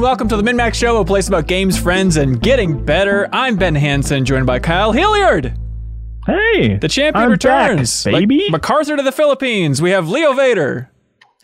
Hello and welcome to the MinnMax Show, a place about games, friends, and getting better. I'm Ben Hanson, joined by Kyle Hilliard. Hey, The champion I'm returns. back, Like baby. MacArthur to the Philippines. We have Leo Vader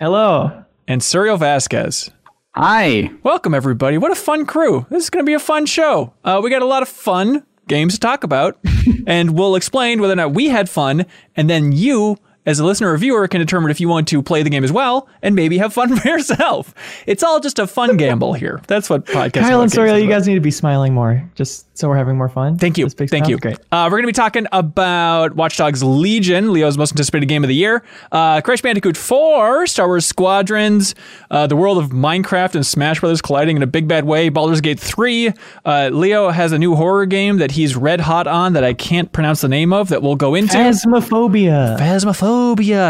Hello. and Suriel Vazquez. Hi. Welcome, everybody. What a fun crew. This is going to be a fun show. Uh, we got a lot of fun games to talk about, and we'll explain whether or not we had fun, and then you, as a listener or viewer, can determine if you want to play the game as well and maybe have fun for yourself. It's all just a fun gamble here. That's what podcast. Kyle and Suriel, you guys need to be smiling more, just so we're having more fun. Thank you. Thank you. Great. Uh, we're going to be talking about Watch Dogs Legion, Leo's most anticipated game of the year. Uh, Crash Bandicoot 4, Star Wars Squadrons, uh, the world of Minecraft and Smash Brothers colliding in a big bad way. Baldur's Gate 3. Uh, Leo has a new horror game that he's red hot on that I can't pronounce the name of that we'll go into. Phasmophobia. Phasmophobia,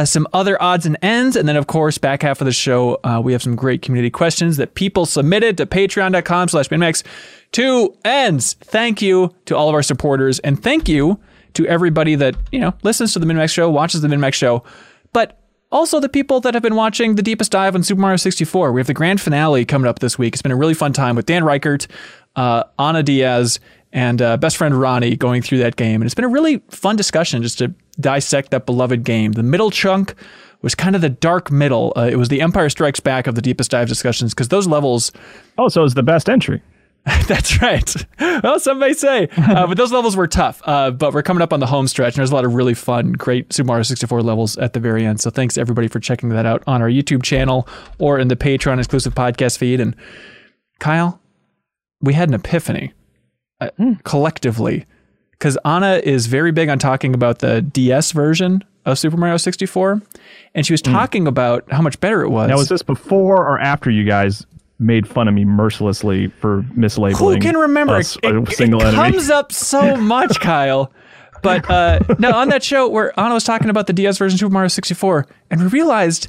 some other odds and ends, and then of course, back half of the show, uh, we have some great community questions that people submitted to patreon.com slash minnmax. Two ends. Thank you to all of our supporters, and thank you to everybody that, you know, listens to the MinnMax show, watches the MinnMax show, but also the people that have been watching the deepest dive on Super Mario 64. We have the grand finale coming up this week. It's been a really fun time with Dan Ryckert, uh, Ana Diaz, and uh, best friend Ronnie going through that game. And it's been a really fun discussion just to dissect that beloved game. The middle chunk was kind of the dark middle. Uh, it was the Empire Strikes Back of the deepest dive discussions because those levels Oh, so it's the best entry. that's right. Well, some may say, uh, but those levels were tough. Uh, but we're coming up on the home stretch, and there's a lot of really fun, great Super Mario 64 levels at the very end. So thanks everybody for checking that out on our YouTube channel or in the Patreon exclusive podcast feed. And Kyle, we had an epiphany uh, collectively because Ana is very big on talking about the DS version of Super Mario 64, and she was talking about how much better it was. Now, was this before or after you guys made fun of me mercilessly for mislabeling? Who can remember? us It, a it- single it enemy? comes up so much, Kyle. But uh, no, on that show where Ana was talking about the DS version of Super Mario 64, and we realized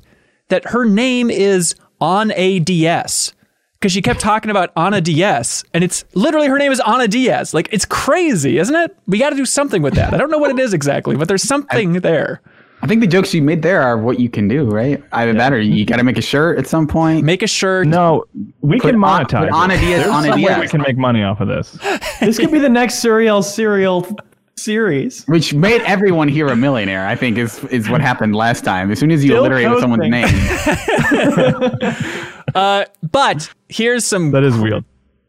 that her name is on a DS because she kept talking about Anna Diaz, and it's literally her name is Anna Diaz. Like it's crazy, isn't it? We got to do something with that. I don't know what it is exactly, but there's something there. I think the jokes you made there are what you can do, right? Either that or you got to make a shirt at some point. Make a shirt. No, we Put can monetize. put on Diaz- There's a way Diaz. we can make money off of this. this could be the next Suriel serial series. Which made everyone here a millionaire, I think, is is what happened last time. As soon as you Still alliterated someone's posting. name, But here's some That is weird.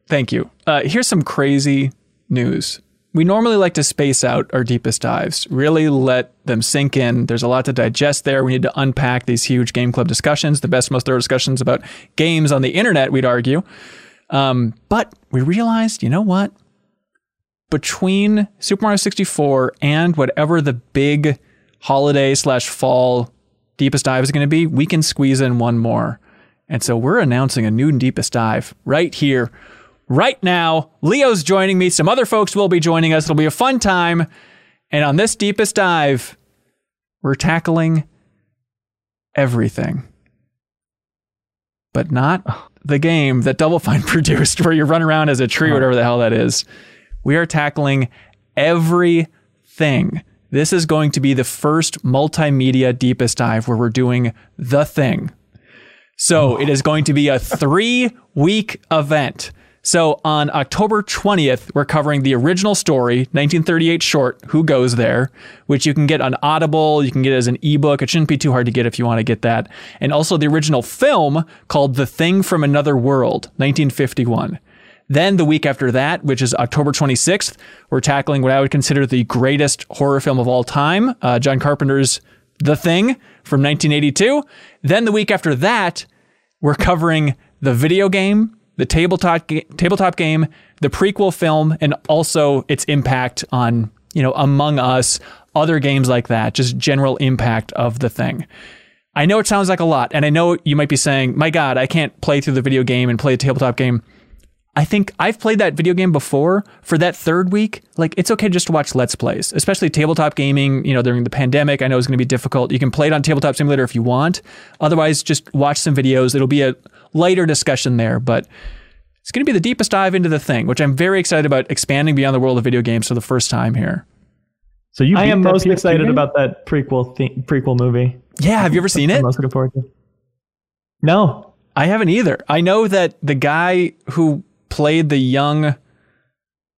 Thank you. Uh, here's some crazy news. We normally like to space out our deepest dives, really let them sink in. There's a lot to digest there. We need to unpack these huge game club discussions, the best, most thorough discussions about games on the internet, we'd argue. Um, but we realized, you know what? Between Super Mario 64 and whatever the big holiday slash fall deepest dive is going to be, we can squeeze in one more. And so we're announcing a new deepest dive right here, right now. Leo's joining me. Some other folks will be joining us. It'll be a fun time. And on this deepest dive, we're tackling everything, but not oh. the game that Double Fine produced, where you run around as a tree, whatever the hell that is. We are tackling everything. This is going to be the first multimedia deepest dive where we're doing the thing. So it is going to be a three week event. So on October 20th, we're covering the original story, 1938 short, Who Goes There, which you can get on Audible. You can get as an ebook. It shouldn't be too hard to get if you want to get that. And also the original film called The Thing from Another World, 1951. Then the week after that, which is October 26th, we're tackling what I would consider the greatest horror film of all time, uh, John Carpenter's The Thing from 1982. Then the week after that, we're covering the video game, the tabletop ga- tabletop game, the prequel film, and also its impact on you know Among Us, other games like that, just general impact of the thing. I know it sounds like a lot, and I know you might be saying, "My God, I can't play through the video game and play a tabletop game." I think I've played that video game before. For that third week, like it's okay just to watch Let's Plays, especially tabletop gaming. You know, during the pandemic, I know it's going to be difficult. You can play it on Tabletop Simulator if you want. Otherwise, just watch some videos. It'll be a lighter discussion there, but it's going to be the deepest dive into the thing, which I'm very excited about expanding beyond the world of video games for the first time here. So you I am most PSP excited game? about that prequel th- prequel movie. Yeah, have you ever seen it? I'm most looking forward to. No, I haven't either. I know that the guy who played the young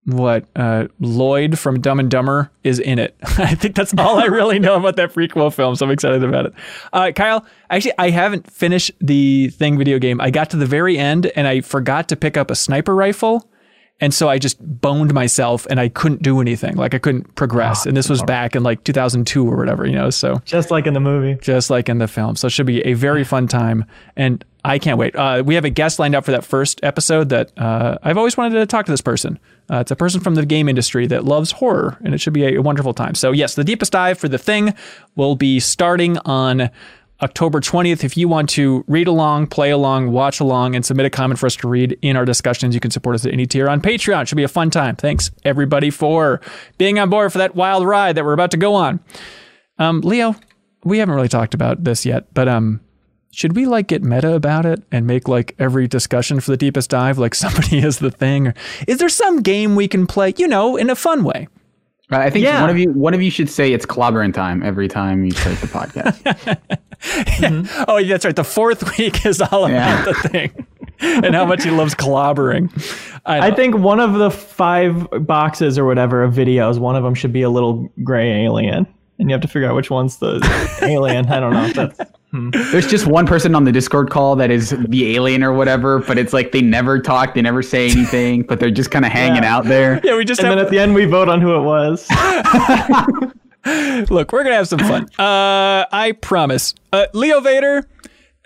what uh, Lloyd from Dumb and Dumber is in it. I think that's all I really know about that prequel film, so I'm excited about it. Uh, Kyle, actually, I haven't finished the Thing video game. I got to the very end and I forgot to pick up a sniper rifle. And so I just boned myself and I couldn't do anything. Like I couldn't progress. and this was back in like 2002 or whatever, you know? So Just like in the movie. just like in the film. So it should be a very fun time. And I can't wait. Uh, we have a guest lined up for that first episode that uh, I've always wanted to talk to this person. Uh, it's a person from the game industry that loves horror, and it should be a, a wonderful time. So, yes, the deepest dive for the thing will be starting on October 20th. If you want to read along, play along, watch along, and submit a comment for us to read in our discussions, you can support us at any tier on Patreon. It should be a fun time. Thanks, everybody, for being on board for that wild ride that we're about to go on. Um, Leo, we haven't really talked about this yet, but um, should we like get meta about it and make like every discussion for the deepest dive like somebody is the thing? Or is there some game we can play, you know, in a fun way? I think Yeah. one of you one of you should say it's clobbering time every time you start the podcast. Mm-hmm. Oh, yeah, that's right. The fourth week is all about Yeah. the thing and how much he loves clobbering. I, I think one of the five boxes or whatever of videos, one of them should be a little gray alien, and you have to figure out which one's the alien. I don't know. If that's hmm. There's just one person on the Discord call that is the alien or whatever, but it's like they never talk, they never say anything, but they're just kind of hanging Yeah. out there. yeah, we just and have then at the end we vote on who it was. look. We're gonna have some fun. Uh, I promise. Uh, Leo Vader.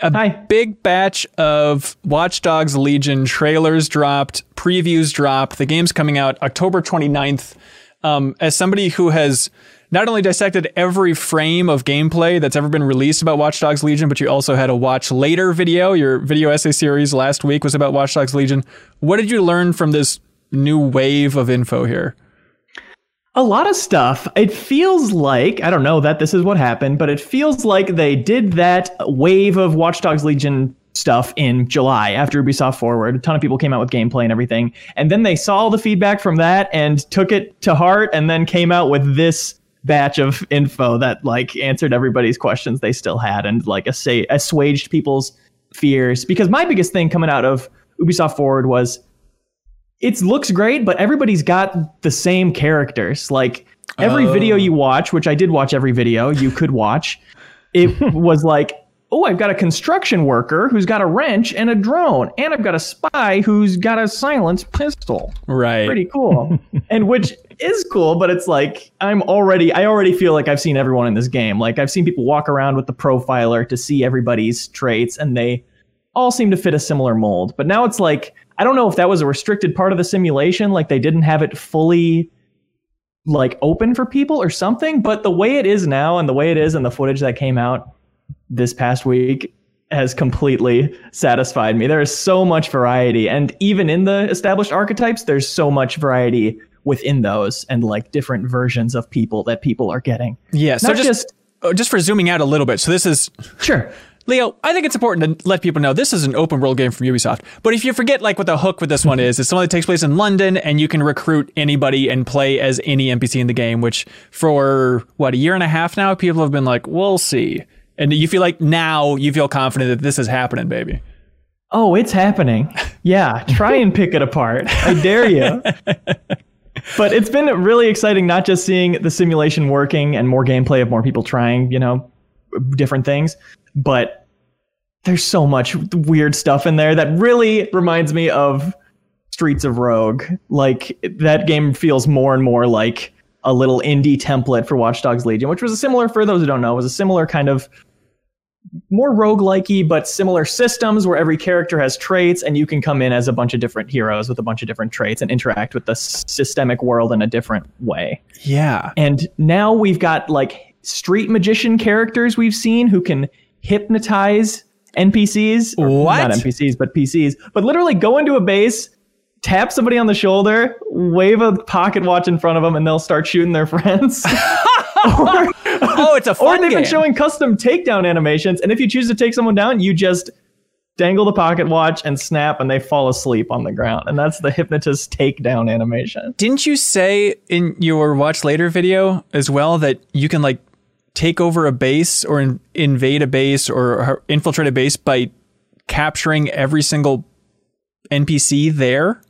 A Hi. big batch of Watch Dogs Legion trailers dropped, previews dropped. The game's coming out October 29th. Um, as somebody who has not only dissected every frame of gameplay that's ever been released about Watch Dogs Legion, but you also had a watch later video. Your video essay series last week was about Watch Dogs Legion. What did you learn from this new wave of info here? A lot of stuff. It feels like, I don't know that this is what happened, but it feels like they did that wave of Watch Dogs Legion stuff in July after Ubisoft Forward. A ton of people came out with gameplay and everything. And then they saw the feedback from that and took it to heart and then came out with this batch of info that like answered everybody's questions they still had and like assa- assuaged people's fears. Because my biggest thing coming out of Ubisoft Forward was it looks great, but everybody's got the same characters. Like every video oh. you watch, which I did watch every video you could watch, it was like, oh, I've got a construction worker who's got a wrench and a drone, and I've got a spy who's got a silenced pistol. Right. Pretty cool. and which is cool, but it's like I'm already I already feel like I've seen everyone in this game. Like I've seen people walk around with the profiler to see everybody's traits and they all seem to fit a similar mold. But now it's like I don't know if that was a restricted part of the simulation, like they didn't have it fully like open for people or something, but the way it is now and the way it is and the footage that came out this past week has completely satisfied me. There is so much variety and even in the established archetypes there's so much variety within those and like different versions of people that people are getting. Yeah. So Not just, just- oh, just for zooming out a little bit. So this is Sure. Leo, I think it's important to let people know this is an open world game from Ubisoft. But if you forget like what the hook with this one is, it's something that takes place in London and you can recruit anybody and play as any NPC in the game, which for what, a year and a half now, people have been like, we'll see. And you feel like now you feel confident that this is happening, baby. Oh, it's happening. Yeah, try and pick it apart. I dare you. But it's been really exciting not just seeing the simulation working and more gameplay of more people trying, you know, different things, but there's so much weird stuff in there that really reminds me of Streets of Rogue. Like that game feels more and more like a little indie template for Watch Dogs Legion, which was a similar for those who don't know, was a similar kind of more roguelikey, but similar systems where every character has traits and you can come in as a bunch of different heroes with a bunch of different traits and interact with the s- systemic world in a different way. Yeah. And now we've got like street magician characters we've seen who can hypnotize NPCs. What? Not NPCs, but PCs. But literally go into a base, tap somebody on the shoulder, wave a pocket watch in front of them, and they'll start shooting their friends. or, Oh, it's a fun or they've game. been showing custom takedown animations. And if you choose to take someone down, you just dangle the pocket watch and snap, and they fall asleep on the ground. And that's the hypnotist takedown animation. Didn't you say in your watch later video as well that you can like take over a base or in- invade a base or infiltrate a base by capturing every single NPC there.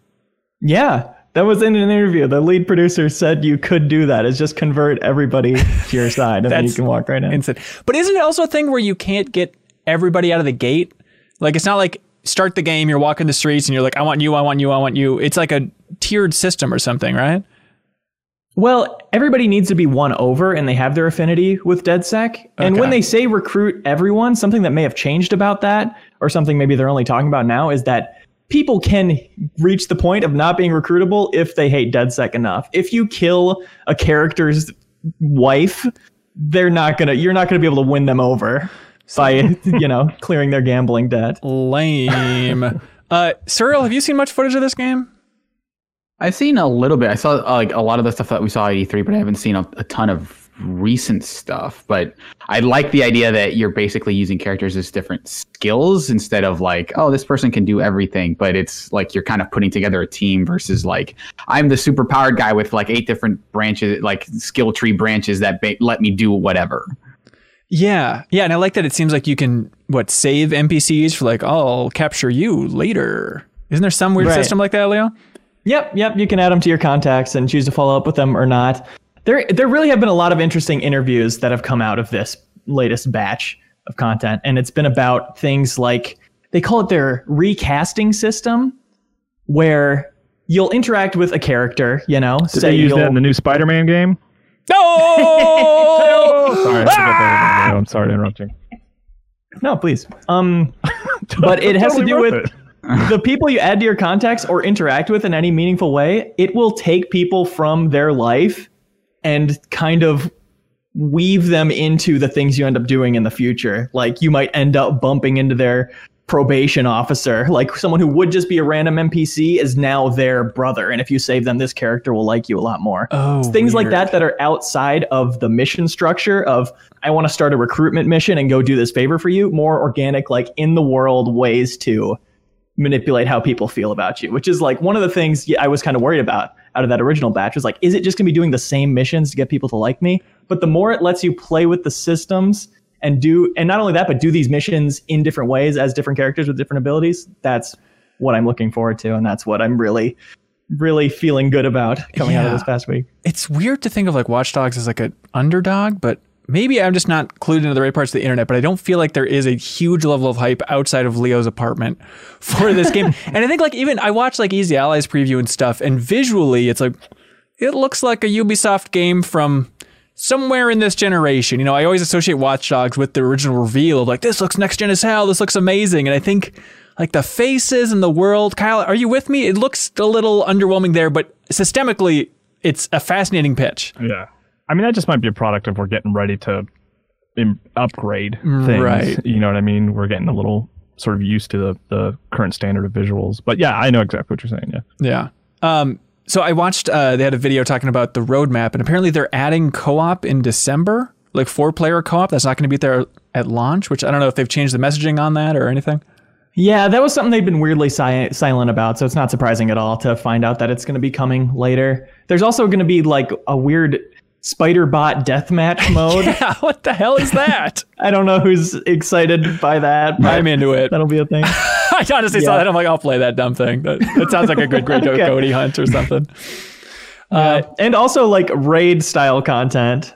Yeah, that was in an interview. The lead producer said you could do that. Is just convert everybody to your side, and then you can walk right in. Insane. But isn't it also a thing where you can't get everybody out of the gate? Like it's not like start the game, you're walking the streets and you're like, I want you, I want you, I want you. It's like a tiered system or something, right? Well, everybody needs to be won over, and they have their affinity with DedSec. And when they say recruit everyone, something that may have changed about that, or something maybe they're only talking about now, is that people can reach the point of not being recruitable if they hate DedSec enough. If you kill a character's wife, they're not gonna. You're not gonna be able to win them over by you know clearing their gambling debt. Lame. uh, Suriel, have you seen much footage of this game? I've seen a little bit. I saw uh, like a lot of the stuff that we saw at E3, but I haven't seen a, a ton of recent stuff. But I like the idea that you're basically using characters as different skills instead of like, oh, this person can do everything. But it's like you're kind of putting together a team versus like I'm the super powered guy with like eight different branches, like skill tree branches that ba- let me do whatever. Yeah, yeah, and I like that it seems like you can what save NPCs for like, oh, I'll capture you later. Isn't there some weird Right. system like that, Leo? Yep, yep. You can add them to your contacts and choose to follow up with them or not. There, there really have been a lot of interesting interviews that have come out of this latest batch of content, and it's been about things like they call it their recasting system, where you'll interact with a character. You know, Did they use that in the new Spider-Man game? No! Sorry, forgot that. No, I'm sorry to interrupt you. no, please. Um, but it has to do with it. The people you add to your contacts or interact with in any meaningful way, it will take people from their life and kind of weave them into the things you end up doing in the future. Like you might end up bumping into their probation officer, like someone who would just be a random NPC is now their brother. And if you save them, this character will like you a lot more. Oh, It's things like that that are outside of the mission structure of I want to start a recruitment mission and go do this favor for you. More organic, like in the world ways to manipulate how people feel about you, which is like one of the things I was kind of worried about out of that original batch was like, is it just going to be doing the same missions to get people to like me? But the more it lets you play with the systems and do, and not only that, but do these missions in different ways as different characters with different abilities, that's what I'm looking forward to. And that's what I'm really, really feeling good about coming out of this past week. it's weird to think of like Watch Dogs as like an underdog, but maybe I'm just not clued into the right parts of the internet. But I don't feel like there is a huge level of hype outside of Leo's apartment for this game. and I think like even I watched like Easy Allies preview and stuff, and visually it's like it looks like a Ubisoft game from somewhere in this generation. You know, I always associate Watch Dogs with the original reveal of like this looks next gen as hell, this looks amazing, and I think. Like the faces and the world, Kyle, are you with me? It looks a little underwhelming there, but systemically, it's a fascinating pitch. Yeah. I mean, that just might be a product of we're getting ready to Im- upgrade things. Mm, Right. You know what I mean? We're getting a little sort of used to the, the current standard of visuals. But yeah, I know exactly what you're saying. Yeah. Yeah. Um, so I watched, uh, they had a video talking about the roadmap, and apparently they're adding co op in December, like four player co op. That's not going to be there at launch, which I don't know if they've changed the messaging on that or anything. Yeah, that was something they've been weirdly si- silent about, so it's not surprising at all to find out that it's going to be coming later. There's also going to be like a weird spider bot deathmatch mode. Yeah, what the hell is that? I don't know who's excited by that, I'm into it. that'll be a thing. I honestly saw Yeah. that. I'm like, I'll play that dumb thing. That, that sounds like a good Great Okay. Cody Hunt or something. Uh, and also like raid style content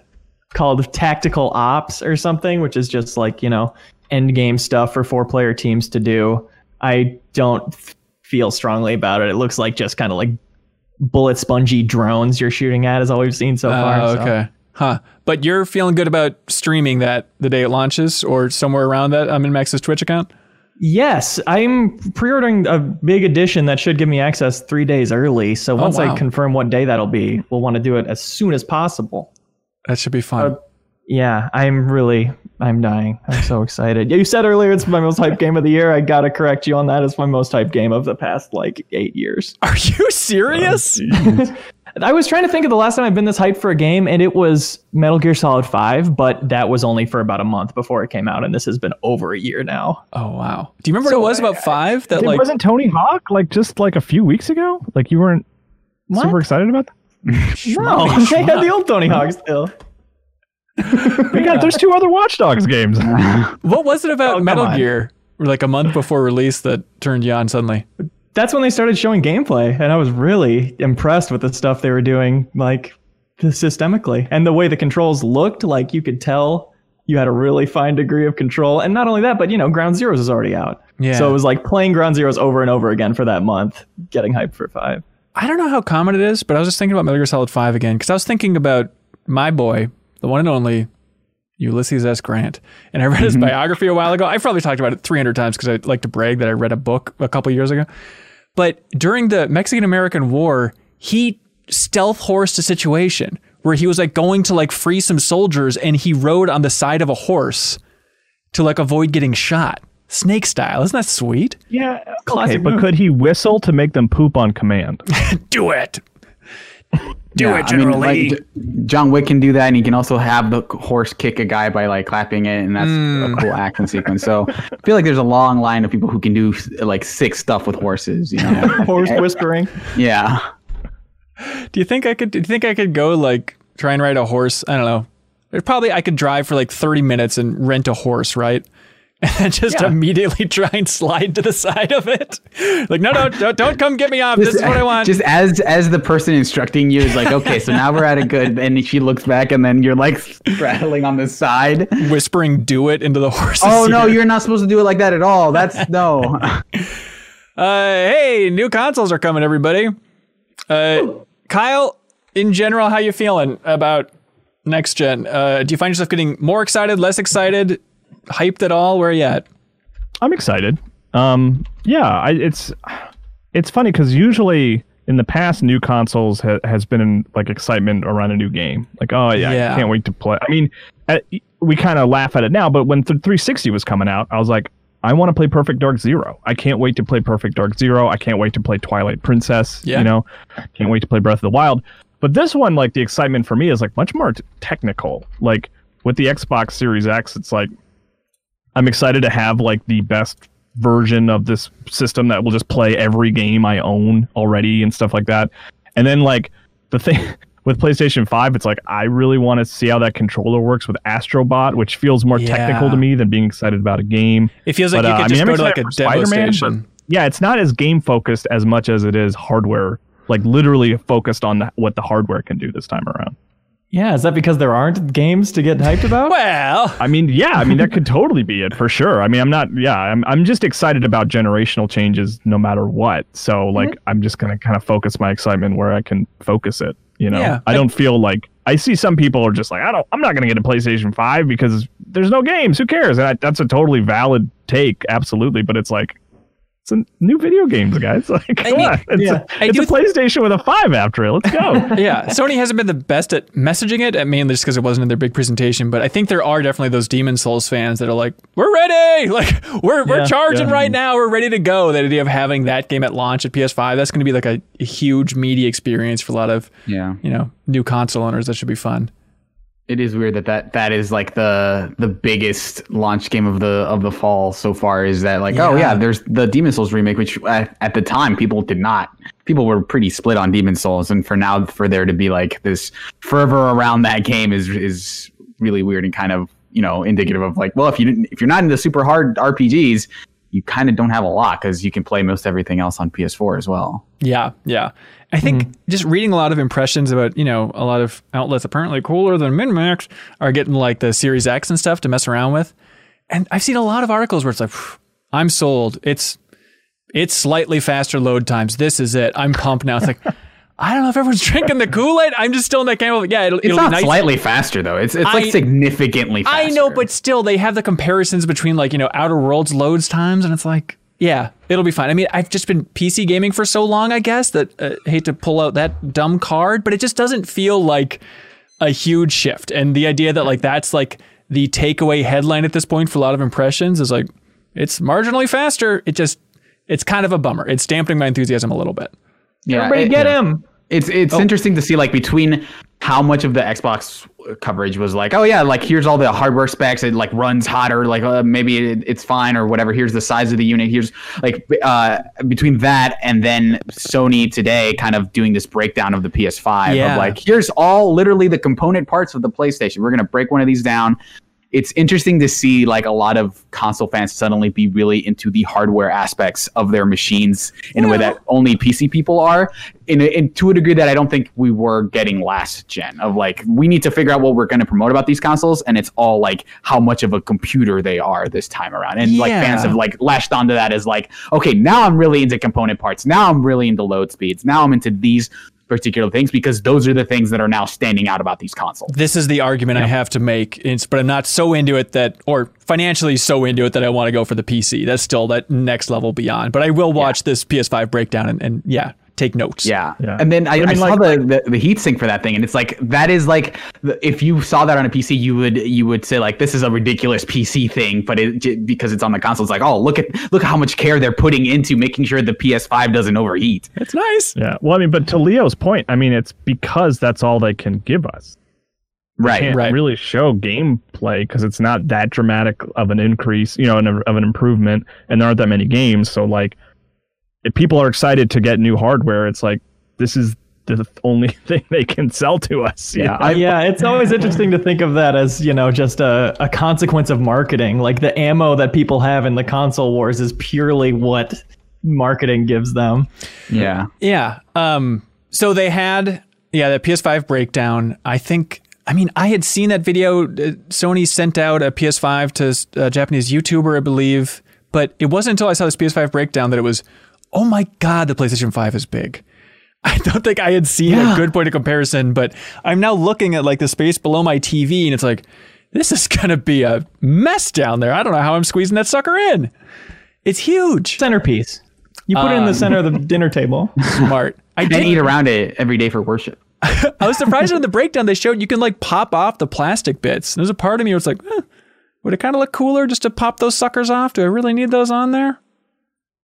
called Tactical Ops or something, which is just like, you know, end game stuff for four player teams to do. I don't feel strongly about it. It looks like just kind of like bullet spongy drones you're shooting at is all we've seen so far. Oh, so. okay. Huh. But you're feeling good about streaming that the day it launches or somewhere around that MinnMax's Twitch account? Yes, I'm pre-ordering a big edition that should give me access three days early. So once Oh, wow. I confirm what day that'll be, we'll want to do it as soon as possible. That should be fun. Uh, Yeah, I'm really, I'm dying. I'm so excited. You said earlier it's my most hyped game of the year. I gotta correct you on that. It's my most hyped game of the past like eight years. Are you serious? I was trying to think of the last time I've been this hyped for a game, and it was Metal Gear Solid 5, but that was only for about a month before it came out, and this has been over a year now. oh wow. Do you remember what it was about five? That It like wasn't Tony Hawk like just like a few weeks ago? Like you weren't What? super excited about that? No, they had the old Tony Hawk still. We got there's two other Watch Dogs games. what was it about Oh, Metal on. Gear like a month before release that turned you on suddenly? That's when they started showing gameplay, and I was really impressed with the stuff they were doing, like systemically, and the way the controls looked. Like you could tell you had a really fine degree of control, and not only that, but you know, Ground Zeroes is already out. Yeah. So it was like playing Ground Zeroes over and over again for that month, getting hyped for five. I don't know how common it is, but I was just thinking about Metal Gear Solid 5 again because I was thinking about my boy, the one and only Ulysses S. Grant. And I read his mm-hmm. biography a while ago. I've probably talked about it 300 times because I like to brag that I read a book a couple years ago. But during the Mexican American War, he stealth horsed a situation where he was like going to like free some soldiers and he rode on the side of a horse to like avoid getting shot. Snake style. Isn't that sweet? Yeah, okay, Classic but move. could he whistle to make them poop on command? Do it. Do Yeah, it, I mean, like, John Wick can do that, and he can also have the horse kick a guy by like clapping it, and that's Hmm. a cool action sequence. So I feel like there's a long line of people who can do like sick stuff with horses. You know? Horse whispering. yeah. Do you think I could? Do you think I could go like try and ride a horse? I don't know. There's probably I could drive for like 30 minutes and rent a horse, right? And just Yeah. immediately try and slide to the side of it. Like, no, no, don't, don't come get me off. This is what I want. Just as as the person instructing you is like, okay, so now we're at a good, and she looks back, and then you're like straddling on the side. whispering "Do it" into the horse. Oh no, ear. you're not supposed to do it like that at all. That's no. Uh, hey, new consoles are coming, everybody. Uh, Kyle, in general, how you feeling about next gen? Uh, do you find yourself getting more excited, less excited, hyped at all? Where are you at? I'm excited. Um, yeah, I, it's it's funny because usually in the past, new consoles ha- has been in, like excitement around a new game. Like, oh yeah, Yeah. I can't wait to play. I mean, uh, we kind of laugh at it now, but when the 360 was coming out, I was like, I want to play Perfect Dark Zero. I can't wait to play Perfect Dark Zero. I can't wait to play Twilight Princess. Yeah. You know, can't wait to play Breath of the Wild. But this one, like the excitement for me is like much more t- technical. Like with the Xbox Series X, it's like I'm excited to have like the best version of this system that will just play every game I own already and stuff like that. And then like the thing with PlayStation 5, it's like I really want to see how that controller works with Astrobot, which feels more technical to me than being excited about a game. It feels like you uh, could I just mean, I'm go to like a demo station. Yeah, it's not as game focused as much as it is hardware, like literally focused on the, what the hardware can do this time around. Yeah, is that because there aren't games to get hyped about? Well, I mean, yeah, I mean that could totally be it for sure. I mean, I'm not, yeah, I'm, I'm just excited about generational changes no matter what. So mm-hmm. like, I'm just gonna kind of focus my excitement where I can focus it. You know, Yeah, I I- don't feel like I see some people are just like, I don't, I'm not gonna get a PlayStation Five because there's no games. Who cares? And I, that's a totally valid take, absolutely. But it's like. It's a new video games, guys. Like, come mean, on. It's, yeah. a, I it's do a PlayStation with a five after it. Let's go. yeah, Sony hasn't been the best at messaging it, uh, mainly just because it wasn't in their big presentation. But I think there are definitely those Demon Souls fans that are like, "We're ready! Like, we're we're Yeah, charging yeah. right now. We're ready to go." That idea of having that game at launch at PS5, that's going to be like a, a huge media experience for a lot of yeah. you know new console owners. That should be fun. It is weird that, that that is like the the biggest launch game of the of the fall so far is that like oh Yeah. yeah there's the Demon Souls remake which at, at the time people did not people were pretty split on Demon Souls and for now for there to be like this fervor around that game is is really weird and kind of you know indicative of like well if you didn't if you're not into super hard RPGs you kind of don't have a lot because you can play most everything else on PS4 as well. Yeah, yeah. I think mm-hmm. just reading a lot of impressions about, you know, a lot of outlets apparently cooler than MinnMax are getting like the Series X and stuff to mess around with. And I've seen a lot of articles where it's like, I'm sold. It's it's slightly faster load times. This is it. I'm pumped now. It's like, I don't know if everyone's drinking the Kool-Aid. I'm just still in that game of, yeah, it'll, It's it'll not be nice. slightly faster though. It's it's I- like significantly faster. I know, but still, they have the comparisons between like you know Outer Worlds loads times, and it's like, yeah, it'll be fine. I mean, I've just been PC gaming for so long, I guess that uh, hate to pull out that dumb card, but it just doesn't feel like a huge shift. And the idea that like that's like the takeaway headline at this point for a lot of impressions is like it's marginally faster. It just it's kind of a bummer. It's dampening my enthusiasm a little bit. yeah, Everybody it- get him. It's it's Oh. interesting to see like between how much of the Xbox coverage was like, oh yeah, like here's all the hardware specs. It like runs hotter. Like uh, maybe it, it's fine or whatever. Here's the size of the unit. Here's like uh, between that and then Sony today kind of doing this breakdown of the PS5 Yeah. of like here's all literally the component parts of the PlayStation. We're gonna break one of these down. It's interesting to see like a lot of console fans suddenly be really into the hardware aspects of their machines in a way that only PC people are. In, a, in to a degree that I don't think we were getting last gen. Of like, we need to figure out what we're going to promote about these consoles, and it's all like how much of a computer they are this time around. And like fans have like latched onto that as like, okay, now I'm really into component parts. Now I'm really into load speeds. Now I'm into these particular things because those are the things that are now standing out about these consoles. This is the argument I have to make, it's, but I'm not so into it that, or financially so into it that I want to go for the PC. That's still that next level beyond. But I will watch this PS5 breakdown and, and yeah, take notes. Yeah. Yeah. And then I, But I I, mean, saw like- the, the the heat sink for that thing, and it's like that is like if you saw that on a PC, you would you would say like this is a ridiculous PC thing, but it because it's on the console, it's like oh look at look at how much care they're putting into making sure the PS5 doesn't overheat. It's nice. Yeah. Well, I mean, but to Leo's point, I mean, it's because that's all they can give us. Right. Can't Right. really show gameplay because it's not that dramatic of an increase, you know, an, of an improvement, and there aren't that many games. So, like, if people are excited to get new hardware, it's like this is the only thing they can sell to us. Yeah. I- yeah, it's always interesting to think of that as, you know, just a, a consequence of marketing. Like the ammo that people have in the console wars is purely what marketing gives them. Yeah. Yeah. Um. So they had yeah the PS5 breakdown. I think. I mean, I had seen that video. uh, Sony sent out a PS5 to a Japanese YouTuber, I believe. But it wasn't until I saw this PS5 breakdown that it was, oh my god, the PlayStation 5 is big. I don't think I had seen a good point of comparison, but I'm now looking at like the space below my TV, and it's like, this is gonna be a mess down there. I don't know how I'm squeezing that sucker in. It's huge. Centerpiece. You put it in the center of the dinner table. Smart. I did eat around it every day for worship. I was surprised in the breakdown they showed you can like pop off the plastic bits. There's a part of me where it's like, eh, would it kind of look cooler just to pop those suckers off? Do I really need those on there?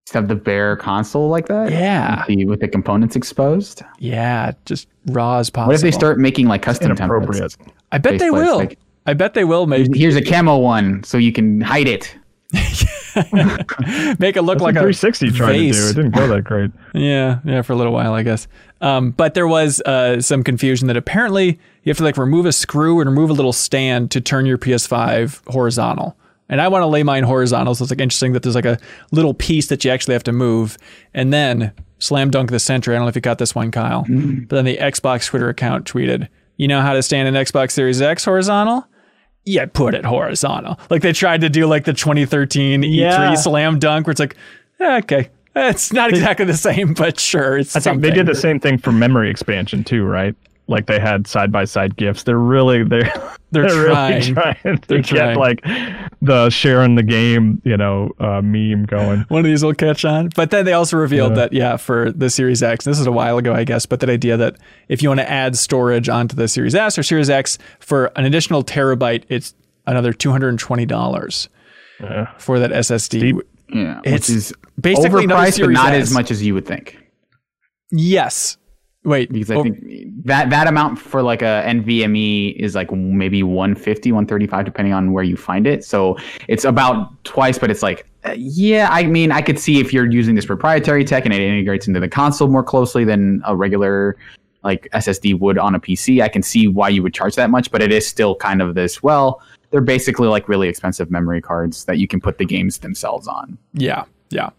Just have the bare console like that. Yeah. With the, with the components exposed. Yeah, just raw as possible. What if they start making like custom Inappropriate. templates? I bet they will. like- I bet they will make Here's a camo one, so you can hide it. make it look That's like a 360 tried to do. It didn't go that great. Yeah, yeah, for a little while, I guess. Um, but there was uh, some confusion that apparently you have to like remove a screw and remove a little stand to turn your PS5 horizontal. And I want to lay mine horizontal, so it's like interesting that there's like a little piece that you actually have to move, and then slam dunk the center. I don't know if you got this one, Kyle, but then the Xbox Twitter account tweeted, "You know how to stand an Xbox Series X horizontal." Yeah, put it horizontal. Like they tried to do like the 2013 E3 slam dunk, where it's like, eh, okay, it's not exactly the same, but sure, it's I think they did the same thing for memory expansion too, right? Like they had side by side gifts. They're really they're They're really trying. trying to They're get trying. like the sharing the game, you know, uh, meme going. One of these will catch on. But then they also revealed Yeah. that, yeah, for the Series X, this is a while ago, I guess, but that idea that if you want to add storage onto the Series S or Series X for an additional terabyte, it's another $220 Yeah. for that SSD. Steep. Yeah. It's which is basically overpriced, but not S. as much as you would think. Yes. Wait. because I oh, think that that amount for like a NVMe is like maybe 150, 135 depending on where you find it. So it's about twice, but it's like uh, yeah, I mean, I could see if you're using this proprietary tech and it integrates into the console more closely than a regular like SSD would on a PC. I can see why you would charge that much, but it is still kind of this well, they're basically like really expensive memory cards that you can put the games themselves on. Yeah, yeah.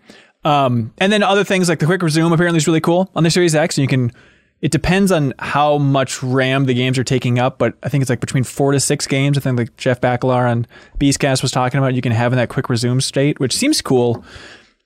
Um, and then other things like the quick resume apparently is really cool on the Series X. And you can, it depends on how much RAM the games are taking up, but I think it's like between four to six games. I think like Jeff Bakalar on Beastcast was talking about you can have in that quick resume state, which seems cool.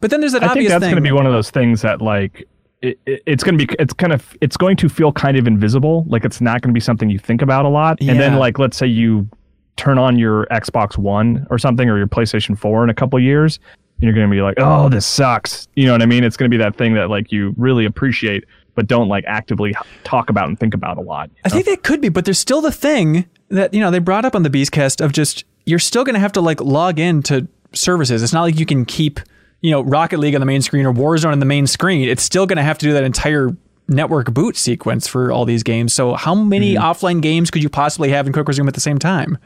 But then there's that I think obvious that's going to be one of those things that like it, it- it's going to be it's kind of it's going to feel kind of invisible. Like it's not going to be something you think about a lot. And then like let's say you turn on your Xbox One or something or your PlayStation 4 in a couple years, and you're going to be like, "Oh, this sucks." You know what I mean? It's going to be that thing that like you really appreciate but don't like actively talk about and think about a lot. I think that could be, but there's still the thing that you know they brought up on the Beastcast of just you're still going to have to like log in to services. It's not like you can keep you know Rocket League on the main screen or Warzone on the main screen. It's still going to have to do that entire network boot sequence for all these games. So how many hmm. offline games could you possibly have in Quick Resume at the same time?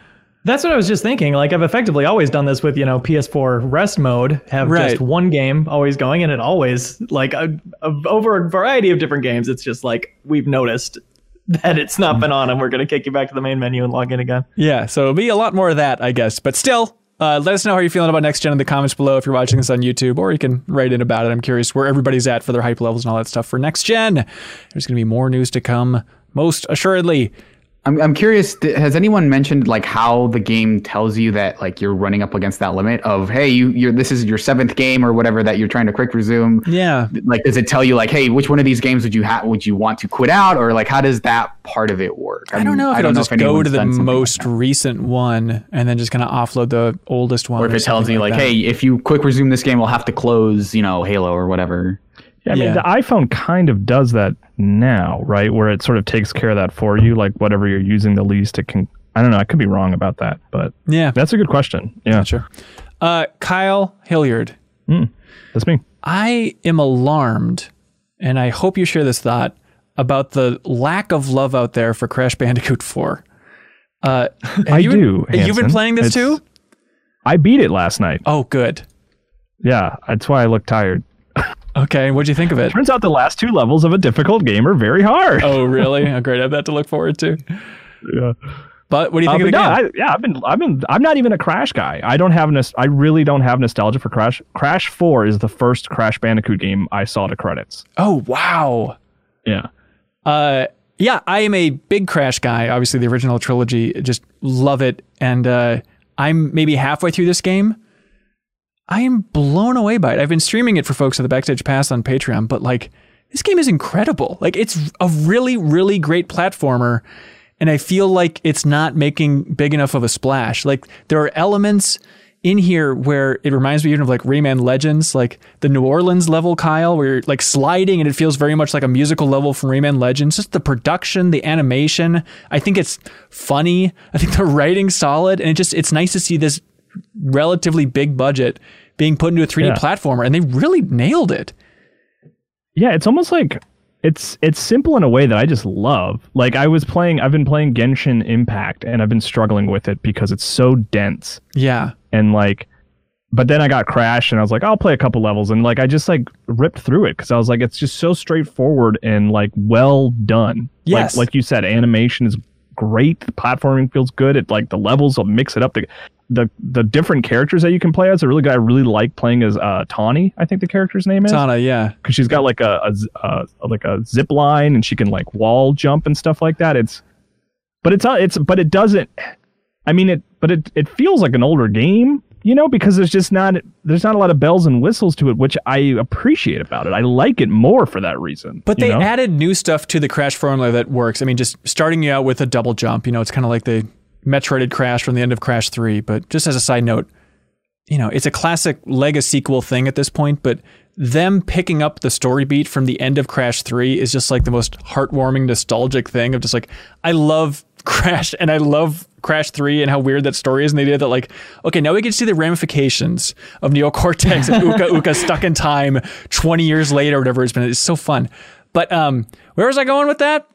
That's what I was just thinking. Like I've effectively always done this with, you know, PS4 rest mode, have Right. just one game always going and it always like a, a, over a variety of different games. It's just like we've noticed that it's not been on and we're going to kick you back to the main menu and log in again. Yeah, so it'll be a lot more of that, I guess. But still, uh, let us know how you're feeling about next gen in the comments below if you're watching this on YouTube, or you can write in about it. I'm curious where everybody's at for their hype levels and all that stuff for next gen. There's going to be more news to come, most assuredly. I'm, I'm curious. Has anyone mentioned like how the game tells you that like you're running up against that limit of hey you you're this is your seventh game or whatever that you're trying to quick resume? Yeah. Like does it tell you like hey which one of these games would you ha- would you want to quit out or like how does that part of it work? I don't know if it'll just go to the something like most recent one and then just kind of offload the oldest one. or if it tells me like, that. hey if you quick resume this game we'll have to close you know Halo or whatever. Yeah, I mean, Yeah. the iPhone kind of does that now, right? Where it sort of takes care of that for you, like whatever you're using the least, it can. I don't know. I could be wrong about that, but Yeah, that's a good question. Yeah, sure. Uh, Kyle Hilliard. that's me. I am alarmed, and I hope you share this thought about the lack of love out there for Crash Bandicoot 4. Uh, I you been- do, You've been playing this It's- too? I beat it last night. Oh, good. Yeah, that's why I look tired. Okay, what'd you think of it? Turns out the last two levels of a difficult game are very hard. Oh, really? Oh, great. I have that to look forward to. Yeah. But what do you Uh, think but of no, game? I, yeah, I've been, I've been, I'm not even a Crash guy. I don't have this. I really don't have nostalgia for Crash. Crash Four is the first Crash Bandicoot game I saw to credits. oh, wow. Yeah. Uh, yeah, I am a big Crash guy. Obviously, the original trilogy, just love it. And uh, I'm maybe halfway through this game. I am blown away by it. I've been streaming it for folks at the Backstage Pass on Patreon, but like, this game is incredible. Like, it's a really, really great platformer. And I feel like it's not making big enough of a splash. Like, there are elements in here where it reminds me even of like Rayman Legends, like the New Orleans level, Kyle, where you're like sliding and it feels very much like a musical level from Rayman Legends. Just the production, the animation. I think it's funny. I think the writing's solid. And it just, it's nice to see this relatively big budget being put into a 3D Yeah. platformer. And they really nailed it. Yeah, it's almost like it's it's simple in a way that I just love. Like I was playing, I've been playing Genshin Impact, and I've been struggling with it because it's so dense Yeah. and like. But then I got Crash, and I was like, I'll play a couple levels, and like I just like ripped through it because I was like, it's just so straightforward and like well done. Yes. Like like you said, animation is great. The platforming feels good. It like the levels will mix it up. The the the different characters that you can play as are really good. I really like playing as uh Tawny. I think the character's name is Tawna, yeah. because she's got like a uh, like a zip line and she can like wall jump and stuff like that. It's, but it's uh, it's but it doesn't. I mean it, but it it feels like an older game, you know, because there's just not there's not a lot of bells and whistles to it, which I appreciate about it. I like it more for that reason. But they know? added new stuff to the Crash formula that works. I mean, just starting you out with a double jump, you know, it's kind of like the Metroided Crash from the end of Crash 3. But just as a side note, you know, it's a classic legacy sequel thing at this point, but them picking up the story beat from the end of Crash 3 is just like the most heartwarming, nostalgic thing of just like, I love Crash and I love Crash 3 and how weird that story is. And they did that, like, okay, now we get to see the ramifications of Neocortex and Uka Uka stuck in time 20 years later, or whatever it's been. It's so fun. But um, where was I going with that?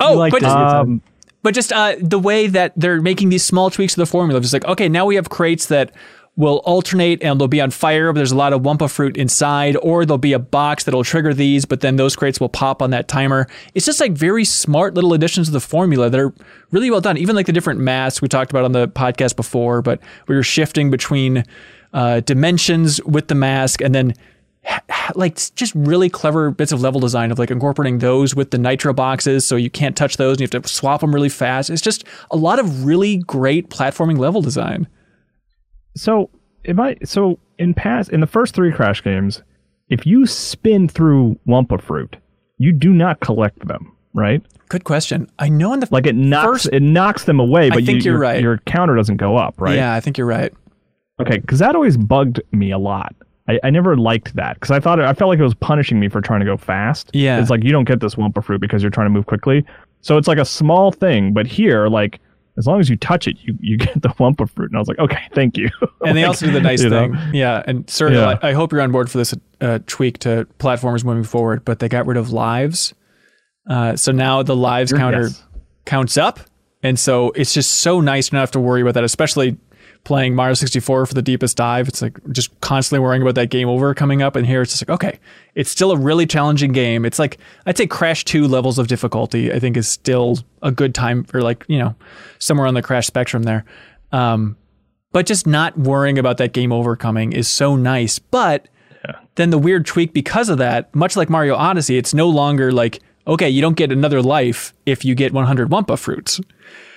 Oh, liked but just, Um, but just uh, the way that they're making these small tweaks to the formula, just like okay, now we have crates that will alternate and they'll be on fire, but there's a lot of Wumpa fruit inside, or there'll be a box that'll trigger these, but then those crates will pop on that timer. It's just like very smart little additions to the formula that are really well done. Even like the different masks we talked about on the podcast before, but we were shifting between uh, dimensions with the mask and then like just really clever bits of level design of like incorporating those with the nitro boxes so you can't touch those and you have to swap them really fast. It's just a lot of really great platforming level design. So if I so in past in the first three Crash games, if you spin through Wumpa fruit, you do not collect them, right? Good question. I know in the Like it knocks First- it knocks them away, but think you, you're your, right. your counter doesn't go up, right? Yeah, I think you're right. Okay, because that always bugged me a lot. I, I never liked that because I thought it, I felt like it was punishing me for trying to go fast. Yeah. it's like you don't get this Wumpa fruit because you're trying to move quickly. So it's like a small thing, but here, like as long as you touch it, you you get the Wumpa fruit. And I was like, okay, thank you. And they also do the nice you know? thing. Yeah. And sir, Yeah. I, I hope you're on board for this uh, tweak to platformers moving forward, but they got rid of lives. Uh, so now the lives counter Yes. counts up. And so it's just so nice not have to worry about that, especially playing Mario 64 for the deepest dive. It's like just constantly worrying about that game over coming up. And here it's just like, okay, it's still a really challenging game. It's like, I'd say Crash 2 levels of difficulty, I think is still a good time for like, you know, somewhere on the Crash spectrum there. Um, but just not worrying about that game over coming is so nice. But then the weird tweak because of that, much like Mario Odyssey, it's no longer like, okay, you don't get another life if you get 100 Wumpa fruits.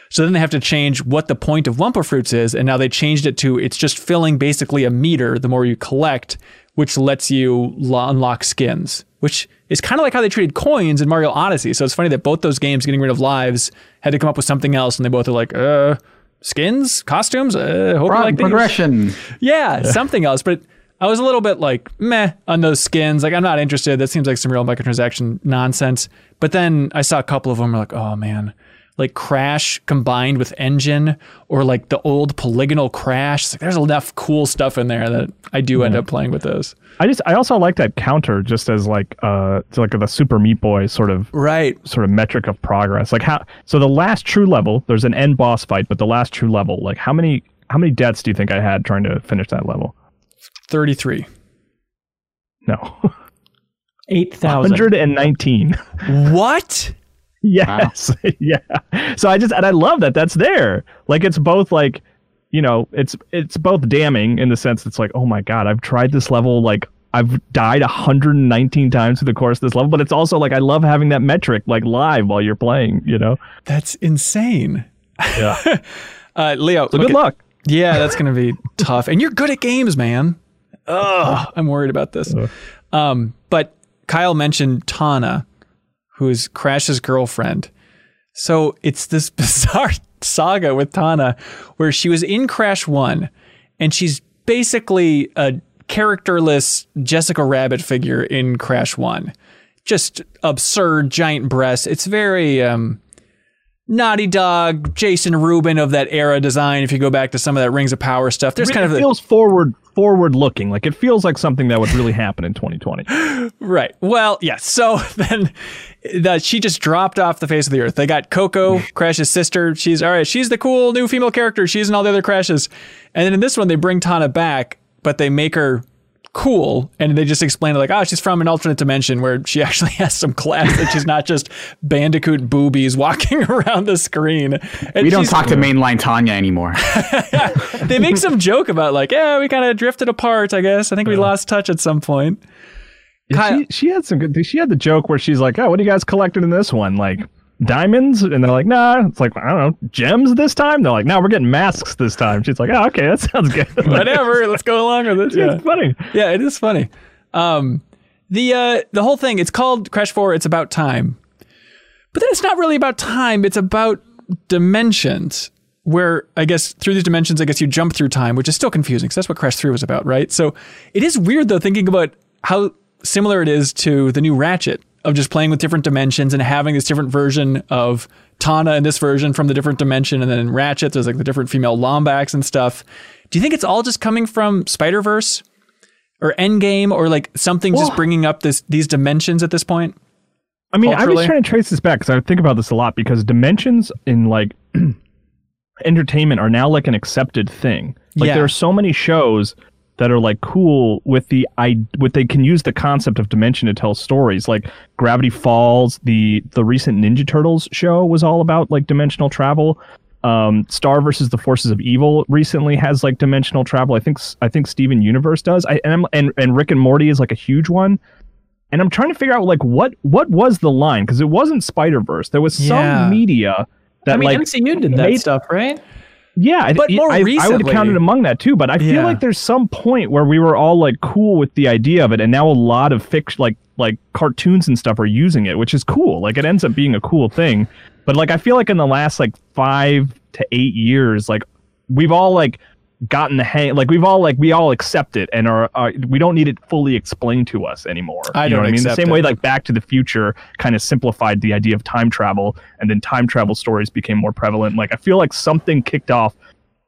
So then they have to change what the point of Wumpa fruits is, and now they changed it to it's just filling basically a meter the more you collect, which lets you lo- unlock skins, which is kind of like how they treated coins in Mario Odyssey. So it's funny that both those games, getting rid of lives, had to come up with something else, and they both are like, uh, skins, costumes, uh, hope Pro- like progression. Yeah, something else. But I was a little bit like meh on those skins. Like I'm not interested. That seems like some real microtransaction nonsense. But then I saw a couple of them. Like oh man, like Crash combined with N. Gin, or like the old polygonal Crash. Like, there's enough cool stuff in there that I do end up playing with those. I just I also like that counter just as like uh to like the Super Meat Boy sort of Right. sort of metric of progress. Like how so the last true level, there's an end boss fight, but the last true level, like how many how many deaths do you think I had trying to finish that level? Thirty-three. No. 8,000. 119. What? Yes. yeah. So I just and I love that that's there. Like it's both like, you know, it's it's both damning in the sense it's like, oh my god, I've tried this level like I've died 119 times through the course of this level, but it's also like I love having that metric like live while you're playing, you know. That's insane. Yeah. Uh, Leo, So look good luck. Yeah, that's gonna be tough. And you're good at games, man. Ugh, I'm worried about this. Um, but Kyle mentioned Tawna, who is Crash's girlfriend. So it's this bizarre saga with Tawna where she was in Crash 1 and she's basically a characterless Jessica Rabbit figure in Crash 1. Just absurd giant breasts. It's very um Naughty Dog, Jason Rubin of that era design. If you go back to some of that Rings of Power stuff, there's kind of the, feels forward forward looking. Like it feels like something that would really happen in 2020. Right. Well, yes. So then that she just dropped off the face of the earth. They got Coco, Crash's sister. She's all right. She's the cool new female character. She's in all the other crashes. And then in this one, they bring Tawna back, but they make her cool and they just explain it like oh she's from an alternate dimension where she actually has some class that she's not just bandicoot boobies walking around the screen and We don't talk to mainline Tanya anymore. they make some joke about like yeah we kind of drifted apart i guess i think we lost touch at some point Yeah, Kyle- she, she had some good. She had the joke where she's like, "Oh, what do you guys collected in this one? Like diamonds?" And they're like, "Nah." It's like I don't know, gems this time. They're like, "No, we're getting masks this time." She's like, "Oh, okay, that sounds good." whatever let's go along with it yeah. it's funny. yeah, it is funny. Um, the uh, the whole thing. It's called Crash Four. It's about time, but then it's not really about time. It's about dimensions. Where I guess through these dimensions, I guess you jump through time, which is still confusing because that's what Crash Three was about, right? So it is weird though thinking about how similar it is to the new Ratchet of just playing with different dimensions and having this different version of Tawna in this version from the different dimension, and then in Ratchet there's like the different female Lombax and stuff. Do you think it's all just coming from Spider Verse? or Endgame or like something just bringing up this these dimensions at this point? I mean, I was Culturally? trying to trace this back because I think about this a lot because dimensions in like entertainment are now like an accepted thing. Like Yeah. there are so many shows that are like cool with the I with they can use the concept of dimension to tell stories. Like Gravity Falls, the the recent Ninja Turtles show was all about like dimensional travel. Um, Star versus the Forces of Evil recently has like dimensional travel. I think I think Steven Universe does. I and I'm, and and Rick and Morty is like a huge one and I'm trying to figure out like what what was the line because it wasn't Spider Verse. There was Yeah. some media that I mean, like MCU did that made- stuff, right? Yeah, I- But more I, I would recently- count it among that too. But I feel Yeah. like there's some point where we were all like cool with the idea of it, and now a lot of fiction, like like cartoons and stuff, are using it, which is cool. Like it ends up being a cool thing. But like I feel like in the last like five to eight years, like we've all like gotten the hang like we've all like we all accept it and are, are we don't need it fully explained to us anymore I you know what i mean the same it. way like back to the future kind of simplified the idea of time travel and then time travel stories became more prevalent like i feel like something kicked off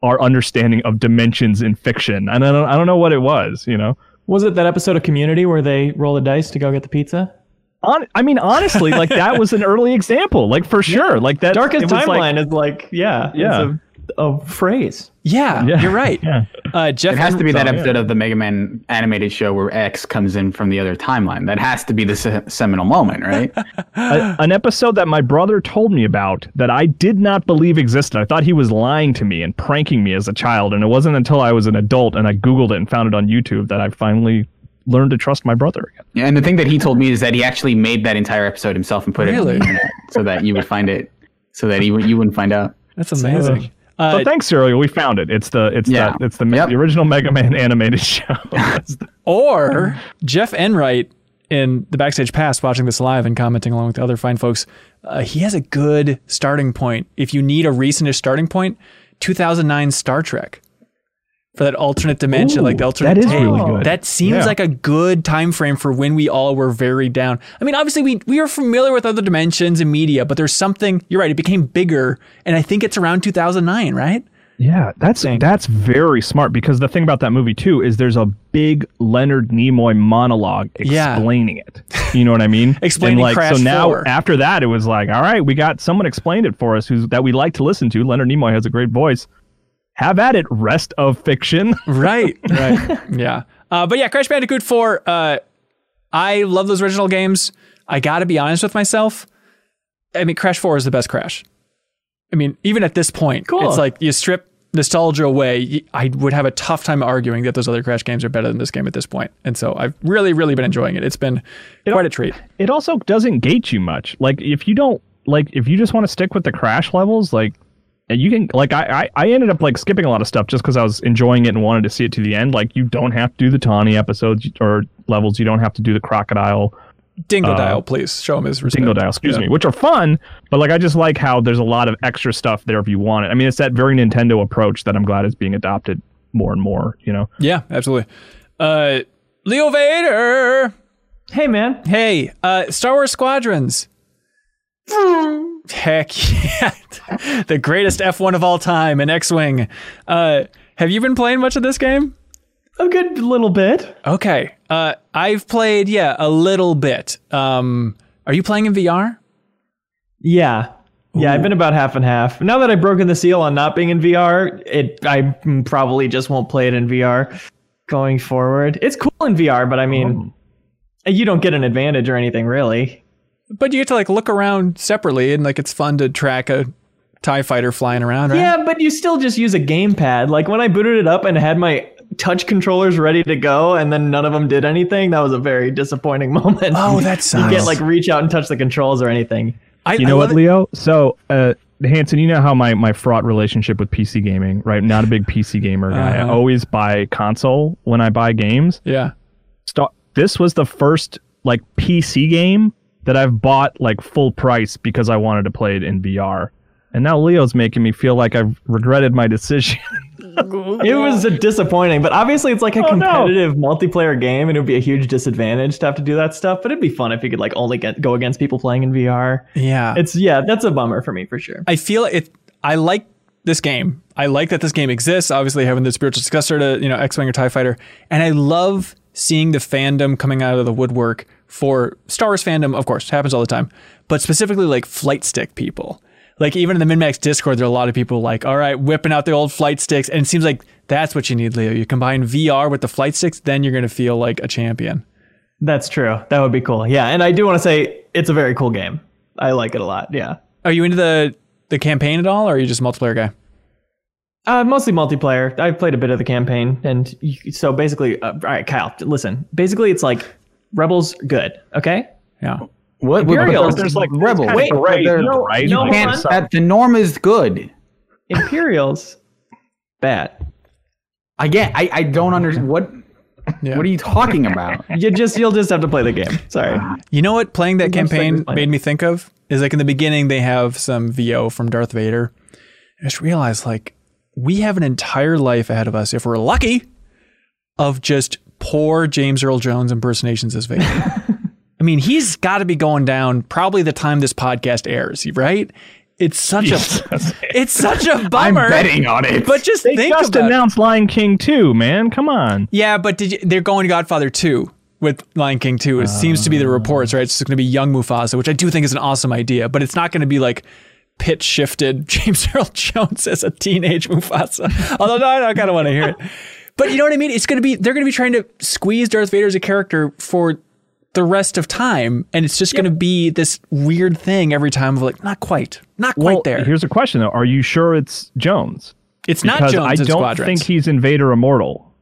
our understanding of dimensions in fiction and i don't, I don't know what it was you know Was it that episode of Community where they roll the dice to go get the pizza? On, I mean, honestly, like that was an early example, like for sure. Like that Darkest was, like- Timeline is like, yeah, Yeah. It's a a phrase. Yeah, Yeah. you're right. Yeah. Uh, Jeff, It has to be that yeah. episode of the Mega Man animated show where X comes in from the other timeline. That has to be the se- seminal moment, right? A- an episode that my brother told me about that I did not believe existed. I thought he was lying to me and pranking me as a child, and it wasn't until I was an adult and I googled it and found it on YouTube that I finally learned to trust my brother again. Yeah, and the thing that he told me is that he actually made that entire episode himself and put it on Really? the internet so that you would find it, so that you, you wouldn't find out. that's amazing. Uh, So thanks, Suriel. We found it. It's the it's Yeah. the it's the, Yep. the original Mega Man animated show. Or Jeff Enright in the backstage pass watching this live and commenting along with the other fine folks. Uh, he has a good starting point. If you need a recentish starting point, 2009 Star Trek for that alternate dimension, Ooh, like the alternate that is take. really good. That seems Yeah. like a good time frame for when we all were very down. I mean, obviously we we are familiar with other dimensions and media, but there's something. You're right. It became bigger, and I think it's around 2009, right? yeah, that's that's very smart because the thing about that movie too is there's a big Leonard Nimoy monologue Yeah. explaining it. You know what I mean? Explaining and like Crash so now 4. after that it was like, all right, we got someone explained it for us who's that we like to listen to. Leonard Nimoy has a great voice. Have at it, rest of fiction. Right, right. yeah. Uh, but yeah, Crash Bandicoot 4, uh, I love those original games. I got to be honest with myself. I mean, Crash 4 is the best Crash. I mean, even at this point, Cool. it's like you strip nostalgia away. I would have a tough time arguing that those other Crash games are better than this game at this point. And so I've really, really been enjoying it. It's been quite a treat. it also doesn't gate you much. Like if you don't like if you just want to stick with the crash levels, like you can like I, I I ended up like skipping a lot of stuff just because I was enjoying it and wanted to see it to the end. Like you don't have to do the Tawna episodes or levels. You don't have to do the crocodile Dingodile, please show him his respect. Dingodile, excuse Yeah. me, which are fun. But like I just like how there's a lot of extra stuff there if you want it. I mean, it's that very Nintendo approach that I'm glad is being adopted more and more. You know. Yeah, absolutely. Uh, Leo Vader. Hey, man. Hey, uh, Star Wars Squadrons. Heck yeah. the greatest F1 of all time in X Wing. Uh, have you been playing much of this game? A good little bit. Okay. Uh, I've played, yeah, a little bit. Um, are you playing in VR? Yeah. Yeah, I've been about half and half. Now that I've broken the seal on not being in VR, it I probably just won't play it in VR going forward. It's cool in VR, but I mean, you don't get an advantage or anything really. But you get to like look around separately and like it's fun to track a TIE fighter flying around, right? Yeah, but you still just use a gamepad. Like when I booted it up and had my touch controllers ready to go, and then none of them did anything. That was a very disappointing moment. Oh, that sucks. you can't like reach out and touch the controls or anything. I, You I know what, it- Leo? So, uh, Hanson, you know how my, my fraught relationship with PC gaming, right? Not a big PC gamer guy. I Uh-huh. always buy console when I buy games. Yeah. Sta- This was the first like PC game that I've bought like full price because I wanted to play it in VR. And now Leo's making me feel like I've regretted my decision. It was a disappointing, but obviously it's like a Oh, no. competitive multiplayer game, and it would be a huge disadvantage to have to do that stuff. But it'd be fun if you could like only get go against people playing in VR. Yeah. It's yeah, that's a bummer for me for sure. I feel it. I like this game. I like that this game exists. Obviously, having the spiritual successor to you know X Wing or Tie Fighter, and I love seeing the fandom coming out of the woodwork for Star Wars fandom. Of course, happens all the time, but specifically like flight stick people. Like even in the MinnMax Discord, there are a lot of people like, all right, whipping out the old flight sticks, and it seems like that's what you need, Leo. You combine VR with the flight sticks, then you're gonna feel like a champion. That's true. That would be cool. Yeah, and I do want to say it's a very cool game. I like it a lot. Yeah. Are you into the the campaign at all, or are you just a multiplayer guy? Uh, mostly multiplayer. I've played a bit of the campaign, and you, so basically, uh, all right, Kyle, listen. Basically, it's like Rebels good. Okay. Yeah. What? Imperials, there's like rebels. kind of Wait, gray, no, right? no, You hold can't- That the norm is good. Imperials, bad. I get. I, I don't understand what. Yeah. What are you talking about? You just you'll just have to play the game. Sorry. You know what playing that Looks like campaign it's fun. made me think of is like in the beginning they have some VO from Darth Vader. I just realized like we have an entire life ahead of us if we're lucky of just poor James Earl Jones impersonations as Vader. I mean, he's got to be going down probably the time this podcast airs, right? It's such a it's such a I'm bummer. betting on it. But just They think just about it. announced Lion King 2, man. Come on. Yeah, but did you, they're going to Godfather 2 with Lion King 2. It seems to be the ah. reports, right? It's going to be young Mufasa, which I do think is an awesome idea, but it's not going to be like pitch shifted James Earl Jones as a teenage Mufasa. Although no, I kind of want to hear it. But you know what I mean? It's going to be they're going to be trying to squeeze Darth Vader as a character for the rest of time, and it's just going to be this weird thing every time of like not quite, not quite well, there. Here's a question though: Are you sure it's Jones? It's not Because Jones I don't Squadrons. think he's in Vader Immortal.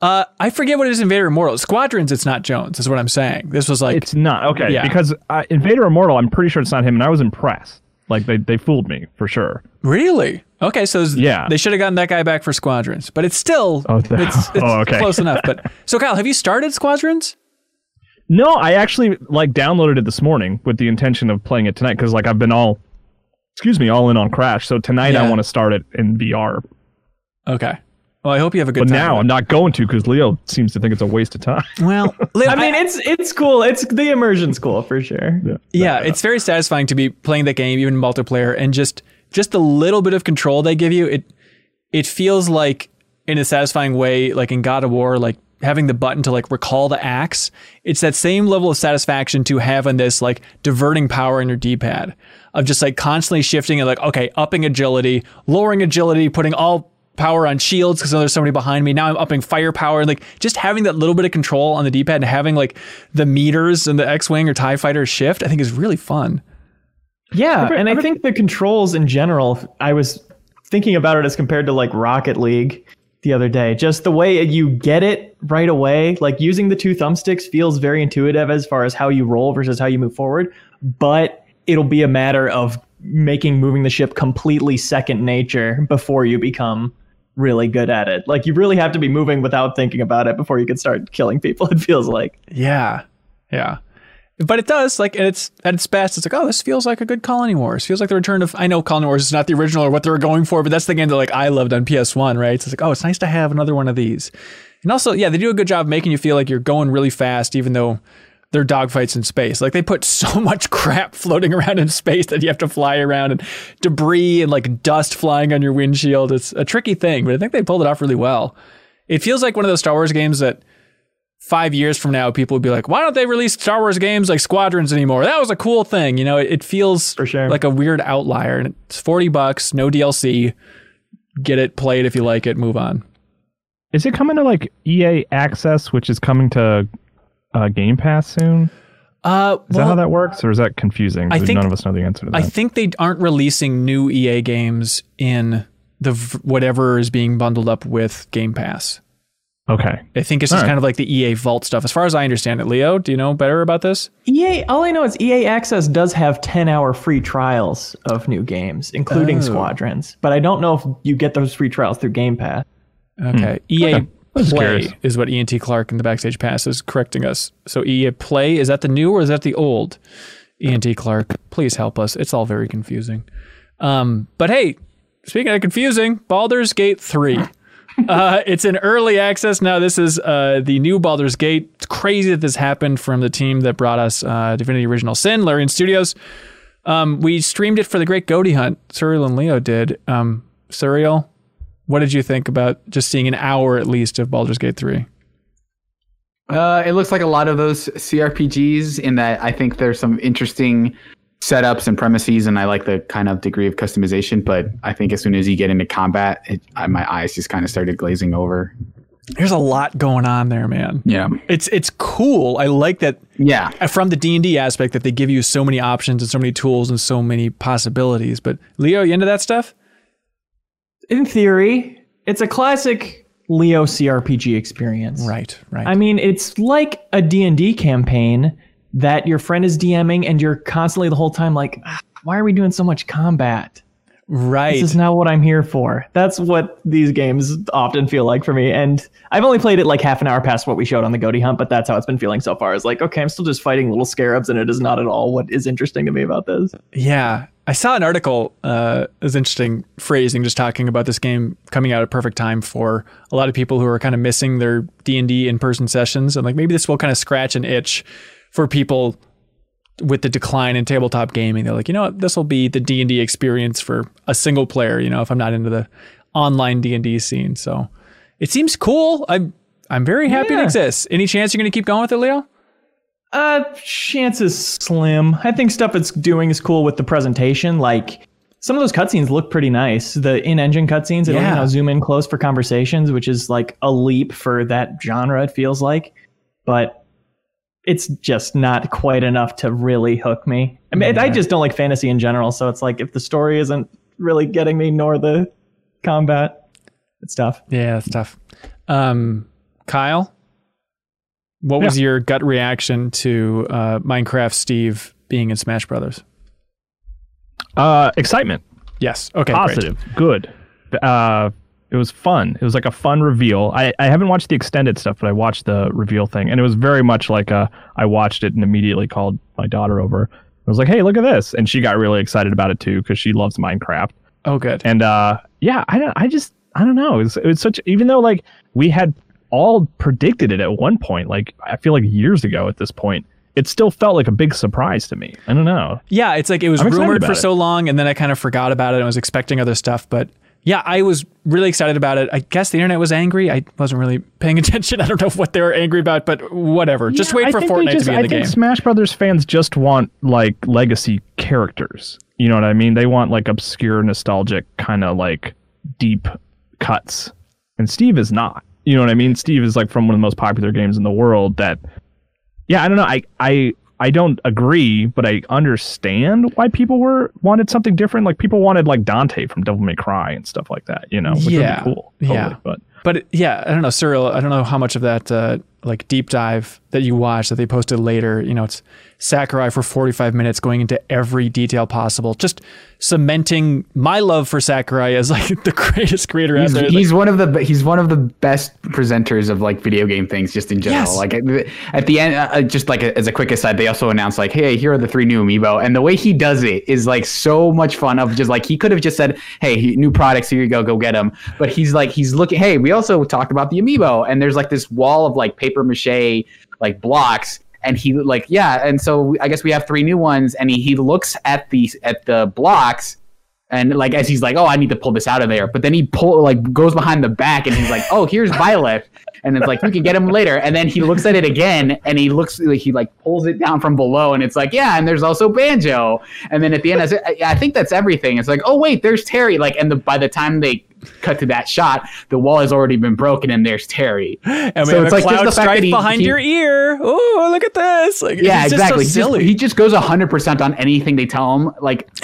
uh, I forget what it is in Vader Immortal. Squadrons, it's not Jones. Is what I'm saying. This was like It's not okay Yeah. because uh, in Vader Immortal. I'm pretty sure it's not him, and I was impressed. Like they they fooled me for sure. Really? Okay, so Yeah. they should have gotten that guy back for Squadrons, but it's still Oh, th- it's, it's oh, okay. close enough. But so Kyle, have you started Squadrons? No, I actually like downloaded it this morning with the intention of playing it tonight because like I've been all, excuse me, all in on Crash. So tonight Yeah. I want to start it in VR. Okay. Well, I hope you have a good But time. now I'm not going to because Leo seems to think it's a waste of time. Well, Leo, I mean, it's it's cool. It's the immersion's cool for sure. yeah, yeah it's very satisfying to be playing that game, even multiplayer, and just just the little bit of control they give you. It it feels like in a satisfying way, like in God of War, like having the button to like recall the axe. It's that same level of satisfaction to having this like diverting power in your D-pad of just like constantly shifting and like okay, upping agility, lowering agility, putting all power on shields because there's somebody behind me. Now I'm upping firepower and like just having that little bit of control on the D-pad and having like the meters and the X-wing or Tie Fighter shift, I think is really fun. Yeah, and I think the controls in general, I was thinking about it as compared to like Rocket League the other day. Just the way you get it right away, like using the two thumbsticks feels very intuitive as far as how you roll versus how you move forward, but it'll be a matter of making moving the ship completely second nature before you become really good at it. Like you really have to be moving without thinking about it before you can start killing people, it feels like. Yeah. Yeah. But it does, like, and it's at its best. It's like, oh, this feels like a good Colony Wars. Feels like the return of. I know Colony Wars is not the original or what they were going for, but that's the game that like I loved on PS1, right? So it's like, oh, it's nice to have another one of these. And also, yeah, they do a good job making you feel like you're going really fast, even though they're dogfights in space. Like they put so much crap floating around in space that you have to fly around and debris and like dust flying on your windshield. It's a tricky thing, but I think they pulled it off really well. It feels like one of those Star Wars games that five years from now, people would be like, why don't they release Star Wars games like Squadrons anymore? That was a cool thing. You know, it, it feels sure. like a weird outlier. And it's 40 bucks, no DLC. Get it, play it if you like it, move on. Is it coming to like EA Access, which is coming to uh, Game Pass soon? Uh, Is that how that works, or is that confusing? I think- none of us know the answer to that. I think they aren't releasing new EA games in the v- whatever is being bundled up with Game Pass. okay. I think it's just All right. kind of like the EA Vault stuff. As far as I understand it, Leo, do you know better about this? EA, all I know is EA Access does have 10 hour free trials of new games, including Oh. Squadrons. But I don't know if you get those free trials through Game Pass. Okay. EA Hmm. Okay. Play is what ENT Clark in the Backstage Pass is correcting us. So EA Play, is that the new or is that the old? ENT Clark, please help us. It's all very confusing. Um, but hey, speaking of confusing, Baldur's Gate 3. uh, it's in early access now. This is uh, the new Baldur's Gate. It's crazy that this happened from the team that brought us uh, Divinity Original Sin, Larian Studios. Um, we streamed it for the Great Goaty Hunt. Suriel and Leo did. Um, Suriel, what did you think about just seeing an hour at least of Baldur's Gate 3? Uh, it looks like a lot of those CRPGs in that I think there's some interesting setups and premises, and I like the kind of degree of customization. But I think as soon as you get into combat, it, I, my eyes just kind of started glazing over. There's a lot going on there, man. Yeah, It's it's cool. I like that yeah. uh, from the D&D aspect that they give you so many options and so many tools and so many possibilities. But Leo, you into that stuff? In theory, it's a classic Leo CRPG experience. Right, right. I mean, it's like a D&D campaign that your friend is DMing and you're constantly the whole time like, "Ah, why are we doing so much combat? Right. This is not what I'm here for. That's what these games often feel like for me. And I've only played it like half an hour past what we showed on the Goaty Hunt, but that's how it's been feeling so far. Is like, okay, I'm still just fighting little scarabs, and it is not at all what is interesting to me about this. Yeah, I saw an article. Uh, was interesting phrasing, just talking about this game coming out at perfect time for a lot of people who are kind of missing their D and D in person sessions, and like maybe this will kind of scratch an itch for people with the decline in tabletop gaming. They're like, you know what, this will be the D and D experience for a single player. You know, if I'm not into the online D and D scene, so it seems cool. I'm I'm very happy it exists. Any chance you're going to keep going with it, Leo? Uh, chances slim. I think stuff it's doing is cool with the presentation. Like some of those cutscenes look pretty nice. The in-engine cutscenes, it'll Yeah. you know, zoom in close for conversations, which is like a leap for that genre. It feels like, but it's just not quite enough to really hook me. I mean, I just don't like fantasy in general. So it's like if the story isn't really getting me, nor the combat, it's tough. Yeah, it's tough. Um, Kyle, what was your gut reaction to uh, Minecraft Steve being in Smash Brothers? Uh, excitement, Yes. Okay. great. positive, good. Uh, it was fun. It was like a fun reveal. I, I haven't watched the extended stuff, but I watched the reveal thing, and it was very much like a. I watched it and immediately called my daughter over. I was like, "Hey, look at this!" And she got really excited about it too because she loves Minecraft. Oh, good. And uh, yeah, I don't. I just I don't know. It was, it was such. Even though like we had all predicted it at one point, like I feel like years ago at this point, it still felt like a big surprise to me. I don't know. Yeah, it's like it was rumored for it. so long, and then I kind of forgot about it and was expecting other stuff. But yeah, I was really excited about it. I guess the internet was angry. I wasn't really paying attention. I don't know what they were angry about, but whatever. just wait I for Fortnite just- to be in I the think game. Smash Brothers fans just want like legacy characters. You know what I mean? They want like obscure, nostalgic kind of like deep cuts. And Steve is not. You know what I mean? Steve is like from one of the most popular games in the world that Yeah, I don't know. I I I don't agree, but I understand why people were wanted something different. Like people wanted like Dante from Devil May Cry and stuff like that, you know, which Yeah, would be cool. Totally, yeah. But But yeah, I don't know, Suriel. I don't know how much of that uh, like deep dive that you watched that they posted later. You know, it's Sakurai for 45 minutes going into every detail possible, just cementing my love for Sakurai as like the greatest creator He's, out there. he's one of the he's one of the best presenters of like video game things just in general. Yes. Like at, the- at the end, uh, just like as a quick aside, they also announced like, hey, here are the three new amiibo, and the way he does it is like so much fun. Of just like he could have just said, hey, he- new products, here you go, go get them. But he's like he's looking. Hey, we also talked about the amiibo, and there's like this wall of like paper mache like blocks. And he like yeah, and so I guess we have three new ones. And he, he looks at the at the blocks, and like as he's like, oh, I need to pull this out of there. But then he pull like goes behind the back and he's like, oh, here's Byleth, and it's like you can get him later. And then he looks at it again and he looks like he like pulls it down from below and it's like, yeah, and there's also Banjo. And then at the end, I, I think that's everything. It's like, oh wait, there's Terry. Like, and the, by the time they cut to that shot, the wall has already been broken and there's Terry. and so it's like just the fact that he- behind he- your ear. Oh, look at this! Like, Yeah, exactly. Just so he, just, silly. he just goes hundred percent on anything they tell him. Like,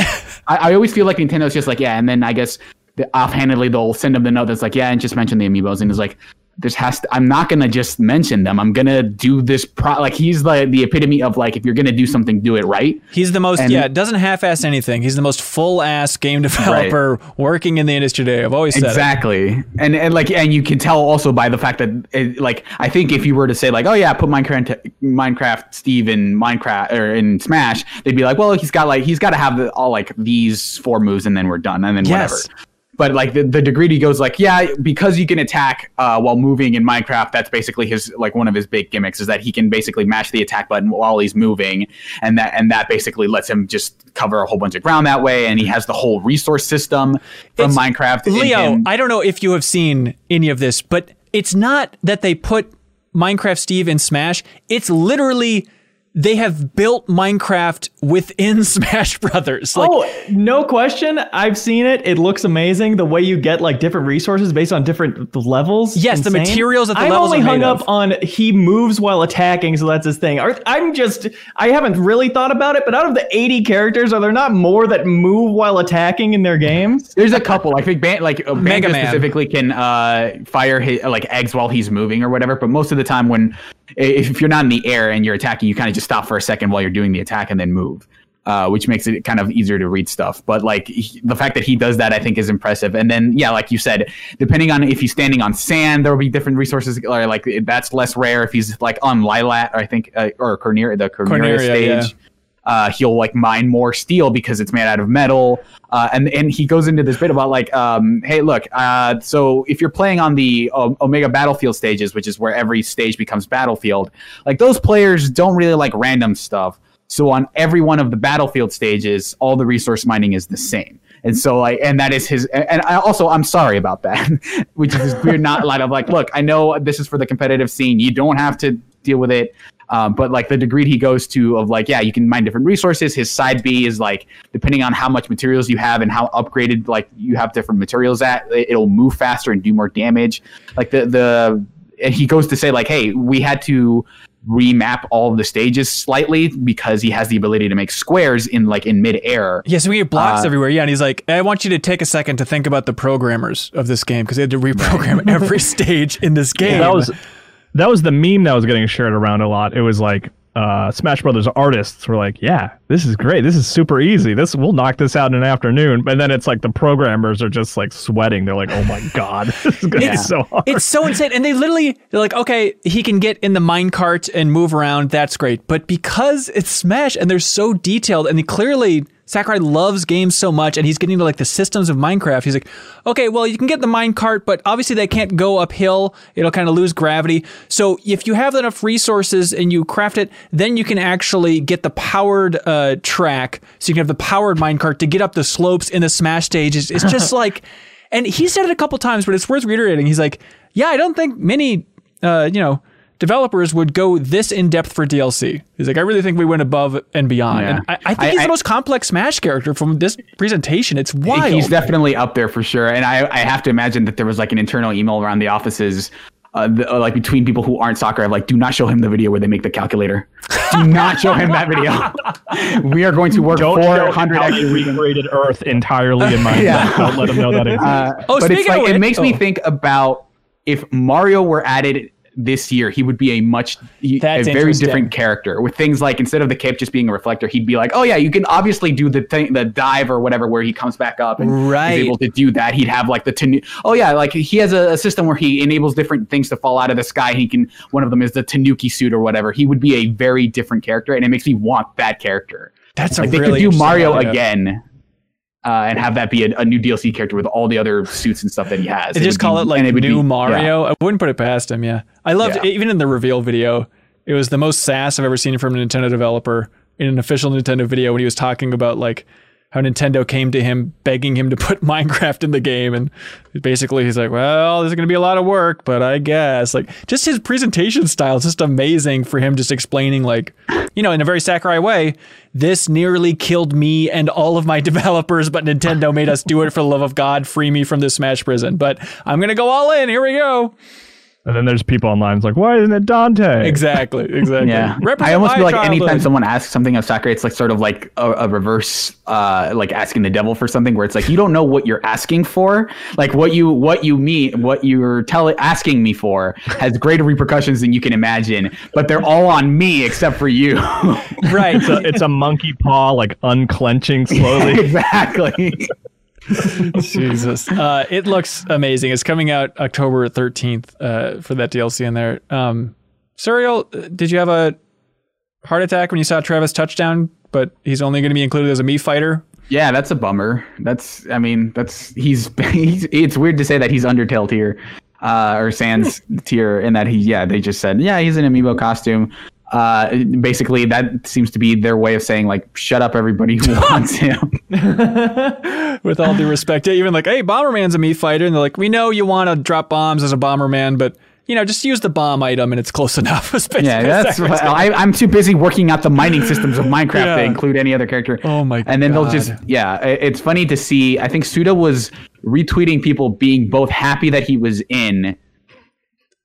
I, I always feel like Nintendo's just like, yeah, and then I guess the, offhandedly they'll send him the note that's like, yeah, and just mention the amiibos, and he's like, this has to. I'm not gonna just mention them. I'm gonna do this. Pro like he's the the epitome of like, if you're gonna do something, do it right. He's the most, And- yeah, doesn't half-ass anything. He's the most full-ass game developer working in the industry today. I've always said it. Exactly, and and like, and you can tell also by the fact that, it, like, I think if you were to say like, oh yeah, put Minecraft, Minecraft Steve in Minecraft or in Smash, they'd be like, well, he's got like, he's got to have the, all like these four moves, and then we're done, and then Yes. whatever. But like the, the degree he goes like, yeah, because you can attack uh, while moving in Minecraft. That's basically his like one of his big gimmicks is that he can basically mash the attack button while he's moving, and that and that basically lets him just cover a whole bunch of ground that way. And he has the whole resource system from It's- Minecraft. Leo. I don't know if you have seen any of this, but it's not that they put Minecraft Steve in Smash. It's literally they have built Minecraft within Smash Brothers. Like, oh, no question. I've seen it. It looks amazing. The way you get like different resources based on different levels. Yes, the materials that the I've levels only are hung made up of. on he moves while attacking, so that's his thing. I'm just I haven't really thought about it, but out of the 80 characters, are there not more that move while attacking in their games? There's a couple. I think Ban- like uh, Mega Man. specifically can uh, fire his, like eggs while he's moving or whatever. But most of the time, when if you're not in the air and you're attacking, you kind of just stop for a second while you're doing the attack and then move. Uh, which makes it kind of easier to read stuff, but like he- the fact that he does that, I think, is impressive. And then, yeah, like you said, depending on if he's standing on sand, there will be different resources. Or like that's less rare if he's like on Lylat, I think, uh, or Corneria, the Corneria, stage. Uh, he'll like mine more steel because it's made out of metal. Uh, and and he goes into this bit about like, um, hey, look, uh, so if you're playing on the o- Omega Battlefield stages, which is where every stage becomes Battlefield, like those players don't really like random stuff. So on every one of the Battlefield stages, all the resource mining is the same. And so like, and that is his. And I also, I'm sorry about that, which is weird not a line of like, look, I know this is for the competitive scene. You don't have to deal with it. Um, but like the degree he goes to of like, yeah, you can mine different resources. His side B is like depending on how much materials you have and how upgraded like you have different materials at, it'll move faster and do more damage. Like the the and he goes to say like, hey, we had to remap all of the stages slightly because he has the ability to make squares in like in midair. Yeah, so we get blocks Uh, everywhere. Yeah, and he's like, I want you to take a second to think about the programmers of this game because they had to reprogram every stage in this game. that was that was the meme that was getting shared around a lot. It was like uh, Smash Brothers artists were like, "Yeah, this is great. This is super easy. This we'll knock this out in an afternoon." And then it's like the programmers are just like sweating. They're like, "Oh my god, this is gonna be so hard." it's so insane. And they literally, they're like, okay, he can get in the minecart and move around. That's great. But because it's Smash and they're so detailed, and he clearly, Sakurai loves games so much, and he's getting to like the systems of Minecraft. He's like, okay, well, you can get the minecart, but obviously they can't go uphill. It'll kind of lose gravity. So if you have enough resources and you craft it, then you can actually get the powered uh, track. So you can have the powered minecart to get up the slopes in the Smash stages. It's, it's just like, and he said it a couple times, but it's worth reiterating. He's like, yeah, I don't think many, uh, you know, developers would go this in depth for DLC. He's like, I really think we went above and beyond. Yeah. And I, I think I- he's I- the most complex Smash character from this presentation. It's wild. He's definitely up there for sure. And I, I have to imagine that there was like an internal email around the offices, uh, the, uh, like between people who aren't soccer, like, do not show him the video where they make the calculator. do not show him that video. we are going to work Don't show 400 how extra recreated Earth entirely in Minecraft. Yeah. Don't let them know that. Uh, Oh, but it's speaking of like it which- makes me oh. think about if Mario were added this year, he would be a much a very different character with things like instead of the cape just being a reflector, he'd be like, oh yeah, you can obviously do the thing, the dive or whatever, where he comes back up and Right. is able to do that. He'd have like the tanu- oh yeah, like he has a, a system where he enables different things to fall out of the sky. He can one of them is the Tanuki suit or whatever. He would be a very different character, and it makes me want that character. That's a Like they really could do Mario idea. again. Uh, and have that be a, a new DLC character with all the other suits and stuff that he has. They just call be- it like it new be- yeah. Mario. I wouldn't put it past him. Yeah, I loved Yeah. even in the reveal video. It was the most sass I've ever seen from a Nintendo developer in an official Nintendo video when he was talking about like how Nintendo came to him begging him to put Minecraft in the game, and basically he's like, "Well, this is going to be a lot of work, but I guess." Like just his presentation style is just amazing for him, just explaining like, you know, in a very Sakurai way, this nearly killed me and all of my developers, but Nintendo made us do it for the love of God, free me from this Smash prison. But I'm going to go all in. Here we go. And then there's people online it's like, "Why isn't it Dante?" Exactly. Exactly. Yeah, Represent I almost my feel like anytime someone asks something of Sakurai, it's like sort of like a, a reverse, uh, like asking the devil for something, where it's like you don't know what you're asking for, like what you what you mean, what you're telling asking me for has greater repercussions than you can imagine, but they're all on me except for you. right. It's a, it's a monkey paw like unclenching slowly. exactly. Jesus. Uh, it looks amazing. It's coming out October 13th uh, for that DLC in there. Um, Suriel, uh, did you have a heart attack when you saw Travis touchdown, but he's only going to be included as a Mii Fighter? Yeah, that's a bummer. That's, I mean, that's he's, he's it's weird to say that he's Undertale tier, uh, or Sans tier, in that he, yeah, they just said, yeah, he's an amiibo costume. Uh, basically, that seems to be their way of saying like, shut up, everybody who wants him. With all due respect, even like, hey, Bomberman's a Mii Fighter, and they're like, we know you want to drop bombs as a Bomberman, but you know, just use the bomb item and it's close enough. Yeah, that's. What, I, I'm too busy working out the mining systems of Minecraft Yeah. to include any other character. Oh my And then they'll just, yeah, it's funny to see. I think Suda was retweeting people being both happy that he was in.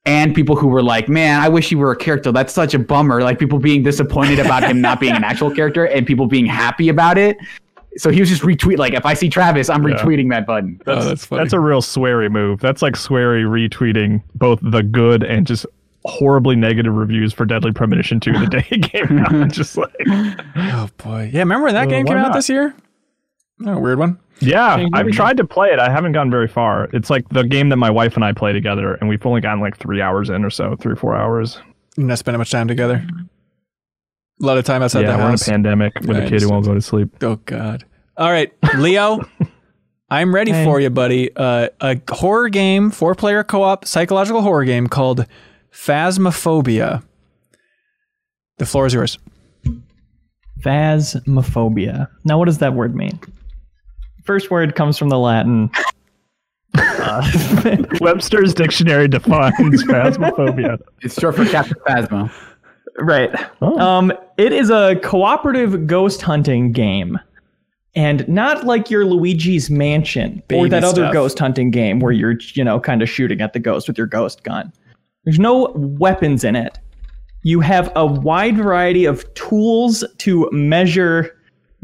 And people who were like, "Man, I wish he were a character. That's such a bummer." Like people being disappointed about him not being an actual character, and people being happy about it. So he was just retweet like, "If I see Travis, I'm Yeah. retweeting that button." oh, that's funny. That's a real sweary move. That's like sweary retweeting both the good and just horribly negative reviews for Deadly Premonition 2 the day it came out. just like, oh boy. Yeah, remember when that Uh, game why came out this year? Oh, weird one. yeah, I've tried to play it. I haven't gone very far. It's like the game that my wife and I play together, and we've only gotten like three hours in or so, three or four hours. You're not spending much time together. A lot of time outside yeah, the we're in a house. pandemic with I a kid who won't go to sleep. Oh God! All right, Leo, I'm ready Hey. for you, buddy. Uh, a horror game, four-player co-op psychological horror game called Phasmophobia. The floor is yours. Phasmophobia. Now, what does that word mean? First word comes from the Latin. Uh, Webster's dictionary defines phasmophobia. It's short for Captain Phasma. Right. Oh. Um, it is a cooperative ghost hunting game. And not like your Luigi's Mansion or Baby that other ghost hunting game where you're, you know, kind of shooting at the ghost with your ghost gun. There's no weapons in it. You have a wide variety of tools to measure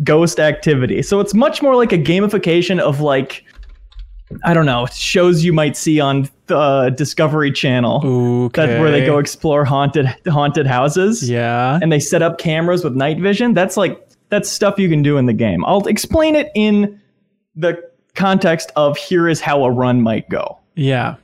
ghost activity. So it's much more like a gamification of like I don't know, shows you might see on the uh, Discovery Channel. Okay. That's where they go explore haunted haunted houses. Yeah. And they set up cameras with night vision. That's like that's stuff you can do in the game. I'll explain it in the context of here is how a run might go. Yeah.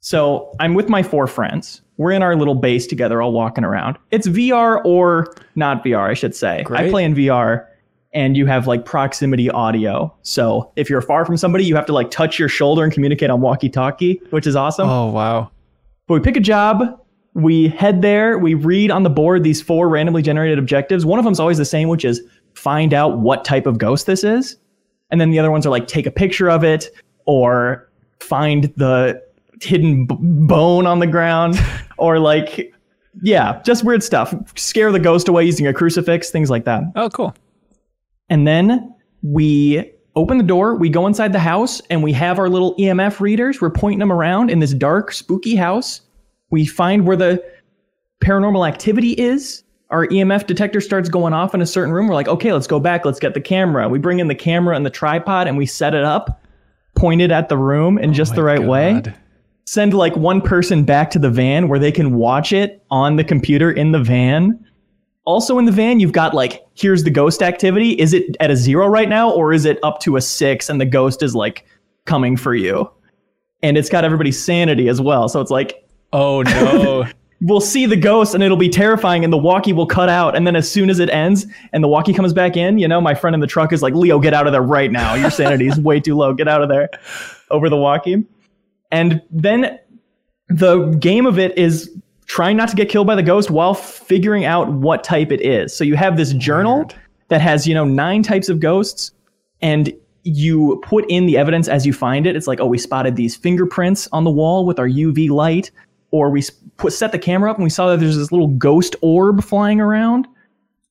So I'm with my four friends. We're in our little base together, all walking around. It's VR or not VR, I should say. I play in VR and you have like proximity audio. So if you're far from somebody, you have to like touch your shoulder and communicate on walkie talkie, which is awesome. Oh wow. But we pick a job, we head there, we read on the board these four randomly generated objectives. One of them's always the same, which is find out what type of ghost this is. And then the other ones are like take a picture of it or find the hidden b- bone on the ground or like yeah, just weird stuff. Scare the ghost away using a crucifix, things like that. Oh cool. And then we open the door, we go inside the house, and we have our little EMF readers. We're pointing them around in this dark, spooky house. We find where the paranormal activity is. Our EMF detector starts going off in a certain room. We're like, okay, let's go back. Let's get the camera. We bring in the camera and the tripod and we set it up, pointed at the room in oh just the right way send like one person back to the van where they can watch it on the computer in the van. Also in the van, you've got like, here's the ghost activity. Is it at a zero right now, or is it up to a six and the ghost is like coming for you? And it's got everybody's sanity as well. So it's like, Oh no. we'll see the ghost and it'll be terrifying and the walkie will cut out. And then as soon as it ends and the walkie comes back in, you know, my friend in the truck is like, Leo, get out of there right now. Your sanity is way too low. Get out of there over the walkie. And then the game of it is trying not to get killed by the ghost while figuring out what type it is. So you have this journal Weird. that has, you know, nine types of ghosts and you put in the evidence as you find it. It's like, oh, we spotted these fingerprints on the wall with our UV light, or we put set the camera up and we saw that there's this little ghost orb flying around.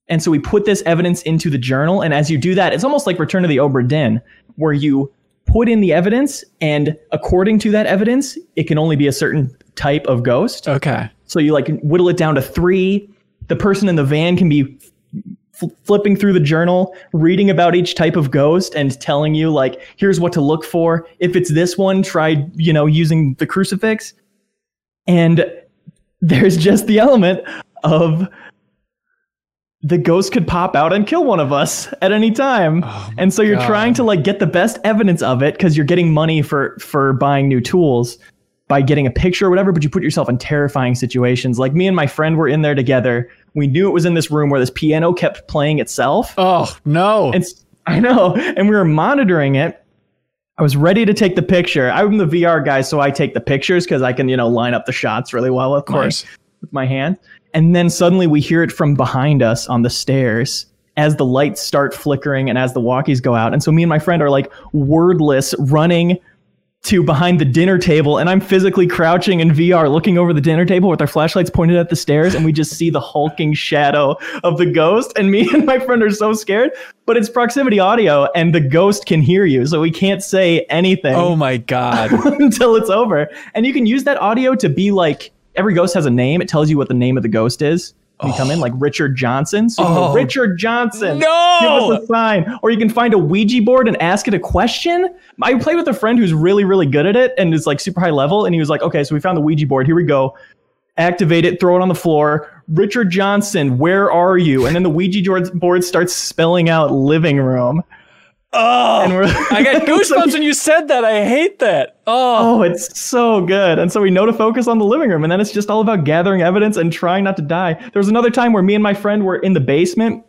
And so we put this evidence into the journal. And as you do that, it's almost like Return of the Obra Dinn, where you put in the evidence, and according to that evidence, it can only be a certain type of ghost. okay. So you like whittle it down to three. The person in the van can be f- flipping through the journal, reading about each type of ghost, and telling you like, here's what to look for. If it's this one, try you know using the crucifix. And there's just the element of the ghost could pop out and kill one of us at any time. Oh and so you're God. trying to like get the best evidence of it because you're getting money for for buying new tools by getting a picture or whatever, but you put yourself in terrifying situations. Like me and my friend were in there together. We knew it was in this room where this piano kept playing itself. Oh no. And I know, and we were monitoring it. I was ready to take the picture. I'm the VR guy, so I take the pictures because I can, you know, line up the shots really well with of course. my with my hand. And then suddenly we hear it from behind us on the stairs as the lights start flickering and as the walkies go out. And so me and my friend are like wordless running to behind the dinner table and I'm physically crouching in VR looking over the dinner table with our flashlights pointed at the stairs and we just see the hulking shadow of the ghost and me and my friend are so scared but it's proximity audio and the ghost can hear you so we can't say anything Oh my god. until it's over. And you can use that audio to be like every ghost has a name. It tells you what the name of the ghost is. You come in oh. like Richard Johnson. So you go, Oh. Richard Johnson. No! Give us a sign. Or you can find a Ouija board and ask it a question. I played with a friend who's really, really good at it and is like super high level. And he was like, okay, so we found the Ouija board. Here we go. Activate it, throw it on the floor. Richard Johnson, where are you? And then the Ouija board starts spelling out living room. Oh, And we're I got goosebumps when you said that. I hate that. Oh, Oh, it's so good. And so we know to focus on the living room. And then it's just all about gathering evidence and trying not to die. There was another time where me and my friend were in the basement